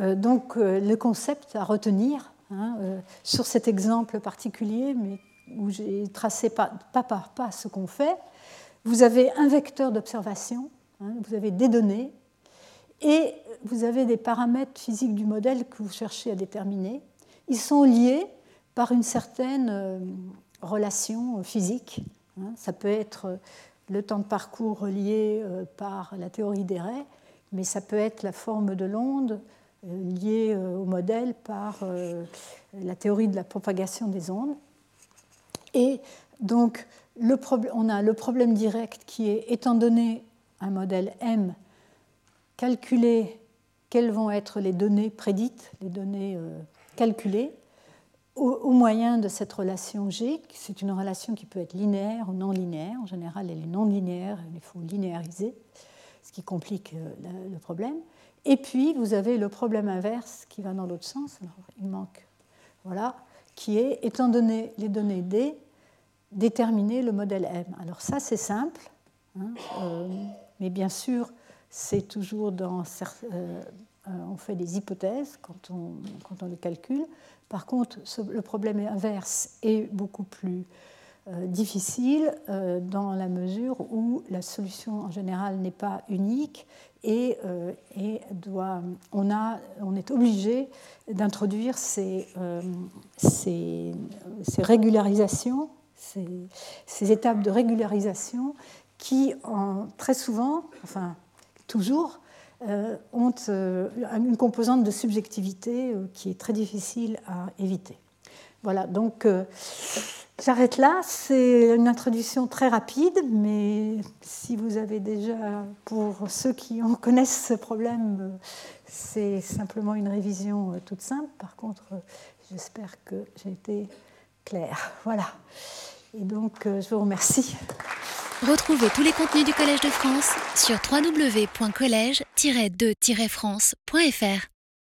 donc le concept à retenir hein, sur cet exemple particulier, mais où j'ai tracé pas, par pas ce qu'on fait, vous avez un vecteur d'observation, hein, vous avez des données, et vous avez des paramètres physiques du modèle que vous cherchez à déterminer. Ils sont liés par une certaine euh, relation physique. Hein. Ça peut être le temps de parcours relié euh, par la théorie des raies, mais ça peut être la forme de l'onde euh, liée au modèle par la théorie de la propagation des ondes. Et donc, on a le problème direct qui est, étant donné un modèle M, calculer quelles vont être les données prédites, les données euh, calculées, au, moyen de cette relation G. C'est une relation qui peut être linéaire ou non linéaire. En général, elle est non linéaire, il faut linéariser, qui complique euh, le problème. Et puis, vous avez le problème inverse qui va dans l'autre sens. il manque. Voilà qui est, étant donné les données D, déterminer le modèle M. Alors ça, c'est simple, hein, euh, mais bien sûr, c'est toujours dans... Euh, on fait des hypothèses quand on, quand on le calcule. Par contre, le problème inverse est beaucoup plus difficile dans la mesure où la solution en général n'est pas unique et, et doit, on, a, on, est obligé d'introduire ces, ces, ces, régularisations ces, étapes de régularisation qui, très souvent, enfin toujours, euh, ont euh, une composante de subjectivité euh, qui est très difficile à éviter. Voilà, donc j'arrête là. C'est une introduction très rapide, mais si vous avez déjà, pour ceux qui en connaissent ce problème, c'est simplement une révision toute simple. Par contre, j'espère que j'ai été claire. Voilà. Et donc, euh, je vous remercie.
Retrouvez tous les contenus du Collège de France sur www.colège-2-france.fr.